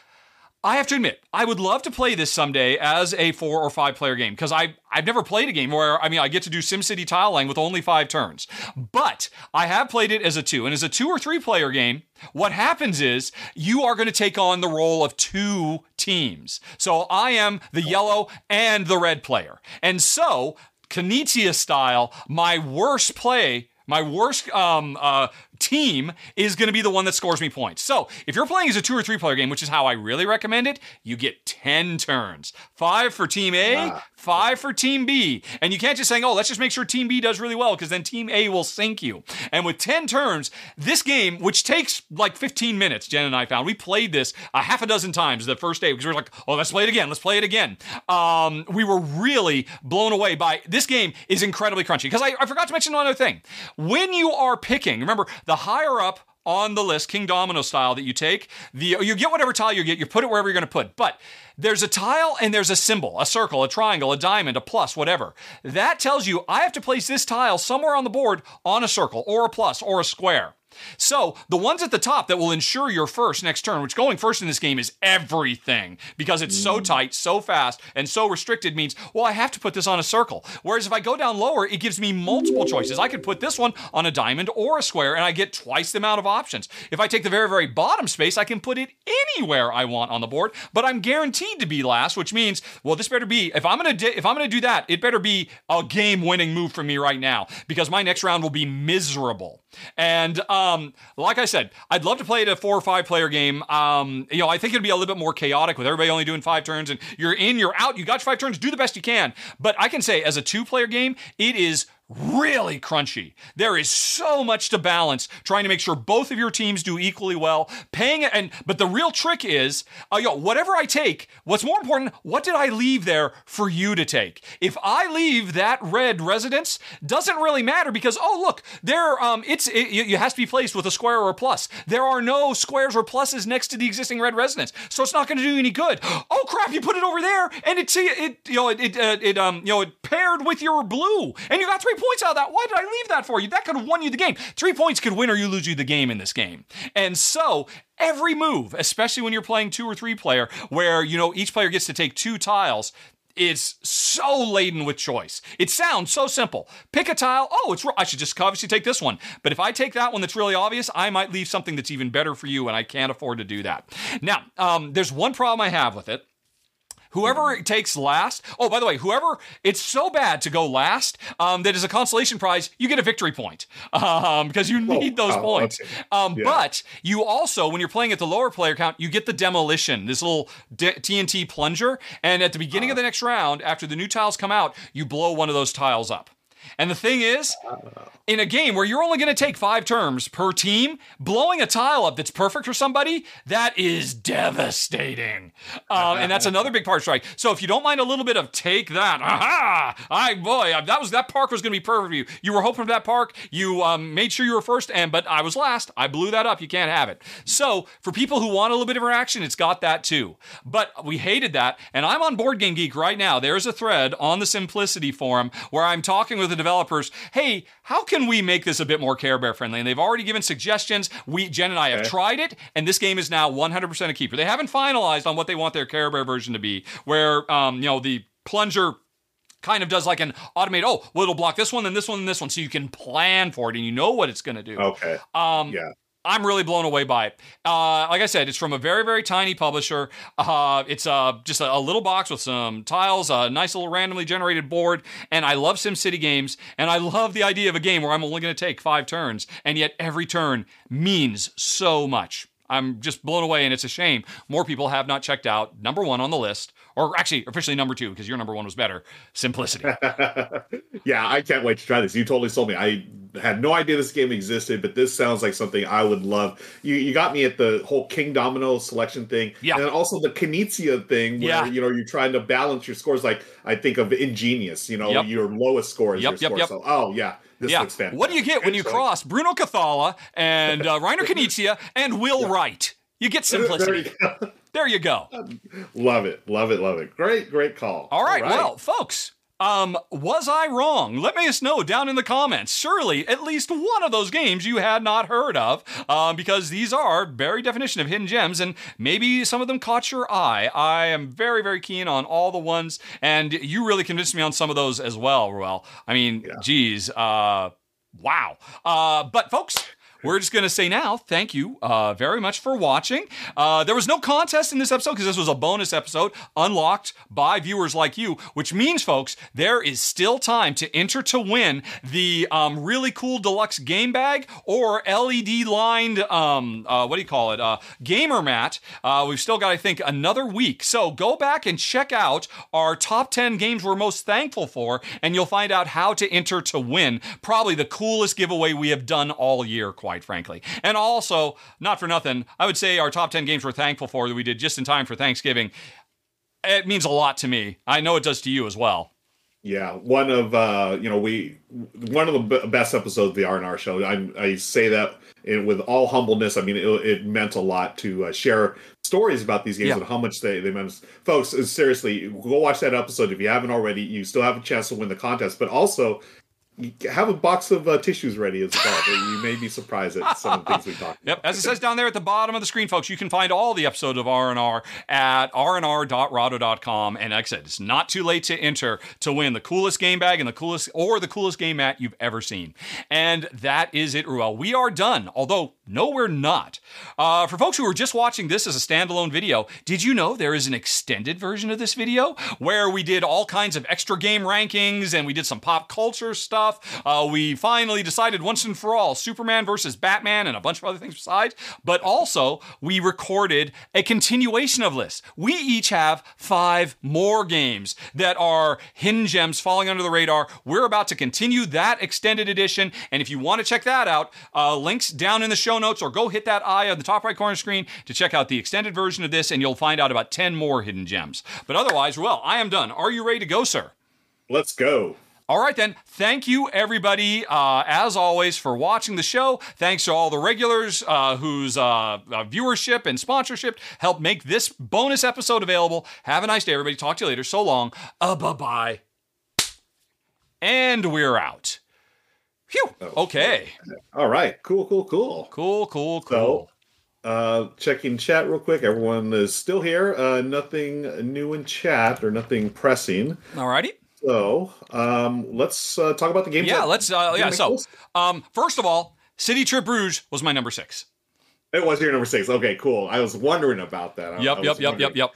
I have to admit, I would love to play this someday as a four or five player game because I I've never played a game where I mean I get to do SimCity tile laying with only five turns. But I have played it as a two, and as a two or three player game, what happens is you are going to take on the role of two teams. So I am the yellow and the red player, and so Knizia style, my worst play my worst um, uh, team is going to be the one that scores me points. So if you're playing as a two or three player game, which is how I really recommend it, you get 10 turns. Five for team A, five for team B. And you can't just say, oh, let's just make sure team B does really well because then team A will sink you. And with 10 turns, this game, which takes like 15 minutes, Jen and I found, we played this a half a dozen times the first day because we were like, oh, let's play it again. Let's play it again. Um, we were really blown away by this game is incredibly crunchy. Because I, I forgot to mention one other thing. When you are picking, remember, the higher up on the list, Kingdomino style that you take, the you get whatever tile you get, you put it wherever you're going to put. But there's a tile and there's a symbol, a circle, a triangle, a diamond, a plus, whatever. That tells you I have to place this tile somewhere on the board on a circle or a plus or a square. So the ones at the top that will ensure your first next turn, which going first in this game is everything because it's so mm. tight, so fast, and so restricted means, well, I have to put this on a circle. Whereas if I go down lower, it gives me multiple choices. I could put this one on a diamond or a square and I get twice the amount of options. If I take the very, very bottom space, I can put it anywhere I want on the board, but I'm guaranteed to be last, which means, well, this better be, if I'm gonna di- if I'm gonna do that, it better be a game winning move for me right now because my next round will be miserable. And um, like I said, I'd love to play it a four or five player game. Um, you know, I think it'd be a little bit more chaotic with everybody only doing five turns and you're in, you're out, you got your five turns, do the best you can. But I can say, as a two player game, it is really crunchy. There is so much to balance trying to make sure both of your teams do equally well. Paying and but the real trick is, uh, yo, whatever I take, what's more important, what did I leave there for you to take? If I leave that red residence, doesn't really matter because oh look, there um it's it, it has to be placed with a square or a plus. There are no squares or pluses next to the existing red residence, so it's not going to do you any good. Oh crap, you put it over there and it it you know it it, uh, it um you know it paired with your blue and you got three points out of that. Why did I leave that for you? That could have won you the game. Three points could win or you lose you the game in this game. And so every move, especially when you're playing two or three player, where you know each player gets to take two tiles, is so laden with choice. It sounds so simple. Pick a tile. Oh, it's I should just obviously take this one. But if I take that one that's really obvious, I might leave something that's even better for you, and I can't afford to do that. Now, um, there's one problem I have with it. Whoever it takes last. Oh, by the way, whoever it's so bad to go last um, that as a consolation prize you get a victory point um, because you need Oh, those oh, points. okay. Um, Yeah. But you also, when you're playing at the lower player count, you get the demolition, this little de- TNT plunger, and at the beginning Uh. of the next round, after the new tiles come out, you blow one of those tiles up. And the thing is, in a game where you're only going to take five turns per team, blowing a tile up that's perfect for somebody, that is devastating. Um, and that's another big part strike. So if you don't mind a little bit of take that, aha! I boy, that was that park was going to be perfect for you. You were hoping for that park. You um, made sure you were first, and but I was last. I blew that up. You can't have it. So for people who want a little bit of interaction, it's got that too. But we hated that, and I'm on Board Game Geek right now. There's a thread on the Simplicity forum where I'm talking with the developers. Hey, how can we make this a bit more Care Bear friendly? And they've already given suggestions. We Jen and I have Okay. tried it, and this game is now 100% a keeper. They haven't finalized on what they want their Care Bear version to be, where um, you know the plunger kind of does like an automated. Oh, well, it'll block this one, then this one, then this one, so you can plan for it and you know what it's going to do. Okay. Um, Yeah. I'm really blown away by it. Uh, like I said, it's from a very, very tiny publisher. Uh, it's uh, just a, a little box with some tiles, a nice little randomly generated board, and I love SimCity games, and I love the idea of a game where I'm only going to take five turns, and yet every turn means so much. I'm just blown away, and it's a shame more people have not checked out number one on the list, or actually officially number two because your number one was better. Simplicity. yeah, I can't wait to try this. You totally sold me. I had no idea this game existed, but this sounds like something I would love. You you got me at the whole Kingdomino selection thing, Yeah. and then also the Knizia thing, where Yeah. you know you're trying to balance your scores. Like I think of Ingenious, you know, Yep. your lowest score is Yep, your yep, score. So, oh yeah, this yeah. looks fantastic. What do you get when you cross Bruno Cathala and uh, Reiner Knizia and Will Wright? You get simplicity. you. There you go. love it, love it, love it. Great, great call. All right, well, folks, Um, was I wrong? Let me us know down in the comments. Surely, at least one of those games you had not heard of, um, because these are very definition of hidden gems, and maybe some of them caught your eye. I am very, very keen on all the ones, and you really convinced me on some of those as well, Ruel. I mean, geez, uh, wow. Uh, but folks. We're just going to say now, thank you uh, very much for watching. Uh, there was no contest in this episode because this was a bonus episode unlocked by viewers like you, which means, folks, there is still time to enter to win the um, really cool deluxe game bag or LED lined, um, uh, what do you call it, uh, gamer mat. Uh, we've still got, I think, another week. So go back and check out our top 10 games we're most thankful for, and you'll find out how to enter to win probably the coolest giveaway we have done all year, quite frankly. And also, not for nothing, I would say our top 10 games we're thankful for that we did just in time for Thanksgiving. It means a lot to me. I know it does to you as well. Yeah, one of uh, you know we one of the b- best episodes of the R and R show. I, I say that in, with all humbleness. I mean, it, it meant a lot to uh, share stories about these games Yeah. and how much they they meant. Folks, seriously, go watch that episode if you haven't already. You still have a chance to win the contest, but also have a box of uh, tissues ready as well. you may be surprised at some of the things we talked. Yep, as it says down there at the bottom of the screen, folks, you can find all the episodes of R&R at rnr.rahdo.com. And like I said, it's not too late to enter to win the coolest game bag and the coolest or the coolest game mat you've ever seen. And that is it, Ruel. We are done, although no, we're not. Uh, for folks who are just watching this as a standalone video, did you know there is an extended version of this video where we did all kinds of extra game rankings and we did some pop culture stuff? Uh, we finally decided once and for all Superman versus Batman and a bunch of other things besides. But also, we recorded a continuation of lists. We each have five more games that are hidden gems falling under the radar. We're about to continue that extended edition. And if you want to check that out, uh, links down in the show notes or go hit that eye on the top right corner screen to check out the extended version of this, and you'll find out about 10 more hidden gems. But otherwise, well, I am done. Are you ready to go, sir? Let's go. All right, then. Thank you, everybody, uh, as always, for watching the show. Thanks to all the regulars uh, whose uh, uh, viewership and sponsorship helped make this bonus episode available. Have a nice day, everybody. Talk to you later. So long. Uh, bye bye. And we're out. Phew. Okay. All right. Cool. Cool. Cool. Cool, cool, cool. Uh, checking chat real quick. Everyone is still here. Uh, nothing new in chat or nothing pressing. All righty. So um, let's uh, talk about the game. Yeah, let's. Uh, yeah, so, um, first of all, City Trip Bruges was my number six. it was your number six. Okay, cool. I was wondering about that. I- I Yep, was yep, yep, yep, yep.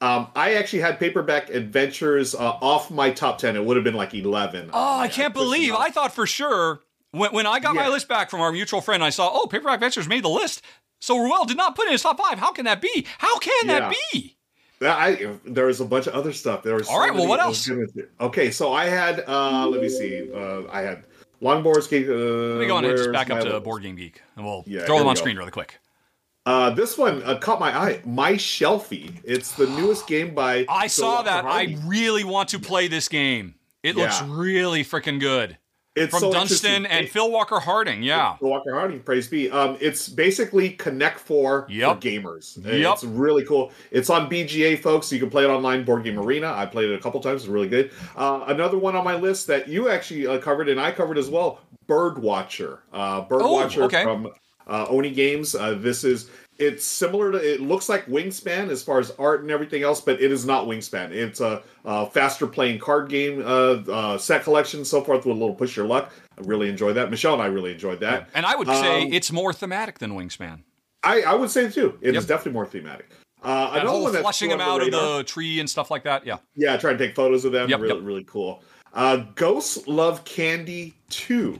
Um, I actually had Paperback Adventures uh, off my top ten. It would have been like eleven. Oh, I can't pushed believe. I thought for sure when, when I got my list back from our mutual friend, I saw, oh, Paperback Adventures made the list. So Ruel did not put in his top five. How can that be? How can that be? Yeah, I, there was a bunch of other stuff. There was All right, well, what else? Okay, so I had. Uh, let me see. Uh, I had Longboards. Uh, Let me go on and just back up to Board Game Geek, and we'll Yeah, throw them on screen really quick. Uh, this one uh, caught my eye. My Shelfie. It's the newest game by. I saw that. I really want to play this game. It looks really freaking good. It's From so Dunstan and Phil Walker Harding. Yeah. Phil Walker Harding, praise be. Um, it's basically Connect Four Yep. for gamers. Yep. It's really cool. It's on BGA, folks. You can play it online. Board Game Arena. I played it a couple times. It's really good. Uh, another one on my list that you actually uh, covered and I covered as well. Birdwatcher. Uh, Birdwatcher okay. from uh, Oni Games. Uh, this is. It's similar to. It looks like Wingspan as far as art and everything else, but it is not Wingspan. It's a, a faster playing card game, uh, uh, set collection, so forth with a little push your luck. I really enjoyed that. Michelle and I really enjoyed that. And I would say Um, it's more thematic than Wingspan. I, I would say too. It is Yep. definitely more thematic. Uh, That another one that's flushing them out of the tree and stuff like that. Yeah. yeah, try and take photos of them. Yep, really, yep. really cool. Uh, Ghosts Love Candy too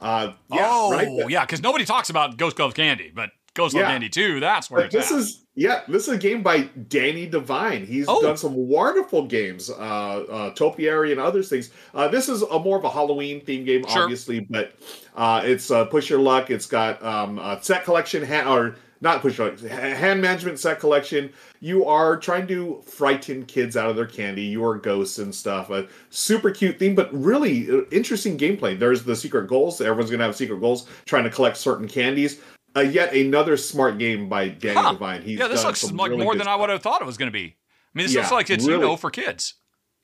Uh, yeah, oh, right. yeah, because nobody talks about Ghosts Love Candy, but Ghost Yeah. Candy 2, that's where it's this at. is yeah, this is a game by Danny Devine. He's Oh. done some wonderful games, uh, uh, Topiary and other things. Uh, this is a more of a Halloween themed game, Sure. obviously, but uh, it's uh, push your luck. It's got um, a set collection hand or not push your luck, hand management set collection. You are trying to frighten kids out of their candy. You are ghosts and stuff. A super cute theme, but really uh, interesting gameplay. There's the secret goals. Everyone's gonna have secret goals, trying to collect certain candies. Uh, yet another smart game by Danny Huh. Devine. He's yeah, this looks like really more than I would have thought it was going to be. I mean, this Yeah, looks like it's, you know, for kids.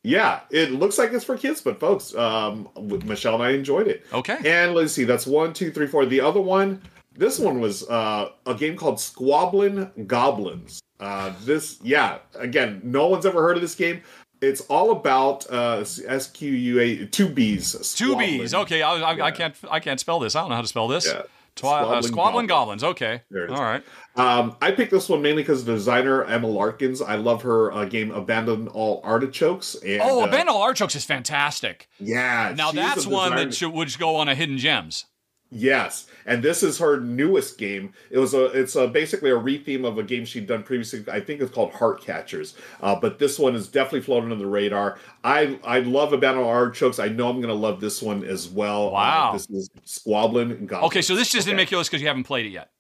Yeah, it looks like it's for kids, but folks, um, Michelle and I enjoyed it. Okay. And let's see, that's one, two, three, four. The other one, this one was uh, a game called Squabbling Goblins. Uh, this, yeah, again, no one's ever heard of this game. It's all about uh, S Q U A two B's. Two B's. Okay, I, I, I can't I can't spell this. I don't know how to spell this. Yeah. Twi- uh, Squabbling Squabbling Goblins. Goblins. Okay. There it is. All right. Um, I picked this one mainly because of the designer Emma Larkins. I love her uh, game Abandon All Artichokes. And, Oh, uh, All Artichokes is fantastic. Yeah. Now that's one that should, would go on a Hidden Gems. Yes, and this is her newest game. It was a it's a, basically a retheme of a game she'd done previously. I think it's called Heart Catchers. Uh, but this one is definitely floating under the radar. I I love Abandoned Artichokes. I know I'm going to love this one as well. Uh, Wow. this is Squablin Goblins. Okay, so this just didn't make you list because you haven't played it yet.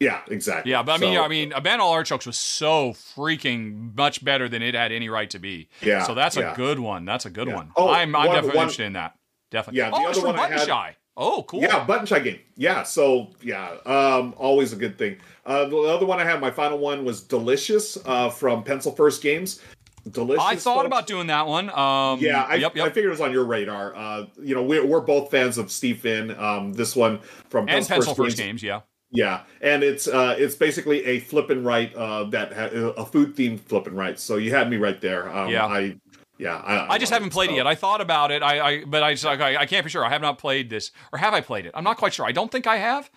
Yeah, exactly. Yeah, but I mean, So- I mean, Abandoned Artichokes was so freaking much better than it had any right to be. Yeah, So that's a good one. That's a good Yeah. one. Oh, I'm, I'm one- definitely one- interested in that. Definitely. Yeah, the oh, it's other one I had- Shy. Oh, cool. Yeah, button game. Yeah, so yeah, um, always a good thing. Uh, the other one I had, my final one was Delicious uh, from Pencil First Games. Delicious. I thought folks. about doing that one. Um, Yeah, I, yep, I figured it was on your radar. Uh, you know, we're, we're both fans of Steve Finn. Um, this one from and Pencil First Games. Games, yeah. Yeah, and it's uh, it's basically a flip and write uh, that ha- a food themed flip and write. So you had me right there. Um, Yeah. I yeah. I, I just haven't played it yet. I thought about it. I, I but I just like I, I can't be sure. I have not played this, or have I played it? I'm not quite sure. I don't think I have.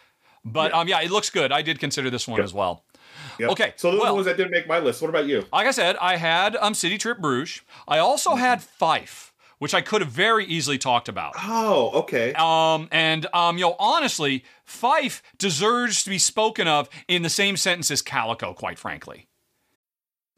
But Yeah. um, yeah, it looks good. I did consider this one Good. as well. Yep. okay, So those are well- the ones that didn't make my list. What about you? Like I said, I had um City Trip Bruges. I also had Fife, which I could have very easily talked about. Oh, okay. Um, and um, you know, honestly, Fife deserves to be spoken of in the same sentence as Calico, quite frankly.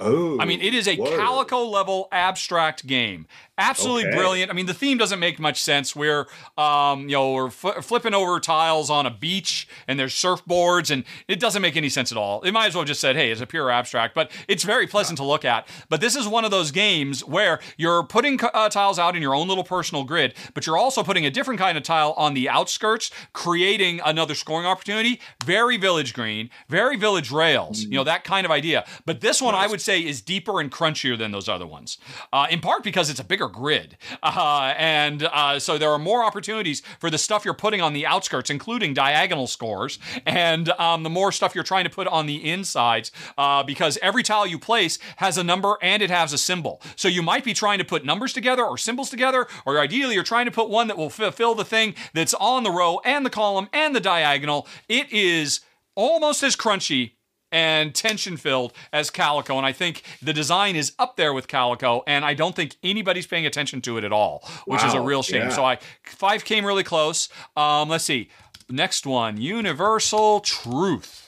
Oh, I mean, it is a word. Calico level abstract game. Absolutely Okay. brilliant. I mean, the theme doesn't make much sense. We're, um, you know, we're f- flipping over tiles on a beach, and there's surfboards, and it doesn't make any sense at all. It might as well have just said, "Hey, it's a pure abstract," but it's very pleasant to look at. But this is one of those games where you're putting uh, tiles out in your own little personal grid, but you're also putting a different kind of tile on the outskirts, creating another scoring opportunity. Very village green, very village rails. You know that kind of idea. But this one, I would say, is deeper and crunchier than those other ones. Uh, in part because it's a bigger grid, uh, and uh, so there are more opportunities for the stuff you're putting on the outskirts, including diagonal scores, and um, the more stuff you're trying to put on the insides, uh, because every tile you place has a number and it has a symbol. So you might be trying to put numbers together or symbols together, or ideally you're trying to put one that will fulfill the thing that's on the row and the column and the diagonal. It is almost as crunchy and tension filled as Calico. And I think the design is up there with Calico, and I don't think anybody's paying attention to it at all, which is a real shame. yeah. So I five came really close. Um, let's see. Next one, Universal Truth.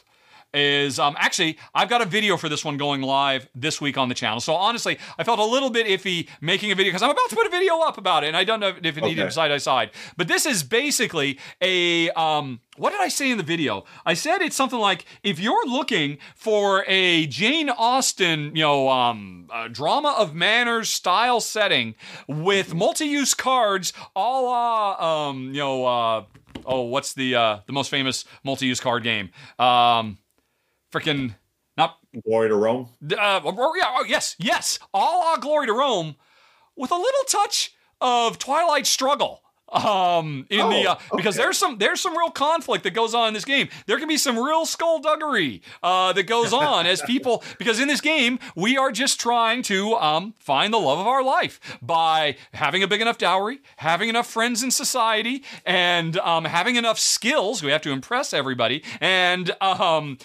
Is um actually I've got a video for this one going live this week on the channel. So honestly, I felt a little bit iffy making a video because I'm about to put a video up about it, and I don't know if it needed Okay. side by side. But this is basically a um what did I say in the video? I said it's something like if you're looking for a Jane Austen, you know, um, drama of manners style setting with multi-use cards, a la, um, you know, uh, oh, what's the uh, the most famous multi-use card game? Um, freaking not Glory to Rome. uh, or- yeah, oh, yes, yes, all our Glory to Rome, with a little touch of Twilight Struggle. Um, in the Oh, uh, because okay. there's some there's some real conflict that goes on in this game. There can be some real skullduggery uh, that goes on as people because in this game we are just trying to um, find the love of our life by having a big enough dowry, having enough friends in society, and um, having enough skills. We have to impress everybody, and um,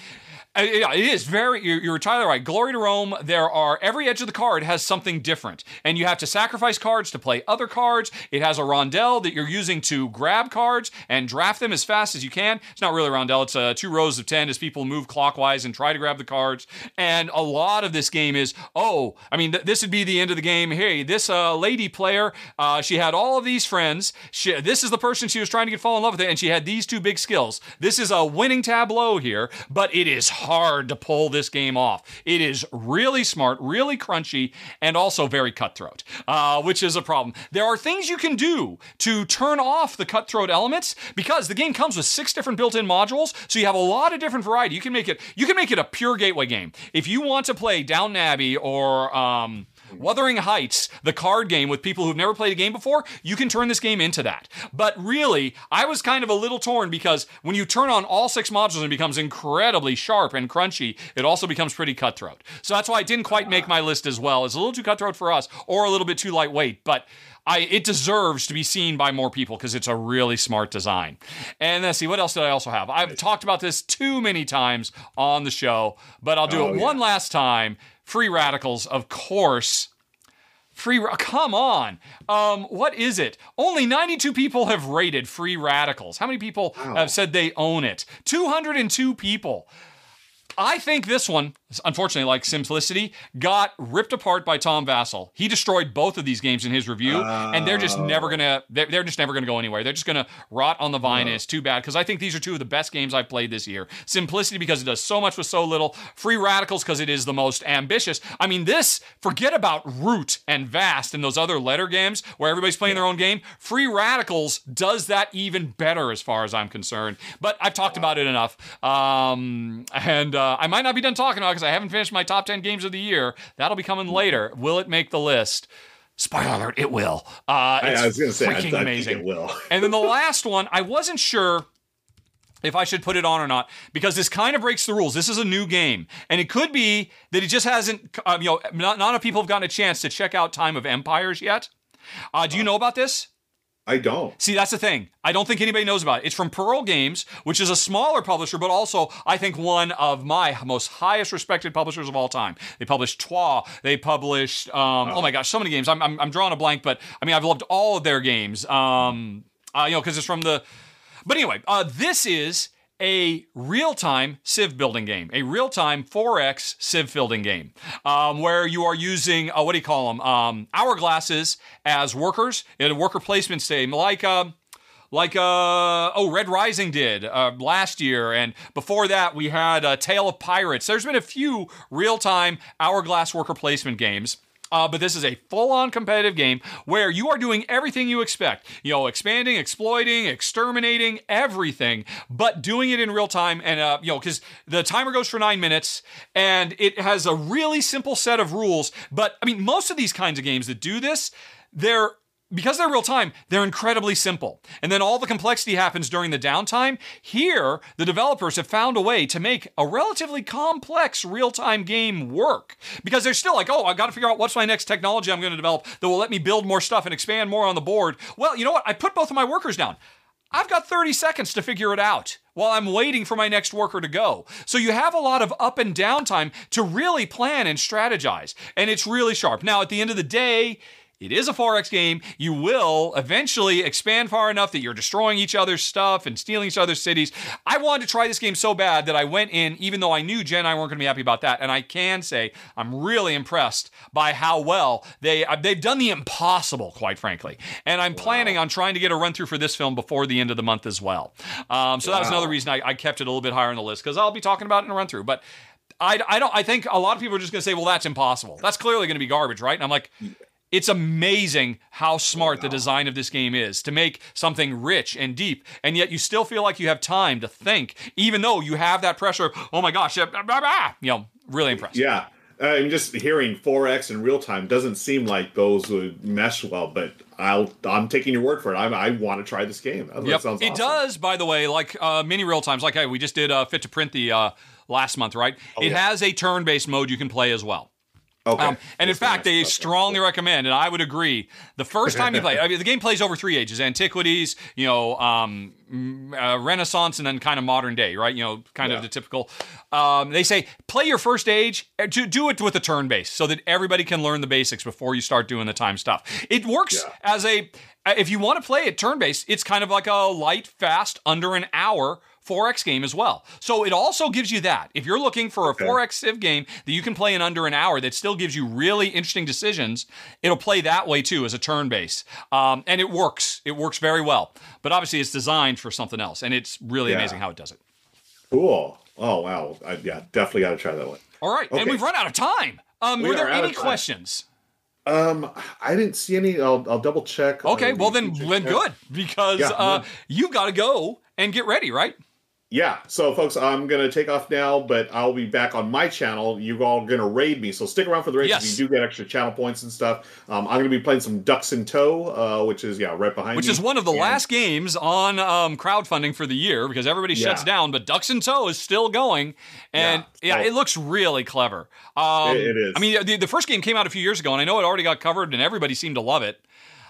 yeah, it is very. You're, you're entirely right. Glory to Rome. There are every edge of the card has something different, and you have to sacrifice cards to play other cards. It has a rondel that you're using to grab cards and draft them as fast as you can. It's not really a rondel. It's uh, two rows of ten as people move clockwise and try to grab the cards. And a lot of this game is oh, I mean, th- this would be the end of the game. Hey, this uh, lady player, uh, she had all of these friends. She, this is the person she was trying to get fall in love with, and she had these two big skills. This is a winning tableau here, but it is hard to pull this game off. It is really smart, really crunchy, and also very cutthroat, uh, which is a problem. There are things you can do to turn off the cutthroat elements because the game comes with six different built-in modules, so you have a lot of different variety. You can make it you can make it a pure gateway game. If you want to play Downton Abbey or um, Wuthering Heights, the card game with people who've never played a game before, you can turn this game into that. But really, I was kind of a little torn because when you turn on all six modules and it becomes incredibly sharp and crunchy, it also becomes pretty cutthroat. So that's why it didn't quite make my list as well. It's a little too cutthroat for us or a little bit too lightweight, but I, it deserves to be seen by more people because it's a really smart design. And let's see, what else did I also have? I've talked about this too many times on the show, but I'll do Oh, it yeah. one last time. Free radicals, of course. Free, come on. Um, what is it? Only 92 people have rated Free Radicals. How many people have said they own it? 202 people. I think this one, unfortunately, like Simplicity, got ripped apart by Tom Vasel. He destroyed both of these games in his review, and they're just never gonna. They're, they're just never gonna go anywhere. They're just gonna rot on the vine. And it's too bad because I think these are two of the best games I've played this year. Simplicity because it does so much with so little. Free Radicals because it is the most ambitious. I mean, this forget about Root and Vast and those other letter games where everybody's playing their own game. Free Radicals does that even better as far as I'm concerned. But I've talked about it enough, um, and uh, I might not be done talking about because I haven't finished my top ten games of the year. That'll be coming later. Will it make the list? Spoiler alert, it will. Uh, I, it's I was going to say, I, I freaking think amazing. it will. And then the last one, I wasn't sure if I should put it on or not because this kind of breaks the rules. This is a new game, and it could be that it just hasn't. Um, you know, not, not enough people have gotten a chance to check out Time of Empires yet. Uh, do you know about this? I don't. See, that's the thing. I don't think anybody knows about it. It's from Pearl Games, which is a smaller publisher, but also, I think, one of my most highest respected publishers of all time. They published Troyes. They published, um, oh my gosh, so many games. I'm, I'm, I'm drawing a blank, but I mean, I've loved all of their games. Um, uh, you know, because it's from the. But anyway, uh, this is a real-time Civ building game, a real-time 4X Civ building game, um, where you are using uh, what do you call them? Um, hourglasses as workers in a worker placement state, like. Uh, like uh oh red rising did uh, last year and before that we had uh, tale of pirates there's been a few real-time hourglass worker placement games uh, but this is a full-on competitive game where you are doing everything you expect. You know, expanding, exploiting, exterminating, everything, but doing it in real time. And uh, you know, because the timer goes for nine minutes, and it has a really simple set of rules. But I mean, most of these kinds of games that do this, they're because they're real time, they're incredibly simple. And then all the complexity happens during the downtime. Here, the developers have found a way to make a relatively complex real time game work. Because they're still like, oh, I got to figure out what's my next technology I'm going to develop that will let me build more stuff and expand more on the board. Well, you know what? I put both of my workers down. I've got 30 seconds to figure it out while I'm waiting for my next worker to go. So you have a lot of up and down time to really plan and strategize. And it's really sharp. Now, at the end of the day, it is a 4X game. You will eventually expand far enough that you're destroying each other's stuff and stealing each other's cities. I wanted to try this game so bad that I went in, even though I knew Jen and I weren't going to be happy about that. And I can say I'm really impressed by how well they uh, they've done the impossible, quite frankly. And I'm planning on trying to get a run through for this film before the end of the month as well. Um, so that was another reason I, I kept it a little bit higher on the list because I'll be talking about it in a run through. But I, I don't. I think a lot of people are just going to say, "Well, that's impossible. That's clearly going to be garbage, right?" And I'm like, it's amazing how smart the design of this game is to make something rich and deep, and yet you still feel like you have time to think, even though you have that pressure. Of, oh my gosh, blah, blah, blah. you know, really impressed. Yeah. Uh, I'm just hearing 4x in real time doesn't seem like those would mesh well, but I'll I'm taking your word for it. I'm, I want to try this game. That Yep. sounds It awesome. does, by the way, like uh, mini real times. Like hey, we just did uh, Fit to Print the uh, last month, right? it yeah. has a turn-based mode you can play as well. Okay. Um, and in That's fact, they strongly recommend, and I would agree, the first time you play, I mean, the game plays over three ages: antiquities, you know, um, uh, Renaissance, and then kind of modern day, right? You know, kind of the typical. Um, they say play your first age, uh, do, do it with a turn base, so that everybody can learn the basics before you start doing the time stuff. It works Yeah. as a uh, if you want to play it turn based, it's kind of like a light, fast, under an hour 4X game as well. So it also gives you that. If you're looking for a 4X Civ game that you can play in under an hour that still gives you really interesting decisions, it'll play that way too as a turn base. Um, and it works. It works very well. But obviously, it's designed for something else. And it's really Yeah. amazing how it does it. Cool. Oh wow. I, yeah, definitely got to try that one. All right. And we've run out of time. Um, We were there any questions? Um, I didn't see any. I'll, I'll double check. Okay, Uh, well then, then good because Yeah, uh, no. you got to go and get ready, right? Yeah. So, folks, I'm gonna take off now, but I'll be back on my channel. You're all gonna raid me, so stick around for the raid. Yes. You do get extra channel points and stuff. Um, I'm gonna be playing some Ducks in Tow, uh, which is yeah, right behind me. Which me. is one of the And- last games on um, crowdfunding for the year because everybody shuts Yeah. down, but Ducks in Tow is still going, and yeah, Yeah. it looks really clever. Um, It- it is. I mean, the, the first game came out a few years ago, and I know it already got covered, and everybody seemed to love it.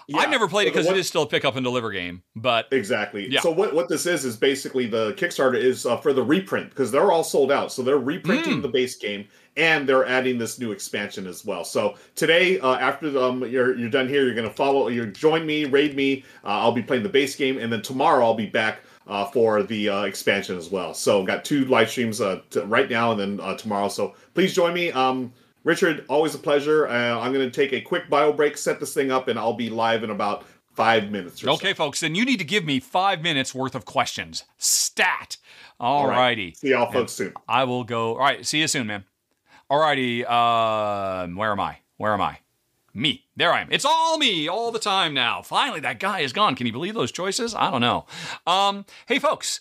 Yeah. I've never played it because it is still a pick up and deliver game, but Exactly. Yeah. So what what this is is basically the Kickstarter is uh, for the reprint because they're all sold out. So they're reprinting Hmm. the base game and they're adding this new expansion as well. So today, uh, after um, you're you're done here, you're gonna follow, you join me, raid me. Uh, I'll be playing the base game, and then tomorrow I'll be back. Uh, for the uh, expansion as well. So got two live streams uh, t- right now and then uh, tomorrow. So please join me. Um, Richard, always a pleasure. Uh, I'm going to take a quick bio break, set this thing up, and I'll be live in about five minutes. Or so. okay, folks, then you need to give me five minutes worth of questions. Stat. All All right. righty. See y'all folks soon. I will go. All right. See you soon, man. All righty. Um, where am I? Where am I? Me. There I am. It's all me all the time now. Finally, that guy is gone. Can you believe those choices? I don't know. Um, hey, folks.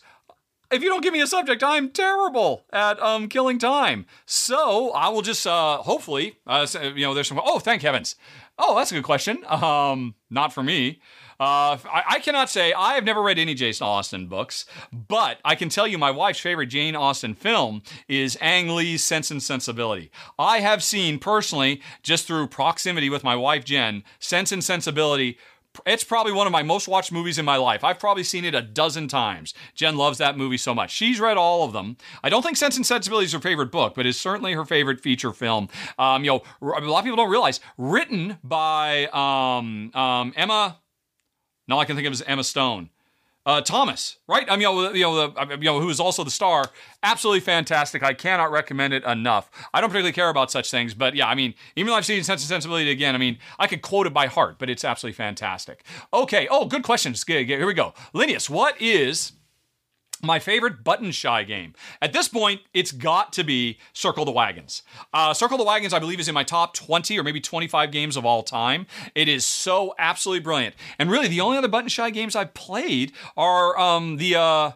If you don't give me a subject, I'm terrible at um, killing time. So I will just uh, hopefully, uh, you know, there's some. Oh, thank heavens. Oh, that's a good question. Um, not for me. Uh, I, I cannot say I have never read any Jason Austen books, but I can tell you my wife's favorite Jane Austen film is Ang Lee's Sense and Sensibility. I have seen personally, just through proximity with my wife Jen, Sense and Sensibility. It's probably one of my most watched movies in my life. I've probably seen it a dozen times. Jen loves that movie so much. She's read all of them. I don't think Sense and Sensibility is her favorite book, but it's certainly her favorite feature film. Um, you know, a lot of people don't realize written by um, um, Emma. No, I can think of as Emma Stone. Uh, Thomas, right? I mean, you know, the, you know, who is also the star. Absolutely fantastic. I cannot recommend it enough. I don't particularly care about such things, but yeah, I mean, even though I've seen Sense and Sensibility again, I mean, I could quote it by heart, but it's absolutely fantastic. Okay. Oh, good questions. Here we go. Linus, what is my favorite button shy game. At this point, it's got to be Circle the Wagons. Uh, Circle the Wagons, I believe, is in my top 20 or maybe 25 games of all time. It is so absolutely brilliant. And really, the only other button shy games I've played are um, the, uh,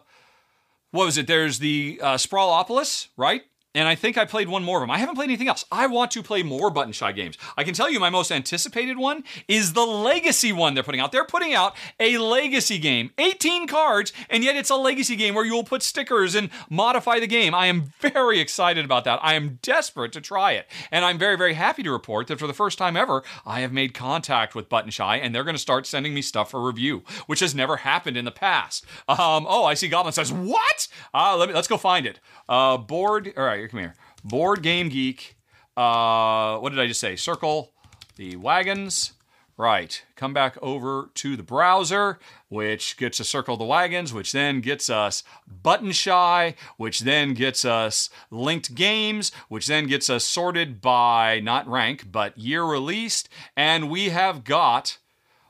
what was it? There's the uh, Sprawlopolis, right? And I think I played one more of them. I haven't played anything else. I want to play more button shy games. I can tell you my most anticipated one is the legacy one they're putting out. They're putting out a legacy game, 18 cards, and yet it's a legacy game where you will put stickers and modify the game. I am very excited about that. I am desperate to try it. And I'm very, very happy to report that for the first time ever, I have made contact with Button Shy and they're going to start sending me stuff for review, which has never happened in the past. Um, oh, I see Goblin says, What? Uh, let me, let's go find it. Uh, board, all right, come here. Board Game Geek. Uh, what did I just say? Circle the wagons. Right. Come back over to the browser, which gets us Circle the Wagons, which then gets us Button Shy, which then gets us linked games, which then gets us sorted by not rank, but year released. And we have got.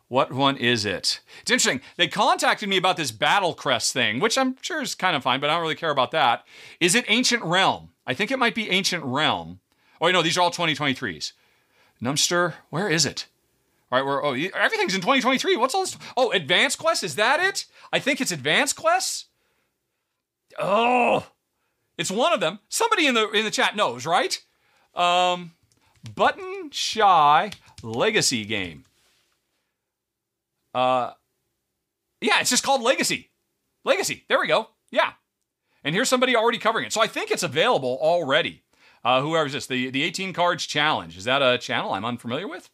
What one is it? It's interesting. They contacted me about this Battle Crest thing, which I'm sure is kind of fine, but I don't really care about that. Is it Ancient Realm? I think it might be Ancient Realm. Oh, no, these are all 2023s. Numster, where is it? All right, we're, oh, everything's in 2023. What's all this? Oh, Advanced Quest, is that it? I think it's Advanced Quest. Oh, it's one of them. Somebody in the in the chat knows, right? Um, Button Shy Legacy game. Uh, yeah, it's just called Legacy. Legacy. There we go. Yeah. And here's somebody already covering it. So I think it's available already. Uh, whoever is this? The the 18 cards challenge. Is that a channel I'm unfamiliar with?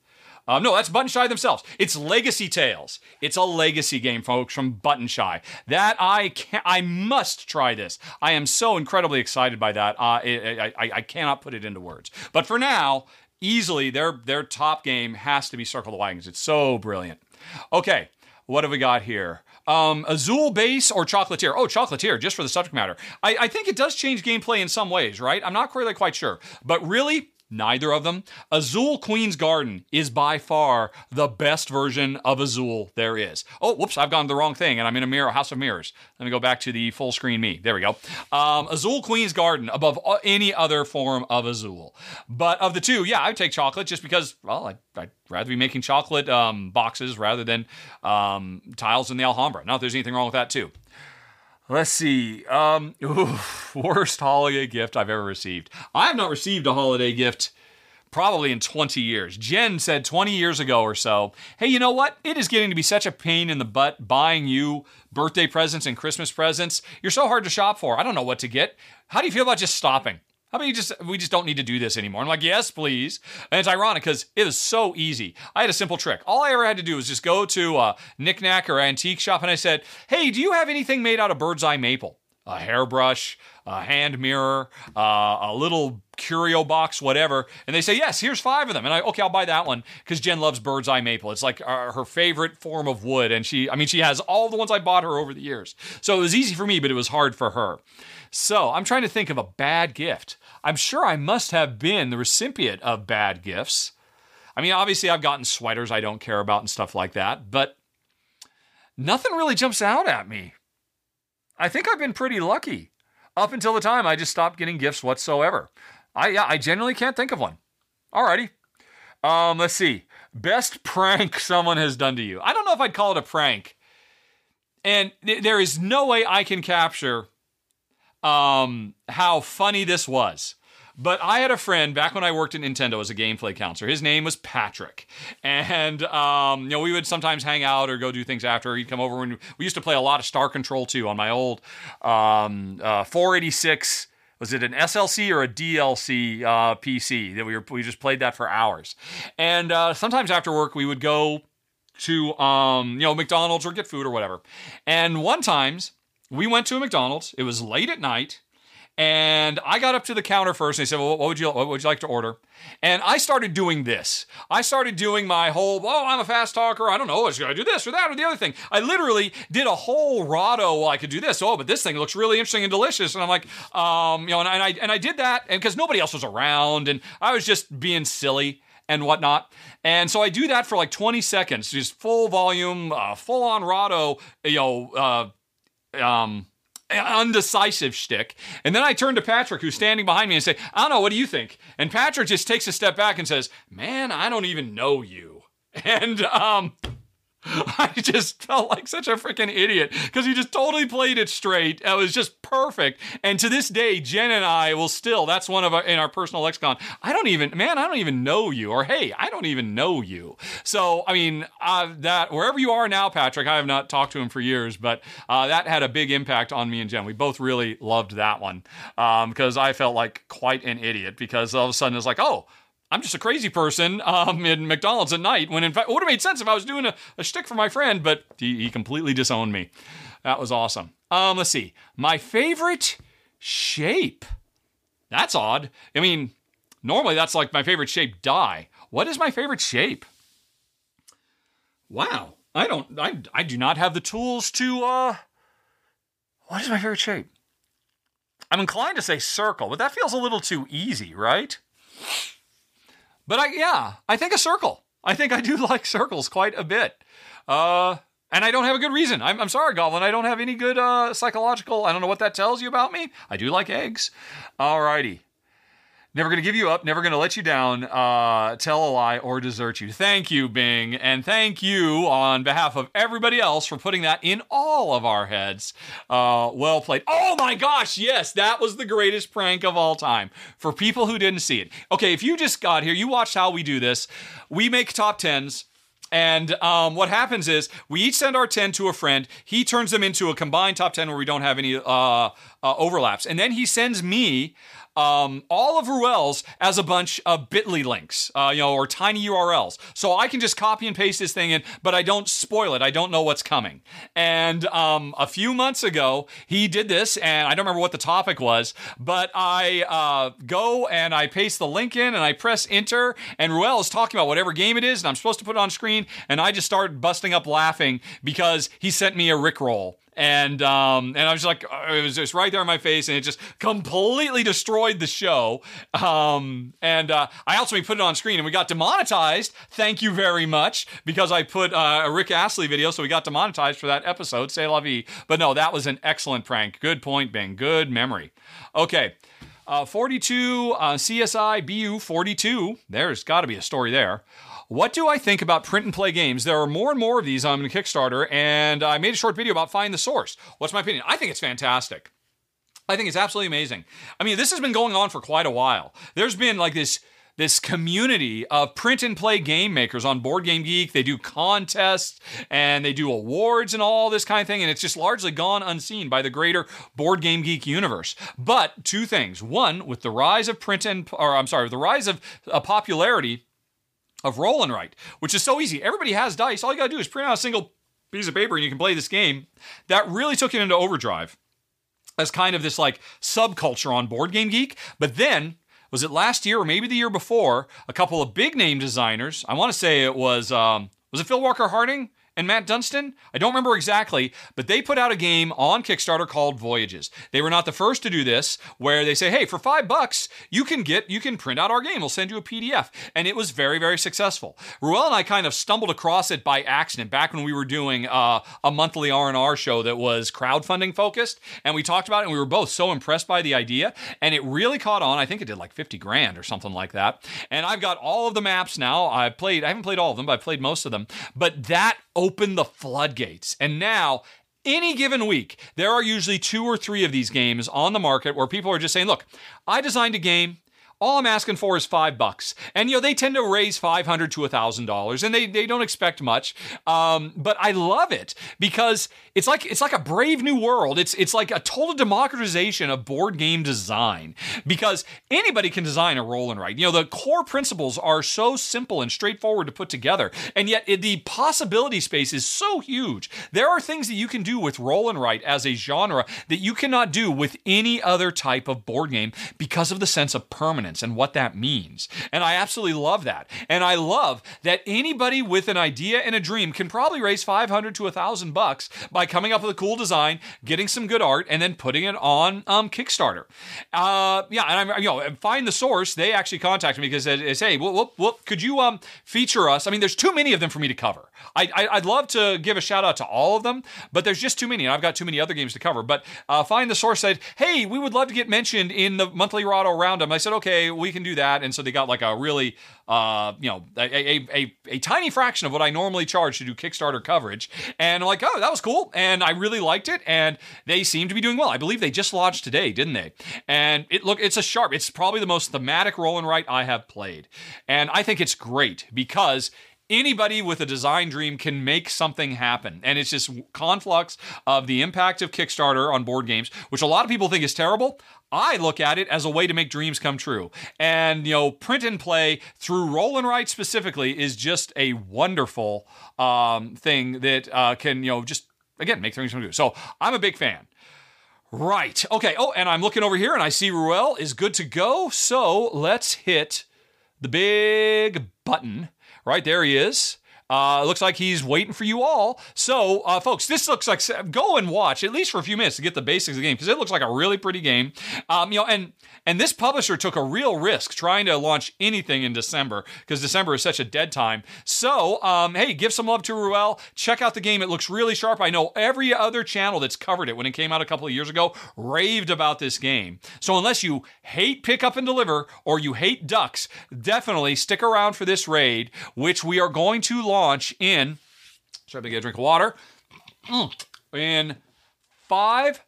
Um, no, that's Button Shy themselves. It's Legacy Tales. It's a legacy game, folks, from Button Shy. That I can I must try this. I am so incredibly excited by that. Uh, I, I, I cannot put it into words. But for now, easily their their top game has to be Circle the Wagons. It's so brilliant. Okay, what have we got here? Um, Azul base or chocolatier? Oh, chocolatier, just for the subject matter. I, I think it does change gameplay in some ways, right? I'm not really quite sure. But really, Neither of them. Azul Queen's Garden is by far the best version of Azul there is. Oh, whoops, I've gone the wrong thing and I'm in a mirror, House of Mirrors. Let me go back to the full screen me. There we go. Um, Azul Queen's Garden above any other form of Azul. But of the two, yeah, I would take chocolate just because, well, I, I'd rather be making chocolate um, boxes rather than um, tiles in the Alhambra. Not that there's anything wrong with that, too. Let's see. Um, oof, worst holiday gift I've ever received. I have not received a holiday gift probably in 20 years. Jen said 20 years ago or so, hey, you know what? It is getting to be such a pain in the butt buying you birthday presents and Christmas presents. You're so hard to shop for. I don't know what to get. How do you feel about just stopping? How about you just we just don't need to do this anymore? I'm like, yes, please. And it's ironic because it is so easy. I had a simple trick. All I ever had to do was just go to a knickknack or antique shop and I said, hey, do you have anything made out of bird's eye maple? A hairbrush, a hand mirror, uh, a little curio box, whatever. And they say, yes, here's five of them. And I, okay, I'll buy that one because Jen loves bird's eye maple. It's like uh, her favorite form of wood. And she, I mean, she has all the ones I bought her over the years. So it was easy for me, but it was hard for her. So I'm trying to think of a bad gift. I'm sure I must have been the recipient of bad gifts. I mean, obviously, I've gotten sweaters I don't care about and stuff like that, but nothing really jumps out at me. I think I've been pretty lucky up until the time I just stopped getting gifts whatsoever. I yeah, I genuinely can't think of one. Alrighty. Um, let's see. Best prank someone has done to you. I don't know if I'd call it a prank. And th- there is no way I can capture um, how funny this was. But I had a friend back when I worked at Nintendo as a gameplay counselor. His name was Patrick, and um, you know we would sometimes hang out or go do things after. He'd come over and we used to play a lot of Star Control 2 on my old um, uh, 486. Was it an SLC or a DLC uh, PC that we were? We just played that for hours, and uh, sometimes after work we would go to um, you know McDonald's or get food or whatever. And one times we went to a McDonald's. It was late at night. And I got up to the counter first and they said, well, what would you what would you like to order? And I started doing this. I started doing my whole, oh, I'm a fast talker. I don't know, I should I do this or that or the other thing? I literally did a whole Rahdo. Well, I could do this. Oh, but this thing looks really interesting and delicious. And I'm like, um, you know, and, and I and I did that, because nobody else was around, and I was just being silly and whatnot. And so I do that for like 20 seconds, just full volume, uh, full on Rahdo, you know, uh, um, undecisive shtick. And then I turn to Patrick, who's standing behind me, and say, I don't know, what do you think? And Patrick just takes a step back and says, Man, I don't even know you. And um I just felt like such a freaking idiot because he just totally played it straight. It was just perfect. And to this day, Jen and I will still, that's one of our, in our personal lexicon. I don't even, man, I don't even know you. Or hey, I don't even know you. So, I mean, uh, that, wherever you are now, Patrick, I have not talked to him for years, but uh, that had a big impact on me and Jen. We both really loved that one because um, I felt like quite an idiot because all of a sudden it's like, oh, I'm just a crazy person um, in McDonald's at night when in fact it would have made sense if I was doing a, a shtick for my friend, but he, he completely disowned me. That was awesome. Um, let's see. My favorite shape. That's odd. I mean, normally that's like my favorite shape die. What is my favorite shape? Wow. I don't I, I do not have the tools to uh what is my favorite shape? I'm inclined to say circle, but that feels a little too easy, right? But I, yeah, I think a circle. I think I do like circles quite a bit. Uh, and I don't have a good reason. I'm, I'm sorry, Goblin. I don't have any good uh, psychological. I don't know what that tells you about me. I do like eggs. Alrighty. Never going to give you up, never going to let you down, uh, tell a lie, or desert you. Thank you, Bing. And thank you on behalf of everybody else for putting that in all of our heads. Uh, well played. Oh my gosh, yes, that was the greatest prank of all time. For people who didn't see it. Okay, if you just got here, you watched how we do this. We make top tens. And um, what happens is we each send our 10 to a friend. He turns them into a combined top 10 where we don't have any uh, uh, overlaps. And then he sends me um, all of Ruel's as a bunch of Bitly links, uh, you know, or tiny URLs, so I can just copy and paste this thing in, but I don't spoil it. I don't know what's coming. And um, a few months ago, he did this, and I don't remember what the topic was, but I uh, go and I paste the link in, and I press enter, and Ruel is talking about whatever game it is, and I'm supposed to put it on screen, and I just start busting up laughing because he sent me a Rickroll and um, and I was like, uh, it was just right there in my face, and it just completely destroyed the show. Um, and uh, I also put it on screen, and we got demonetized. Thank you very much because I put uh, a Rick Astley video, so we got demonetized for that episode. Say la vie. But no, that was an excellent prank. Good point, Bing. Good memory. Okay. Uh, 42 uh, CSI BU 42. There's got to be a story there. What do I think about print and play games? There are more and more of these on Kickstarter, and I made a short video about Find the Source. What's my opinion? I think it's fantastic. I think it's absolutely amazing. I mean, this has been going on for quite a while. There's been like this this community of print and play game makers on Board Game Geek. They do contests and they do awards and all this kind of thing, and it's just largely gone unseen by the greater Board Game Geek universe. But two things: one, with the rise of print and, or I'm sorry, with the rise of uh, popularity of roll and write, which is so easy. Everybody has dice. All you gotta do is print out a single piece of paper and you can play this game. That really took it into overdrive as kind of this like subculture on Board Game Geek. But then, was it last year or maybe the year before? A couple of big name designers. I want to say it was um, was it Phil Walker Harding? And Matt Dunstan. I don't remember exactly, but they put out a game on Kickstarter called Voyages. They were not the first to do this, where they say, "Hey, for five bucks, you can get you can print out our game. We'll send you a PDF," and it was very very successful. Ruel and I kind of stumbled across it by accident back when we were doing uh, a monthly R and R show that was crowdfunding focused, and we talked about it, and we were both so impressed by the idea, and it really caught on. I think it did like fifty grand or something like that. And I've got all of the maps now. I've played. I haven't played all of them, but I've played most of them. But that open the floodgates. And now, any given week, there are usually two or three of these games on the market where people are just saying, look, I designed a game. All I'm asking for is five bucks. And, you know, they tend to raise 500 to $1,000 and they, they don't expect much. Um, but I love it because it's like, it's like a brave new world. It's, it's like a total democratization of board game design because anybody can design a roll and write. You know, the core principles are so simple and straightforward to put together. And yet it, the possibility space is so huge. There are things that you can do with roll and write as a genre that you cannot do with any other type of board game because of the sense of permanence and what that means. And I absolutely love that. And I love that anybody with an idea and a dream can probably raise 500 to 1000 bucks by coming up with a cool design, getting some good art and then putting it on um, Kickstarter. Uh, yeah, and I'm you know, find the source. They actually contacted me because they say, "Well, well, well could you um feature us?" I mean, there's too many of them for me to cover. I, would love to give a shout out to all of them, but there's just too many, and I've got too many other games to cover. But uh, find the source said, "Hey, we would love to get mentioned in the monthly Rahdo Roundup." I said, "Okay." we can do that. And so they got like a really, uh, you know, a, a, a, a, tiny fraction of what I normally charge to do Kickstarter coverage. And I'm like, oh, that was cool. And I really liked it. And they seem to be doing well. I believe they just launched today, didn't they? And it look, it's a sharp, it's probably the most thematic roll and write I have played. And I think it's great because anybody with a design dream can make something happen. And it's just conflux of the impact of Kickstarter on board games, which a lot of people think is terrible. I look at it as a way to make dreams come true. And, you know, print and play through roll and write specifically is just a wonderful um, thing that uh, can, you know, just, again, make dreams come true. So I'm a big fan. Right. Okay. Oh, and I'm looking over here and I see Ruel is good to go. So let's hit the big button. Right there he is. Uh, looks like he's waiting for you all. So, uh, folks, this looks like go and watch at least for a few minutes to get the basics of the game because it looks like a really pretty game. Um, you know, and and this publisher took a real risk trying to launch anything in December because December is such a dead time. So, um, hey, give some love to Ruel. Check out the game. It looks really sharp. I know every other channel that's covered it when it came out a couple of years ago raved about this game. So, unless you hate pick up and deliver or you hate ducks, definitely stick around for this raid, which we are going to launch in. Sorry, to get a drink of water. Mm. In five,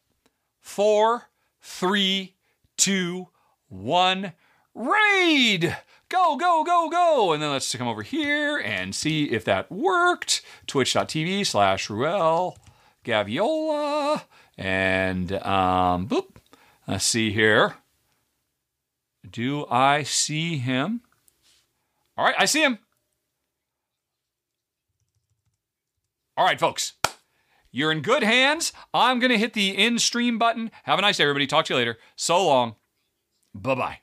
four, three, two, one, raid! Go, go, go, go! And then let's come over here and see if that worked. Twitch.tv slash Ruel Gaviola. And um, boop. Let's see here. Do I see him? All right, I see him. All right, folks. You're in good hands. I'm going to hit the in stream button. Have a nice day, everybody. Talk to you later. So long. Bye bye.